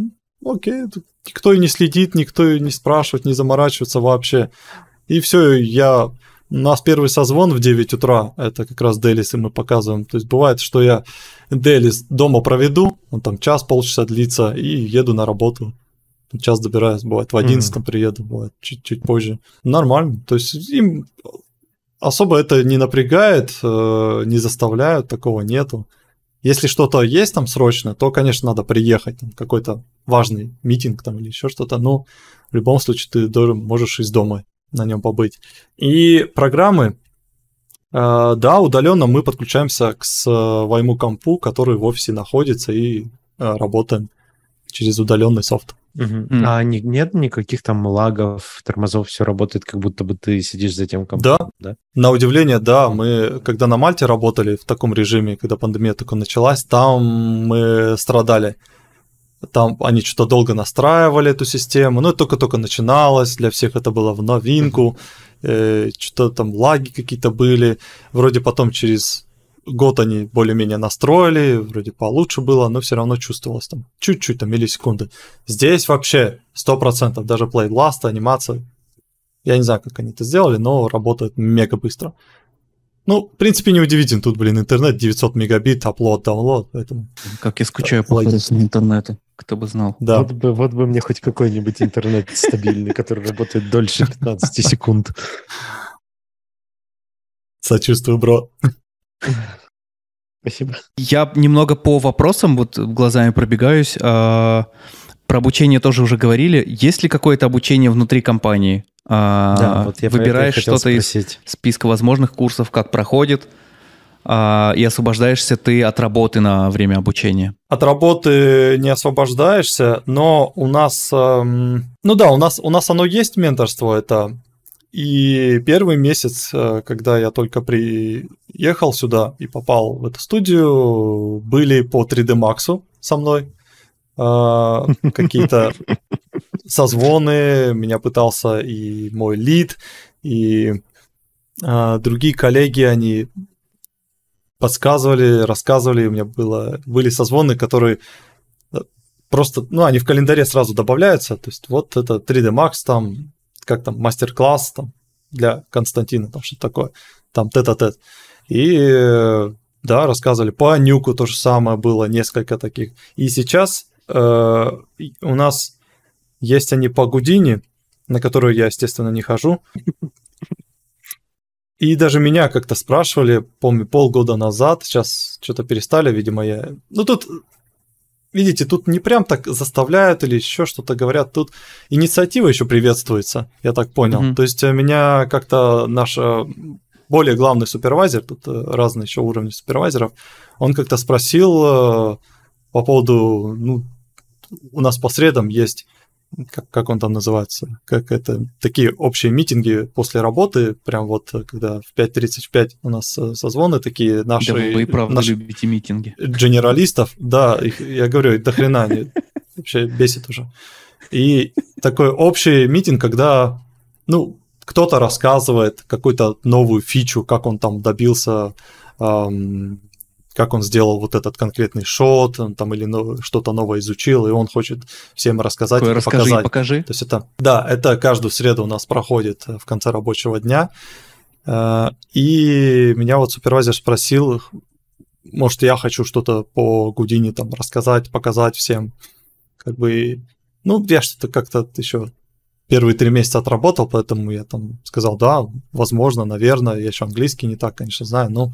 Speaker 3: Окей, никто и не следит, никто и не спрашивает, не заморачивается вообще. И все, я у нас первый созвон в 9 утра, это как раз Делисы мы показываем. То есть бывает, что я Делис дома проведу, он там час, полчаса длится, и еду на работу. Час добираюсь, бывает в 11 mm-hmm. приеду, бывает чуть-чуть позже. Нормально. То есть им особо это не напрягает, э, не заставляют, такого нету. Если что-то есть там срочно, то, конечно, надо приехать, там, какой-то важный митинг там или еще что-то, но в любом случае ты должен, можешь из дома на нем побыть. И программы, э, да, удаленно мы подключаемся к своему компу, который в офисе находится, и э, работаем через удаленный софт.
Speaker 2: Угу. Mm. А не, нет никаких там лагов, тормозов, все работает, как будто бы ты сидишь за тем
Speaker 3: компом. Да, да, на удивление, да. Мы, когда на Мальте работали в таком режиме, когда пандемия только началась, там мы страдали. Там они что-то долго настраивали эту систему, но это только-только начиналось, для всех это было в новинку, э, что-то там лаги какие-то были. Вроде потом через год они более-менее настроили, вроде получше было, но все равно чувствовалось там чуть-чуть, там миллисекунды. Здесь вообще 100%, даже Play Last, анимация, я не знаю, как они это сделали, но работает мега быстро. Ну, в принципе, неудивительно, тут, блин, интернет 900 мегабит, upload, download, поэтому...
Speaker 1: Как я скучаю по интернету, кто бы знал.
Speaker 2: Да. Вот бы, вот бы мне хоть какой-нибудь интернет стабильный, который работает дольше 15 секунд.
Speaker 3: Сочувствую, бро.
Speaker 2: Спасибо.
Speaker 1: Я немного по вопросам вот глазами пробегаюсь. А, про обучение тоже уже говорили. Есть ли какое-то обучение внутри компании? А, да, вот я Выбираешь что-то из списка возможных курсов, как проходит, и освобождаешься ты от работы на время обучения?
Speaker 3: От работы не освобождаешься, но у нас, эм, ну да, у нас у нас оно есть менторство, это и первый месяц, э, когда я только приехал сюда и попал в эту студию, были по 3D Max со мной. А, какие-то <laughs> созвоны, меня пытался и мой лид, и а, другие коллеги, они подсказывали, рассказывали, у меня было, были созвоны, которые э, просто, ну, они в календаре сразу добавляются, то есть вот это 3D Max, там как там, мастер-класс там для Константина, там что-то такое, там тет-а-тет. И да, рассказывали по Нюку то же самое было, несколько таких. И сейчас э, у нас есть они по Гудини, на которую я, естественно, не хожу. И даже меня как-то спрашивали, помню, полгода назад, сейчас что-то перестали, видимо, я... Ну, тут видите, тут не прям так заставляют или еще что-то говорят, тут инициатива еще приветствуется, я так понял. Mm-hmm. То есть э, меня как-то наш э, более главный супервайзер, тут э, разные еще уровни супервайзеров, он как-то спросил по поводу, ну, у нас по средам есть как, как он там называется, как это, такие общие митинги после работы, прям вот когда в 5.35 у нас э, созвоны такие наши... Да
Speaker 1: вы и правда наши любите митинги.
Speaker 3: Генералистов, да, их, я говорю, до хрена они вообще бесит уже. И такой общий митинг, когда, ну, кто-то рассказывает какую-то новую фичу, как он там добился эм, как он сделал вот этот конкретный шот, он там или что-то новое изучил, и он хочет всем рассказать Какое,
Speaker 1: расскажи показать. покажи.
Speaker 3: То есть это, да, это каждую среду у нас проходит в конце рабочего дня. Э, и меня вот супервайзер спросил, может, я хочу что-то по Гудине там рассказать, показать всем. Как бы, ну, я что-то как-то еще первые три месяца отработал, поэтому я там сказал, да, возможно, наверное, я еще английский не так, конечно, знаю, но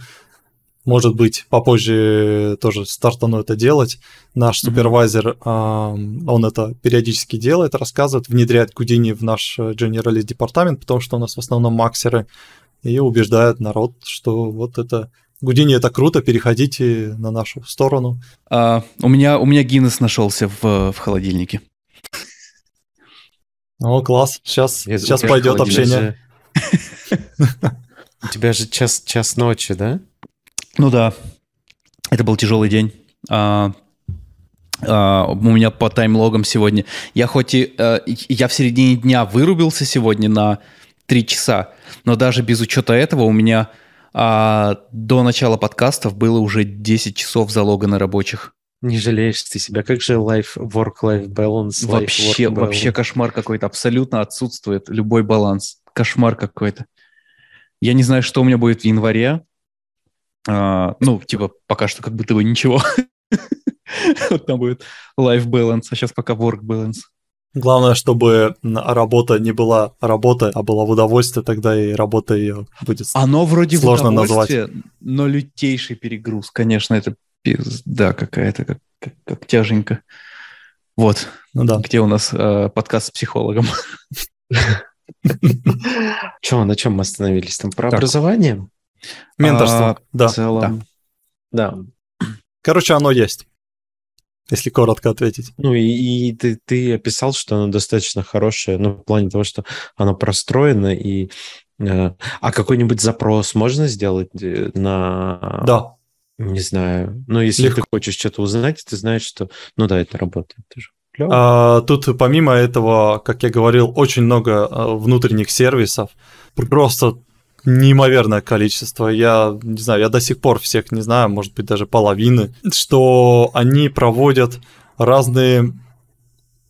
Speaker 3: может быть, попозже тоже стартану это делать. Наш супервайзер, mm-hmm. он это периодически делает, рассказывает, внедряет Гудини в наш Generalist департамент, потому что у нас в основном максеры, и убеждает народ, что вот это Гудини это круто, переходите на нашу сторону.
Speaker 1: А, у меня у меня Гиннес нашелся в, в холодильнике.
Speaker 3: О, класс. Сейчас, сейчас пойдет общение. <laughs>
Speaker 2: У тебя же час, час ночи, да?
Speaker 1: Ну да, это был тяжелый день. А, а, у меня по таймлогам сегодня. Я хоть и а, я в середине дня вырубился сегодня на 3 часа, но даже без учета этого у меня а, до начала подкастов было уже 10 часов залога на рабочих.
Speaker 2: Не жалеешь ты себя? Как же life, work-life balance?
Speaker 1: Вообще,
Speaker 2: life,
Speaker 1: вообще кошмар какой-то. Абсолютно отсутствует любой баланс. Кошмар какой-то. Я не знаю, что у меня будет в январе, а, ну, типа, пока что как будто бы ничего. <laughs> Вот там будет life balance, а сейчас пока work balance.
Speaker 3: Главное, чтобы работа не была работа, а была в удовольствие, тогда и работа ее будет
Speaker 1: Оно вроде
Speaker 3: сложно в удовольствие,
Speaker 1: назвать. но лютейший перегруз. Конечно, это пизда какая-то, как, как, как тяженько. Вот, ну да. где у нас э, подкаст с психологом. <laughs>
Speaker 2: Че, на чем мы остановились? Там про образование?
Speaker 3: Менторство, а, да.
Speaker 2: В целом, да.
Speaker 3: да. Короче, оно есть, если коротко ответить.
Speaker 2: Ну и, и ты, ты описал, что оно достаточно хорошее, ну в плане того, что оно простроено и... Э, а какой-нибудь запрос можно сделать э, на...
Speaker 3: Да.
Speaker 2: Не знаю. Ну, если Легко. ты хочешь что-то узнать, ты знаешь, что... Ну да, это работает тоже.
Speaker 3: А, тут помимо этого, как я говорил, очень много а, внутренних сервисов. Просто неимоверное количество. Я не знаю, я до сих пор всех не знаю, может быть, даже половины, что они проводят разные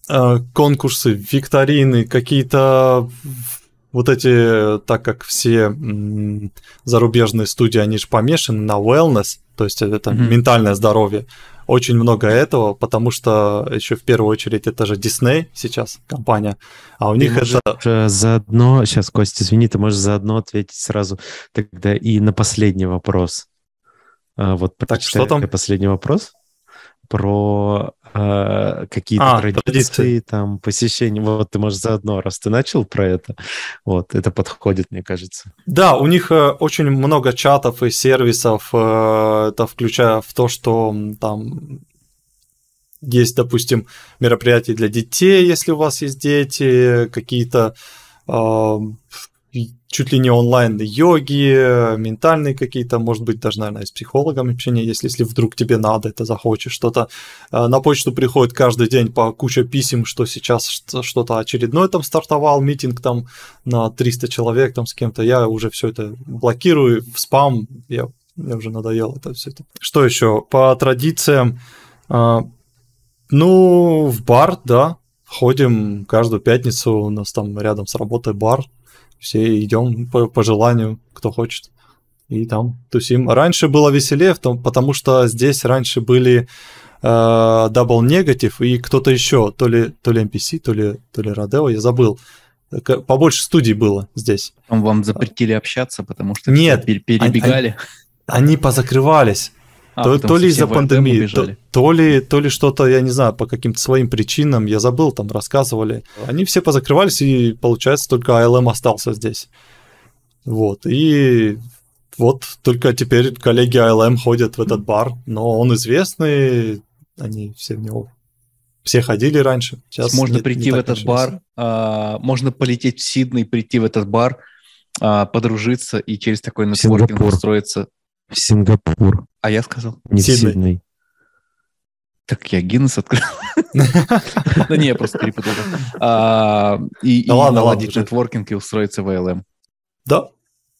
Speaker 3: э, конкурсы, викторины, какие-то вот эти, так как все зарубежные студии, они же помешаны на wellness, то есть это mm-hmm. ментальное здоровье, очень много этого, потому что еще в первую очередь это же Disney сейчас компания, а у ты них это...
Speaker 2: Заодно, сейчас, Костя, извини, ты можешь заодно ответить сразу тогда и на последний вопрос. А, вот так, что там? Последний вопрос про э, какие-то а, традиции, традиции, там, посещения. Вот ты можешь заодно, раз ты начал про это, вот, это подходит, мне кажется.
Speaker 3: Да, у них э, очень много чатов и сервисов, э, это включая в то, что там есть, допустим, мероприятия для детей, если у вас есть дети, какие-то э, чуть ли не онлайн йоги, ментальные какие-то, может быть, даже, наверное, с психологом общение, если, если вдруг тебе надо, это захочешь что-то. Э, на почту приходит каждый день по куче писем, что сейчас что-то очередное там стартовал, митинг там на 300 человек там с кем-то. Я уже все это блокирую, в спам, я, мне уже надоело это все это. Что еще? По традициям, э, ну, в бар, да, ходим каждую пятницу, у нас там рядом с работой бар, все идем по, по желанию, кто хочет. И там тусим. Раньше было веселее, потому что здесь раньше были э, Double Negative и кто-то еще, то ли, то ли NPC, то ли, то ли Родео, я забыл. Побольше студий было здесь.
Speaker 1: Вам запретили общаться, потому что
Speaker 3: Нет,
Speaker 1: перебегали?
Speaker 3: Они, они позакрывались. А, то, то ли из-за пандемии, то, то ли, то ли что-то, я не знаю, по каким-то своим причинам, я забыл, там рассказывали. Они все позакрывались, и получается только ALM остался здесь. Вот, и вот только теперь коллеги ALM ходят в этот бар, но он известный, они все в него все ходили раньше.
Speaker 1: Сейчас можно не, прийти не в этот бар, а, можно полететь в Сидней, прийти в этот бар, а, подружиться и через такой нетворкинг устроиться.
Speaker 2: В Сингапур.
Speaker 1: А я сказал?
Speaker 2: Не Сидней. в Сидней.
Speaker 1: Так я Гиннес открыл. Да <laughs> не, я просто перепутал. А, и наладить нетворкинг и устроиться в ALM.
Speaker 3: Да,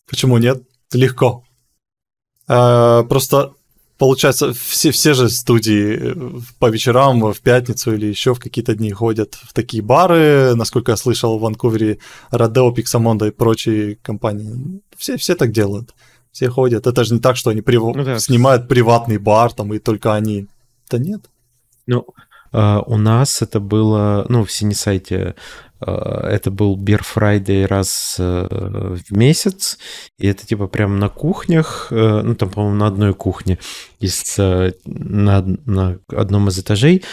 Speaker 3: почему нет? Легко. А, просто получается, все, все же студии э, по вечерам, в пятницу или еще в какие-то дни ходят в такие бары. Насколько я слышал, в Ванкувере Родео, Pixamondo и прочие компании. Все, все так делают. Все ходят. Это же не так, что они прив... ну, да. снимают приватный бар там и только они. Да нет.
Speaker 2: Ну, Uh, у нас это было, ну, в Синесайте uh, это был Beer Friday раз uh, в месяц, и это типа прям на кухнях, ну, там, по-моему, на одной кухне, из, на, на одном из этажей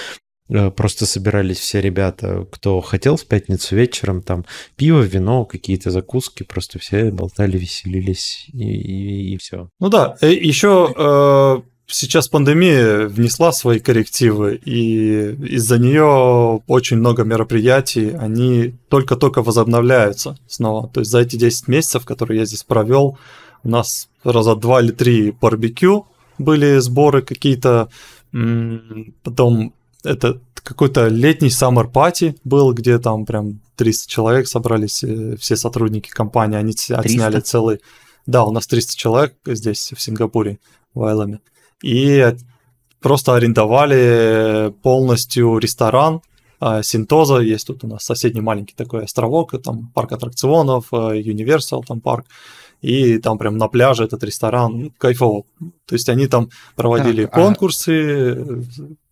Speaker 2: просто собирались все ребята, кто хотел в пятницу вечером, там пиво, вино, какие-то закуски, просто все болтали, веселились и, и, и все.
Speaker 3: Ну да, э, еще сейчас пандемия внесла свои коррективы, и из-за нее очень много мероприятий, они только-только возобновляются снова. То есть за эти 10 месяцев, которые я здесь провел, у нас раза два или три барбекю были сборы какие-то, потом это какой-то летний summer party был, где там прям 300 человек собрались, э, все сотрудники компании, они отсняли 300? целый... Да, у нас 300 человек здесь, в Сингапуре, в Айламе и просто арендовали полностью ресторан а, Синтоза, есть тут у нас соседний маленький такой островок, там парк аттракционов, а, Universal там парк, и там прям на пляже этот ресторан, ну, кайфово. То есть они там проводили так, конкурсы, а...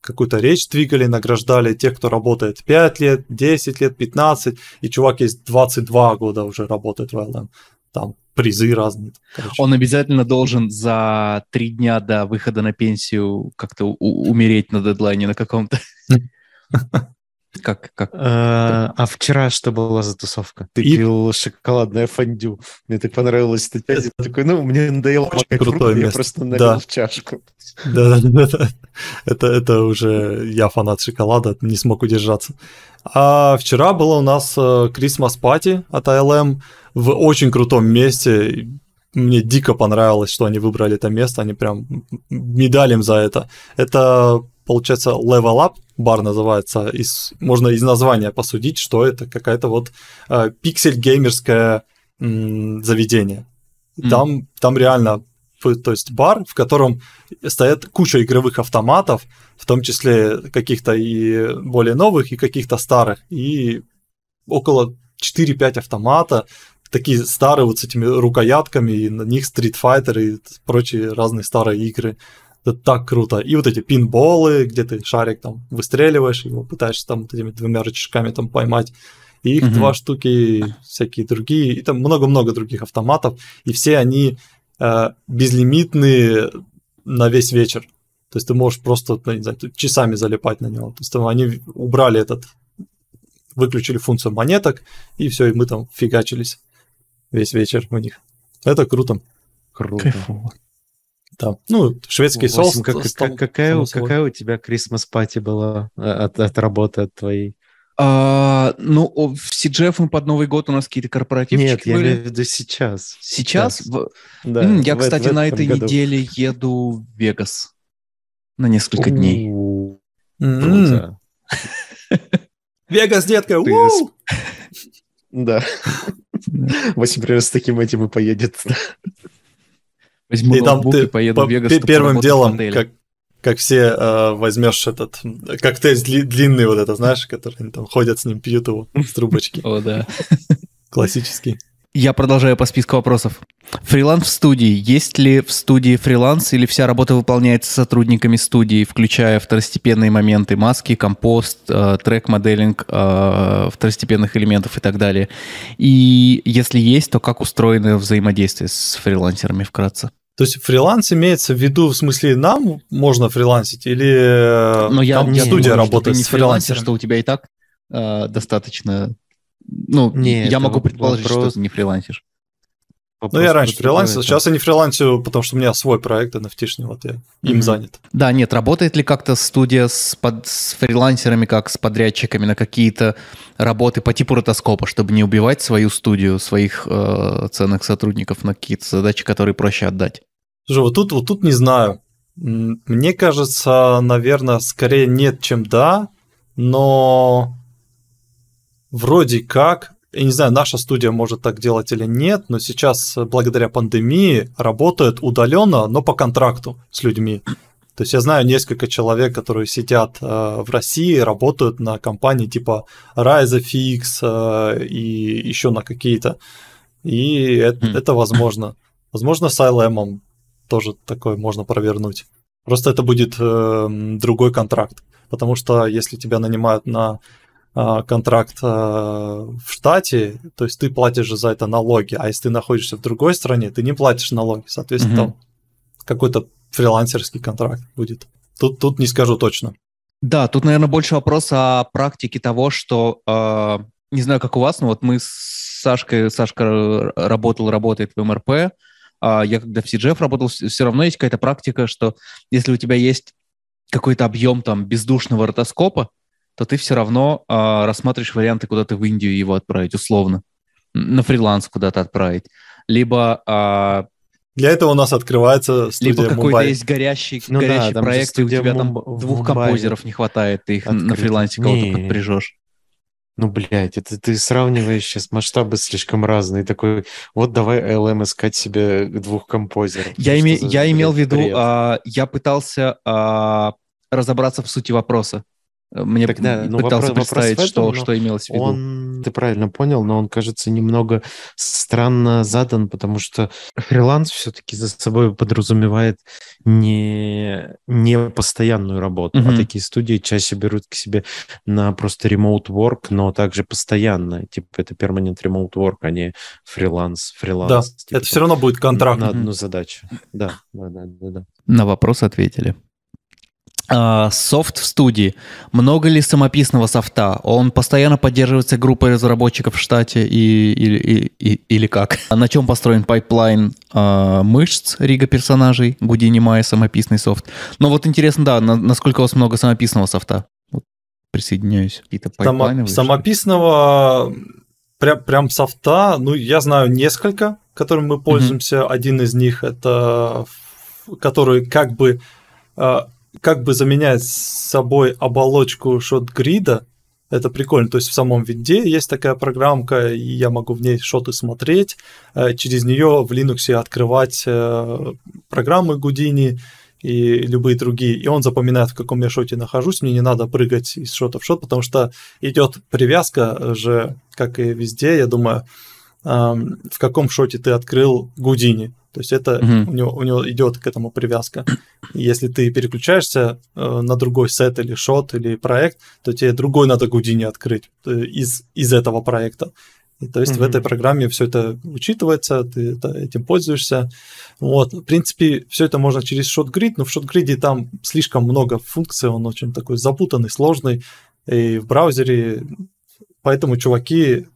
Speaker 3: какую-то речь двигали, награждали тех, кто работает 5 лет, 10 лет, 15, и чувак есть 22 года уже работает в LM. Там призы разные.
Speaker 1: Короче. Он обязательно должен за три дня до выхода на пенсию как-то умереть на дедлайне на каком-то. <laughs>
Speaker 2: Как, как? А, а вчера что была за тусовка? Ты и... пил шоколадное фондю. Мне так понравилось эта часть. Я такой, ну, мне надоело
Speaker 3: макать фрукты,
Speaker 2: я просто налил да. в чашку.
Speaker 3: Да, да, да. Это, это уже я фанат шоколада, не смог удержаться. А вчера было у нас Christmas Party от ILM в очень крутом месте. Мне дико понравилось, что они выбрали это место, они прям медаль им за это. Это, получается, Level Up бар называется, из, можно из названия посудить, что это какая-то вот э, пиксель-геймерское м, заведение. Mm. Там, там реально то есть бар, в котором стоят куча игровых автоматов, в том числе каких-то и более новых, и каких-то старых, и около 4-5 автомата, такие старые вот с этими рукоятками, и на них Street Fighter и прочие разные старые игры. Это так круто. И вот эти пинболы, где ты шарик там выстреливаешь, его пытаешься там вот этими двумя рычажками там поймать. И их mm-hmm. два штуки, всякие другие, и там много-много других автоматов, и все они э, безлимитные на весь вечер. То есть ты можешь просто, ну, не знаю, часами залипать на него. То есть там они убрали этот, выключили функцию монеток, и все, и мы там фигачились весь вечер у них. Это круто.
Speaker 2: Круто. Кайфово.
Speaker 3: Да. Ну, шведский соус.
Speaker 2: Как, как, какая, какая у тебя Christmas пати была э, от, от работы от твоей?
Speaker 1: А, ну, в CGF мы под Новый год у нас какие-то корпоративчики
Speaker 2: Нет, я были. имею в виду сейчас.
Speaker 1: Сейчас? сейчас. В... Да, М, я, в, кстати, в на этой году. неделе еду в Вегас на несколько дней.
Speaker 3: Круто. <laughs> Вегас, детка!
Speaker 2: Да. <laughs> Вася, например, с таким этим и поедет.
Speaker 3: Возьму и там ты и поеду в Вегас. Первым делом, как, как все э, возьмешь этот коктейль длинный вот это, знаешь, который они там ходят с ним, пьют его с трубочки. <laughs>
Speaker 1: О, да.
Speaker 3: Классический.
Speaker 1: Я продолжаю по списку вопросов. Фриланс в студии. Есть ли в студии фриланс или вся работа выполняется сотрудниками студии, включая второстепенные моменты, маски, компост, э, трек-моделинг э, второстепенных элементов и так далее? И если есть, то как устроено взаимодействие с фрилансерами вкратце?
Speaker 3: То есть фриланс имеется в виду, в смысле, нам можно фрилансить или
Speaker 1: Но я, там не, студия работает не с фрилансером? Что у тебя и так э, достаточно... Ну, не, я могу предположить, вопрос... что ты не фрилансишь.
Speaker 3: Ну, я раньше фрилансил, сейчас я не фрилансил, потому что у меня свой проект NFT-шный, вот я им mm-hmm. занят.
Speaker 1: Да, нет, работает ли как-то студия с, под, с фрилансерами, как с подрядчиками на какие-то работы по типу ротоскопа, чтобы не убивать свою студию, своих э, ценных сотрудников на какие-то задачи, которые проще отдать?
Speaker 3: Слушай, вот тут, вот тут не знаю. Мне кажется, наверное, скорее нет, чем да, но вроде как я не знаю, наша студия может так делать или нет, но сейчас э, благодаря пандемии работают удаленно, но по контракту с людьми. То есть я знаю несколько человек, которые сидят э, в России, работают на компании типа RiseFX э, и еще на какие-то. И это, mm. это возможно. Возможно, с ILM тоже такое можно провернуть. Просто это будет э, другой контракт. Потому что если тебя нанимают на контракт а, в штате, то есть ты платишь за это налоги, а если ты находишься в другой стране, ты не платишь налоги, соответственно, угу. там какой-то фрилансерский контракт будет. Тут, тут не скажу точно.
Speaker 1: Да, тут, наверное, больше вопрос о практике того, что, э, не знаю, как у вас, но вот мы с Сашкой, Сашка работал, работает в МРП, э, я когда в CGF работал, все равно есть какая-то практика, что если у тебя есть какой-то объем там бездушного ротоскопа, то ты все равно э, рассматриваешь варианты куда-то в Индию его отправить, условно, на фриланс куда-то отправить. Либо... Э,
Speaker 3: для этого у нас открывается
Speaker 1: студия Либо какой-то есть горящий, ну, горящий да, проект, и у тебя там двух Мумбай композеров не хватает, ты их Открыто. на фрилансе кого-то подпряжешь.
Speaker 2: Ну, блядь, это ты сравниваешь сейчас масштабы слишком разные. Такой, вот давай LM искать себе двух композеров.
Speaker 1: Я, име, я имел в виду, а, я пытался а, разобраться в сути вопроса. Мне Тогда, ну, пытался вопрос, представить, вопрос этом, что, что имелось в виду.
Speaker 2: Он, ты правильно понял, но он, кажется, немного странно задан, потому что фриланс все-таки за собой подразумевает не, не постоянную работу, mm-hmm. а такие студии чаще берут к себе на просто remote work, но также постоянно. Типа это permanent remote work, а не фриланс. фриланс
Speaker 3: да,
Speaker 2: типа,
Speaker 3: это все равно будет контракт.
Speaker 2: На одну задачу. Да, да, да, да. да.
Speaker 1: На вопрос ответили. А, софт в студии. Много ли самописного софта? Он постоянно поддерживается группой разработчиков в штате и, или, и, и, или как? На чем построен пайплайн э, мышц, рига персонажей? Houdini, Maya самописный софт. Но вот интересно, да, на, насколько у вас много самописного софта? Вот, присоединяюсь.
Speaker 3: Какие-то пайплайны? Само, самописного прям, прям софта, ну, я знаю несколько, которым мы пользуемся. Mm-hmm. Один из них это который как бы а, как бы заменяет собой оболочку ShotGrid'а. Это прикольно. То есть в самом винде есть такая программка, и я могу в ней шоты смотреть. Э, через нее в Linux открывать э, программы Гудини и любые другие. И он запоминает, в каком я шоте нахожусь. Мне не надо прыгать из шота в шот, потому что идет привязка же, как и везде, я думаю, в каком шоте ты открыл Гудини. То есть это угу. у, него, у него идет к этому привязка. Если ты переключаешься э, на другой сет или шот или проект, то тебе другой надо Гудини открыть э, из, из этого проекта. И, то есть mm в этой программе все это учитывается, ты это, этим пользуешься. Вот, в принципе, все это можно через ShotGrid, но в ShotGrid там слишком много функций, он очень такой запутанный, сложный, и в браузере, поэтому чуваки,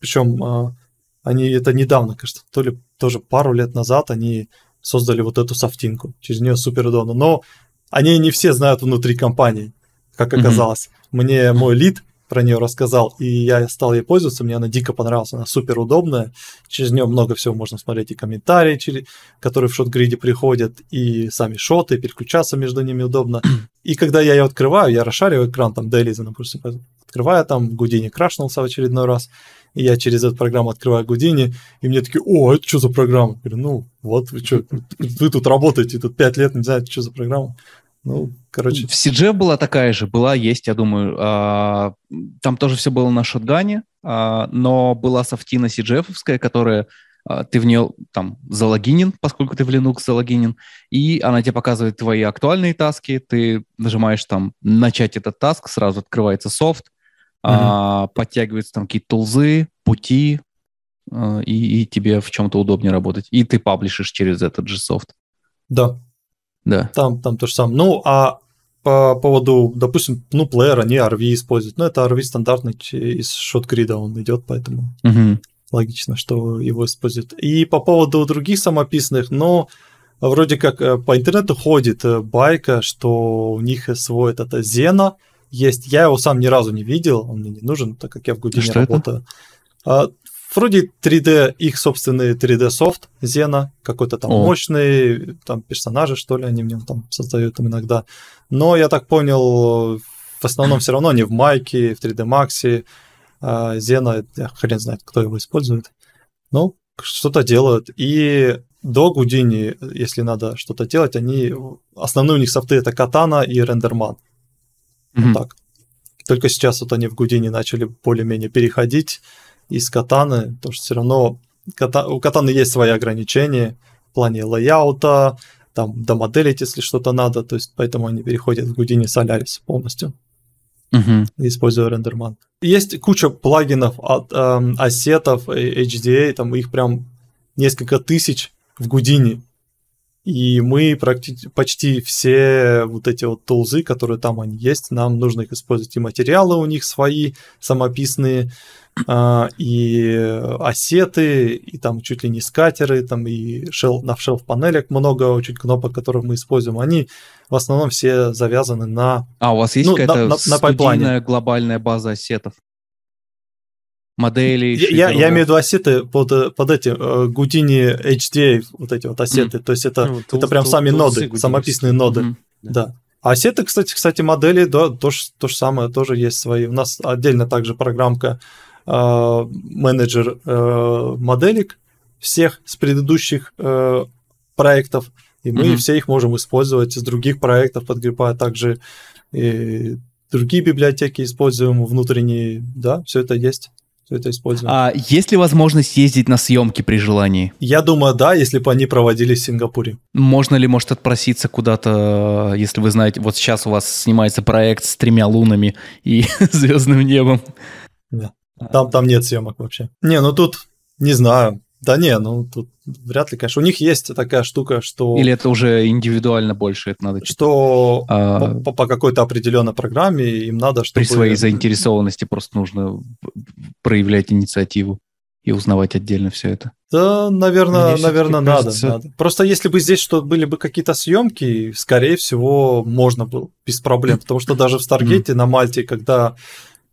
Speaker 3: причем а, они это недавно, кажется, то ли тоже пару лет назад они создали вот эту софтинку. Через нее супер удобно. Но они не все знают внутри компании, как оказалось. Mm-hmm. Мне мой лид про нее рассказал, и я стал ей пользоваться, мне она дико понравилась, она супер удобная, через нее много всего можно смотреть, и комментарии, через, которые в шот-гриде приходят, и сами шоты, переключаться между ними удобно. И когда я ее открываю, я расшариваю экран, там Dailies, допустим, открываю, там Гудини крашнулся в очередной раз, и я через эту программу открываю Гудини, и мне такие, о, это что за программа? Я говорю, ну, вот вы что, вы тут работаете, тут пять лет, не знаете, что за программа. Ну, короче.
Speaker 1: В CG была такая же, была, есть, я думаю. А, там тоже все было на шотгане, а, но была софтина CGF, которая а, ты в нее там залогинен, поскольку ты в Linux залогинен, и она тебе показывает твои актуальные таски, ты нажимаешь там «Начать этот таск», сразу открывается софт, а, подтягиваются там какие-то тулзы, пути, а, и, и тебе в чем-то удобнее работать. И ты паблишишь через этот же софт.
Speaker 3: Да.
Speaker 1: Да.
Speaker 3: Там, там то же самое. Ну, а по поводу, допустим, ну, плеер, они RV используют. Ну, это RV стандартный из шотгрида он идет, поэтому.
Speaker 1: Угу.
Speaker 3: логично, что его используют. И по поводу других самописных, но вроде как э, по интернету ходит э, байка, что у них свой этот Зена есть. Я его сам ни разу не видел, он мне не нужен, так как я в Гудине что работаю. Это? Вроде 3D, их собственный 3D софт Зена, какой-то там О. мощный, там персонажи, что ли, они в нем там создают там иногда. Но я так понял, в основном все равно не в Майке, в 3D Max, а Зена, я хрен знает, кто его использует. Ну, что-то делают. И до Гудини, если надо что-то делать, они основные у них софты это Катана и Рендерман. Mm-hmm. Вот так. Только сейчас вот они в Гудини начали более-менее переходить из катаны, потому что все равно ката, у катаны есть свои ограничения в плане лайаута, там домоделить, если что-то надо, то есть поэтому они переходят в Houdini Solaris полностью, uh-huh. используя рендерман. Есть куча плагинов от эм, ассетов, HDA, там их прям несколько тысяч в Гудине. И мы практически почти все вот эти вот тулзы, которые там они есть, нам нужно их использовать. И материалы у них свои самописные, а, и осеты, и там чуть ли не скатеры, там и шел, на шелф панелях много очень кнопок, которые мы используем. Они в основном все завязаны на...
Speaker 1: А, у вас есть ну, какая-то на, на, на глобальная база осетов? Модели.
Speaker 3: Я, я имею в виду ассеты под, под эти uh, Houdini HDA, вот эти вот ассеты. Mm. То есть это, ну, это прям сами ноды, самописные ноды. Mm-hmm. Да. А ассеты, кстати, кстати, модели, да, то, то же самое, тоже есть свои. У нас отдельно также программка uh, менеджер моделек всех с предыдущих проектов, и мы mm-hmm. все их можем использовать из других проектов, подгребая также и другие библиотеки используем внутренние, да, все это есть все это используем.
Speaker 1: А есть ли возможность ездить на съемки при желании?
Speaker 3: Я думаю, да, если бы они проводились в Сингапуре.
Speaker 1: Можно ли, может, отпроситься куда-то, если вы знаете, вот сейчас у вас снимается проект с тремя лунами и <laughs> звездным небом?
Speaker 3: Да. Там, там нет съемок вообще. Не, ну тут, не знаю, да не, ну тут вряд ли, конечно. У них есть такая штука, что...
Speaker 1: Или это уже индивидуально больше, это надо...
Speaker 3: Что а... по, по какой-то определенной программе им надо, чтобы...
Speaker 1: При своей заинтересованности просто нужно проявлять инициативу и узнавать отдельно все это.
Speaker 3: Да, наверное, Мне наверное, надо, кажется... надо. Просто если бы здесь что были бы какие-то съемки, скорее всего, можно было без проблем. Потому что даже в Старгейте на Мальте, когда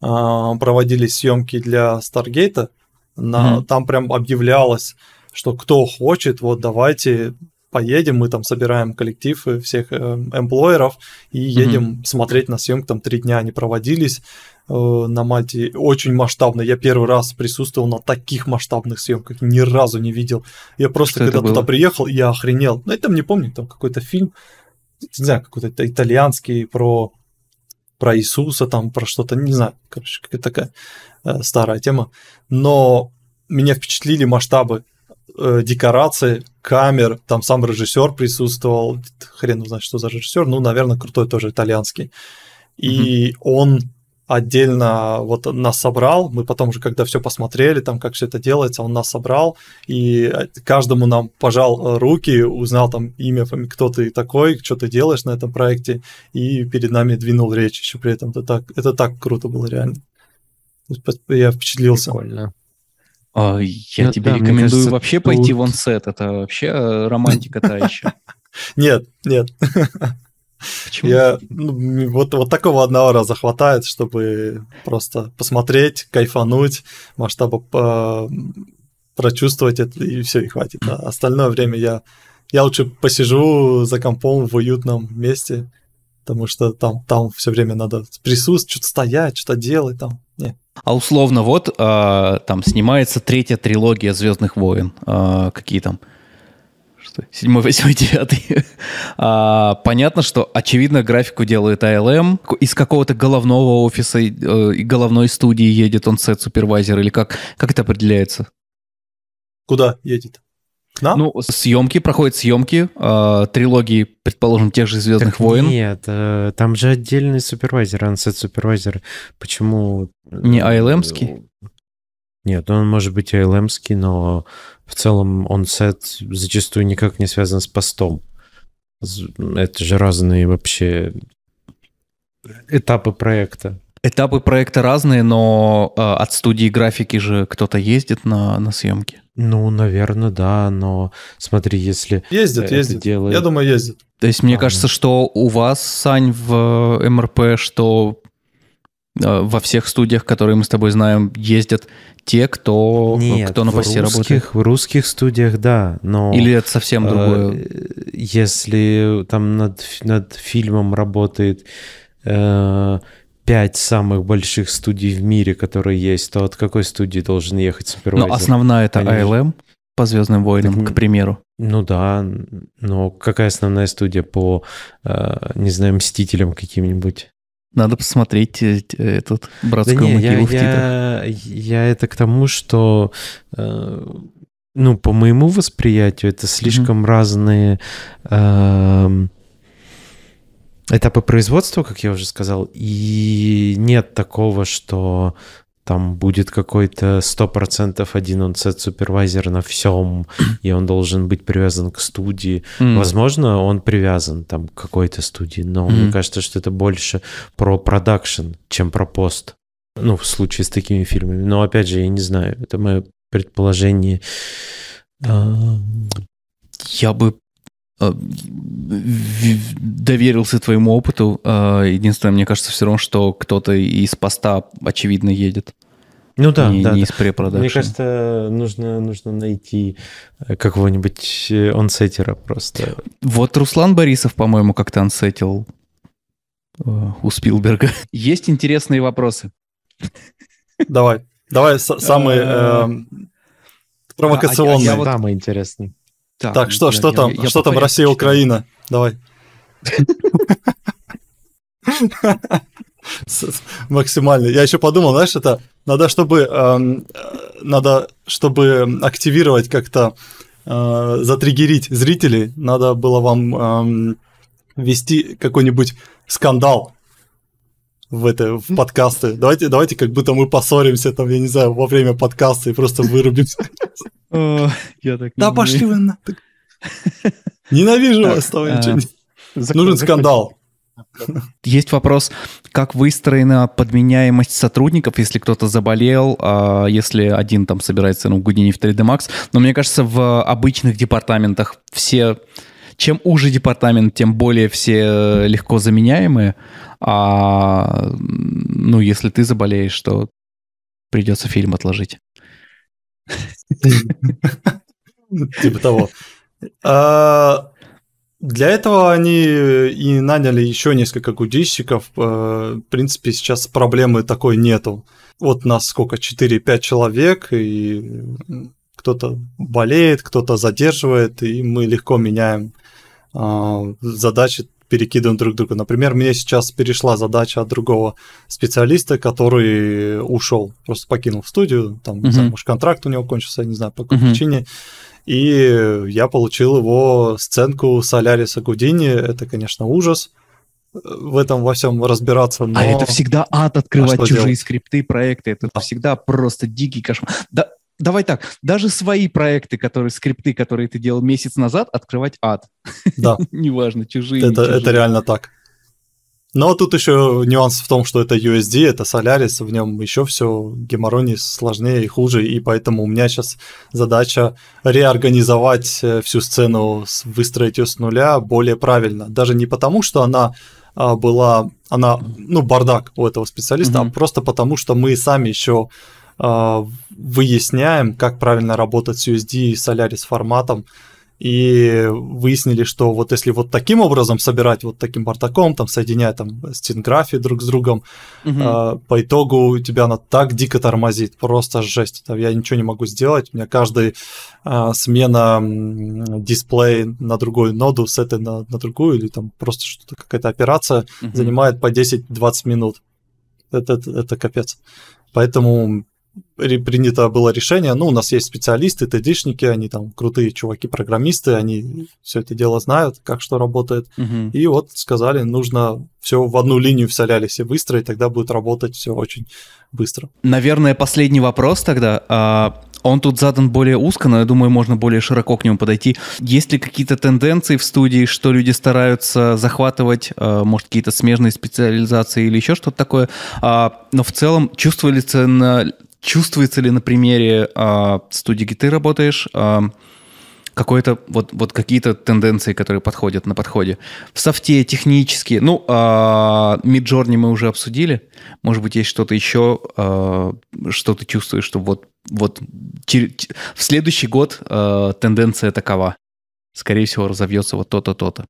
Speaker 3: э, проводились съемки для Старгейта, на, mm-hmm. Там прям объявлялось, что кто хочет, вот давайте поедем, мы там собираем коллектив всех э, эмплойеров и едем mm-hmm. смотреть на съемки, там три дня они проводились э, на Мальте, очень масштабно, я первый раз присутствовал на таких масштабных съемках, ни разу не видел, я просто что когда туда приехал, я охренел, ну это не помню, там какой-то фильм, не знаю, какой-то итальянский про про Иисуса, там про что-то, не знаю, короче, какая-то такая э, старая тема. Но меня впечатлили масштабы э, декорации, камер, там сам режиссер присутствовал, хрен узнает, что за режиссер, ну, наверное, крутой тоже итальянский. И mm-hmm. он отдельно вот нас собрал, мы потом уже, когда все посмотрели, там, как все это делается, он нас собрал, и каждому нам пожал руки, узнал там имя, кто ты такой, что ты делаешь на этом проекте, и перед нами двинул речь еще при этом. Это так, это так круто было реально. Я впечатлился.
Speaker 1: Прикольно. А, я ну, тебе да, рекомендую кажется, вообще тут... пойти в онсет, это вообще э, романтика та еще. <laughs>
Speaker 3: Нет, нет. <laughs> Почему? Я, ну, вот, вот такого одного раза хватает, чтобы просто посмотреть, кайфануть, масштаба по, прочувствовать это, и все, и хватит. А остальное время я, я лучше посижу за компом в уютном месте, потому что там, там все время надо присутствовать, что-то стоять, что-то делать там. Не.
Speaker 1: А условно, вот а, там снимается третья трилогия Звездных войн. А, какие там? Что седьмой, восьмой, девятый. <laughs> а, понятно, что очевидно графику делает ALM. Из какого-то головного офиса э, и головной студии едет он сет супервайзер или как, как это определяется?
Speaker 3: Куда едет?
Speaker 1: К нам? Ну, съемки, проходят съемки, э, трилогии, предположим, тех же Звездных так войн.
Speaker 2: Нет, э, там же отдельный супервайзер, ансет супервайзер. Почему?
Speaker 1: Не ALM-ский?
Speaker 2: Нет, он может быть ALM-ский, но в целом он сет зачастую никак не связан с постом. Это же разные вообще этапы проекта.
Speaker 1: Этапы проекта разные, но э, от студии графики же кто-то ездит на, на съемки.
Speaker 2: Ну, наверное, да, но смотри, если...
Speaker 3: Ездит, ездит. Делает... Я думаю, ездит.
Speaker 1: То есть мне а, кажется, что у вас, Сань, в МРП, что э, во всех студиях, которые мы с тобой знаем, ездят те, кто,
Speaker 2: Нет,
Speaker 1: кто на
Speaker 2: посте работает? В русских студиях, да, но...
Speaker 1: Или это совсем другое?
Speaker 2: Э, если там над, над фильмом работает э, пять самых больших студий в мире, которые есть, то от какой студии должен ехать супервайзер?
Speaker 1: Ну, основная это Конечно. ALM по Звездным войнам, так, к примеру.
Speaker 2: Ну да, но какая основная студия по, э, не знаю, Мстителям каким-нибудь?
Speaker 1: Надо посмотреть э, этот братскую да не, могилу
Speaker 2: я,
Speaker 1: в титрах.
Speaker 2: Я, я это к тому, что, э, ну, по моему восприятию, это слишком mm-hmm. разные э, этапы производства, как я уже сказал, и нет такого, что там будет какой-то 100% один он сет супервайзер на всем, и он должен быть привязан к студии. Mm. Возможно, он привязан там к какой-то студии, но mm. мне кажется, что это больше про продакшн, чем про пост. Ну, в случае с такими фильмами. Но, опять же, я не знаю, это мое предположение.
Speaker 1: Я бы доверился твоему опыту. Э, единственное, мне кажется, все равно, что кто-то из поста, очевидно, едет.
Speaker 2: Ну да,
Speaker 1: не,
Speaker 2: да.
Speaker 1: Не
Speaker 2: да.
Speaker 1: из препродакшн.
Speaker 2: Мне кажется, нужно, нужно найти э, какого-нибудь онсеттера просто.
Speaker 1: Вот Руслан Борисов, по-моему, как-то онсетил у Спилберга. <laughs> Есть интересные вопросы.
Speaker 3: Давай, давай самые провокационные.
Speaker 2: Самые интересные.
Speaker 3: Так, так что, я, что я, там? Я, что там Россия, Украина? Давай. <laughs> Максимально. Я еще подумал, знаешь, это надо, чтобы эм, надо, чтобы активировать как-то э, затриггерить зрителей, надо было вам эм, вести какой-нибудь скандал в это в подкасты. Давайте, давайте, как будто мы поссоримся там, я не знаю, во время подкаста и просто вырубимся. <laughs> Да пошли вы на. <laughs> Ненавижу вас, товарищи. А, Нужен скандал.
Speaker 1: Есть вопрос, как выстроена подменяемость сотрудников, если кто-то заболел, а если один там собирается ну, в Houdini в 3D Max. Но мне кажется, в обычных департаментах все... Чем уже департамент, тем более все легко заменяемые. А ну, если ты заболеешь, то придется фильм отложить.
Speaker 3: Типа того. А, для этого они и наняли еще несколько гудищиков. А, в принципе, сейчас проблемы такой нету. Вот нас сколько, 4-5 человек, и кто-то болеет, кто-то задерживает, и мы легко меняем а, задачи перекидываем друг друга. Например, мне сейчас перешла задача от другого специалиста, который ушел, просто покинул студию, там, uh-huh. знаю, может, контракт у него кончился, я не знаю, по какой uh-huh. причине. И я получил его сценку Соляриса Гудини. Это, конечно, ужас в этом во всем разбираться. Но...
Speaker 1: А это всегда ад открывать а чужие делать? скрипты, проекты. Это да. всегда просто дикий кошмар. Да, давай так, даже свои проекты, которые, скрипты, которые ты делал месяц назад, открывать ад.
Speaker 3: Да. <laughs>
Speaker 1: Неважно, чужие.
Speaker 3: Это, это реально так. Но тут еще нюанс в том, что это USD, это Solaris, в нем еще все геморрой сложнее и хуже, и поэтому у меня сейчас задача реорганизовать э, всю сцену, выстроить ее с нуля более правильно. Даже не потому, что она а, была, она, ну, бардак у этого специалиста, mm-hmm. а просто потому, что мы сами еще выясняем, как правильно работать с USD и Solaris форматом, и выяснили, что вот если вот таким образом собирать, вот таким бардаком, там, соединяя там стенграфии друг с другом, угу. э, по итогу тебя она так дико тормозит, просто жесть. Там, я ничего не могу сделать, у меня каждая э, смена дисплея на другую ноду, с этой на, на другую, или там просто что-то, какая-то операция угу. занимает по 10-20 минут. Это, это, это капец. Поэтому принято было решение, ну, у нас есть специалисты, ТДшники, они там крутые чуваки-программисты, они все это дело знают, как что работает. Угу. И вот сказали, нужно все в одну линию в Солярисе выстроить, тогда будет работать все очень быстро.
Speaker 1: Наверное, последний вопрос тогда. А, Он тут задан более узко, но я думаю, можно более широко к нему подойти. Есть ли какие-то тенденции в студии, что люди стараются захватывать, э, может, какие-то смежные специализации или еще что-то такое? А, но в целом чувствуется чувствуется ли на примере а, студии, где ты работаешь, а, какой-то вот, вот какие-то тенденции, которые подходят на подходе. В софте технические, ну, а, Midjourney мы уже обсудили. Может быть, есть что-то еще, а, что ты чувствуешь, что вот, вот в следующий год а, тенденция такова. Скорее всего, разовьется вот то-то, то-то.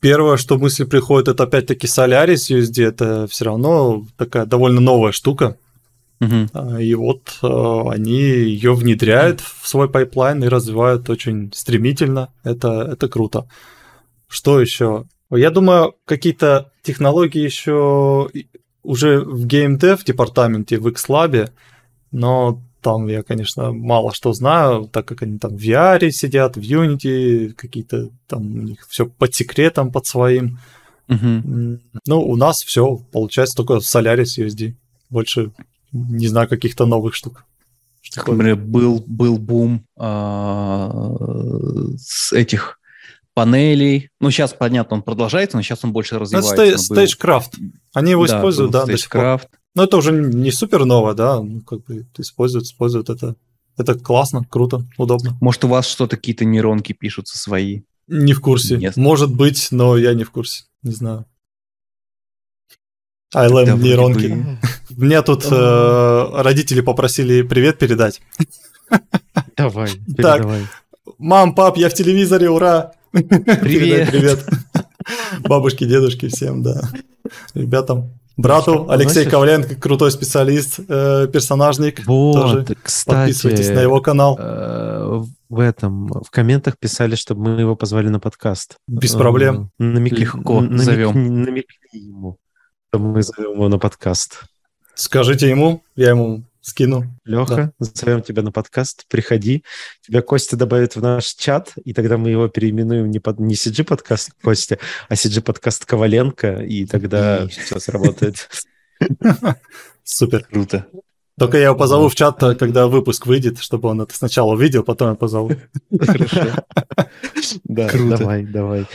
Speaker 3: Первое, что в мысли приходит, это опять-таки Solaris USD. Это все равно такая довольно новая штука. Угу. И вот а, они ее внедряют в свой пайплайн и развивают очень стремительно. Это, это круто. Что еще? Я думаю, какие-то технологии еще уже в геймдев департаменте, в Xlab, но там я, конечно, мало что знаю, так как они там в VR сидят, в Unity, какие-то там у них все под секретом, под своим. Угу. Ну, у нас все получается только Solaris USD. Больше не знаю, каких-то новых штук.
Speaker 1: Например, был, был бум а, с этих панелей. Ну, сейчас, понятно, он продолжается, но сейчас он больше развивается. Это
Speaker 3: Stagecraft. Они его да, используют, да, до сих пор. Но это уже не супер ново, да, ну, как бы используют, используют это. Это классно, круто, удобно.
Speaker 1: Может, у вас что-то какие-то нейронки пишутся свои?
Speaker 3: Не в курсе. Нет. Может быть, но я не в курсе. Не знаю. ILM нейронки. Бы... Мне тут э, родители попросили привет передать.
Speaker 2: Давай, передавай.
Speaker 3: Так, мам, пап, я в телевизоре, ура!
Speaker 1: Привет.
Speaker 3: привет. Бабушке, дедушке, всем, да. Ребятам. Брату Алексей Значит, Коваленко, крутой специалист, э, персонажник.
Speaker 2: Вот, тоже. кстати.
Speaker 3: Подписывайтесь на его канал.
Speaker 2: Э, в этом, в комментах писали, чтобы мы его позвали на подкаст.
Speaker 3: Без проблем.
Speaker 2: Э, намек, Легко, намек, зовем. Намекни ему мы зовем его на подкаст.
Speaker 3: Скажите ему, я ему скину.
Speaker 2: Леха, да. зовем тебя на подкаст, приходи. Тебя Костя добавит в наш чат, и тогда мы его переименуем не, под, не CG подкаст Костя, а CG подкаст Коваленко, и тогда и... все сработает.
Speaker 3: Супер. Круто. Только я его позову в чат, когда выпуск выйдет, чтобы он это сначала увидел, потом я позову.
Speaker 2: Хорошо. <laughs> Да, давай, давай.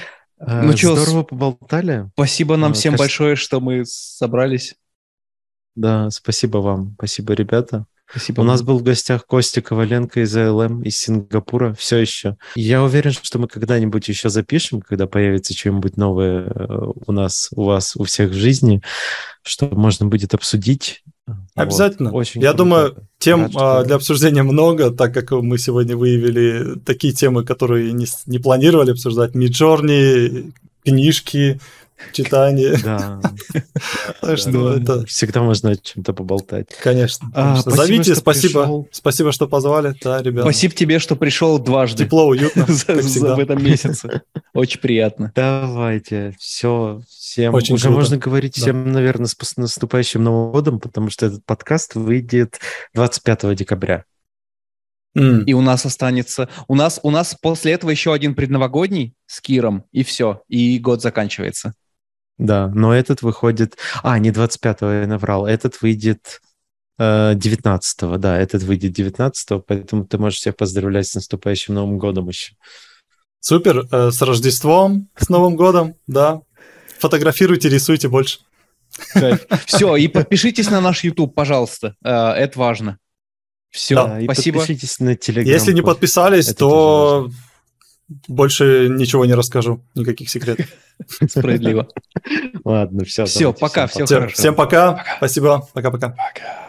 Speaker 1: Ну что, здорово поболтали. Спасибо нам всем большое, что мы собрались.
Speaker 2: Да, спасибо вам. Спасибо, ребята. Спасибо. У нас был в гостях Костя Коваленко из АЛМ из Сингапура все еще. Я уверен, что мы когда-нибудь еще запишем, когда появится что-нибудь новое э, у нас, у вас, у всех в жизни, что можно будет обсудить.
Speaker 3: Обязательно. Вот. Очень Я круто. думаю, тем Рад, что... для обсуждения много, так как мы сегодня выявили такие темы, которые не, не планировали обсуждать. Миджорни, книжки, читание.
Speaker 2: Да. <laughs> Так что это... Всегда можно о чем-то поболтать.
Speaker 3: Конечно. А, Зовите, спасибо. Спасибо, что позвали. Да, ребят.
Speaker 1: Спасибо тебе, что пришел дважды.
Speaker 3: Тепло, уютно, <laughs>
Speaker 1: в этом месяце. Очень приятно.
Speaker 2: Давайте. Все. Всем Очень уже можно говорить всем, наверное, с наступающим Новым годом, потому что этот подкаст выйдет 25 декабря.
Speaker 1: Mm. И у нас останется... У нас, у нас после этого еще один предновогодний с Киром, и все. И год заканчивается.
Speaker 2: Да, но этот выходит... А, не 25-го я наврал. Этот выйдет 19-го, э, да, этот выйдет 19-го, поэтому ты можешь всех поздравлять с наступающим Новым годом еще.
Speaker 3: Супер, э, с Рождеством, с Новым годом, да. Фотографируйте, рисуйте больше.
Speaker 1: Все, и подпишитесь на наш YouTube, пожалуйста, э, это важно. Все, да, спасибо.
Speaker 2: подпишитесь на Telegram.
Speaker 3: Если не подписались, это то больше ничего не расскажу, никаких секретов.
Speaker 1: Справедливо.
Speaker 2: Ладно, все.
Speaker 1: Все, пока, все
Speaker 3: хорошо. Всем пока. Спасибо. Пока-пока. Пока.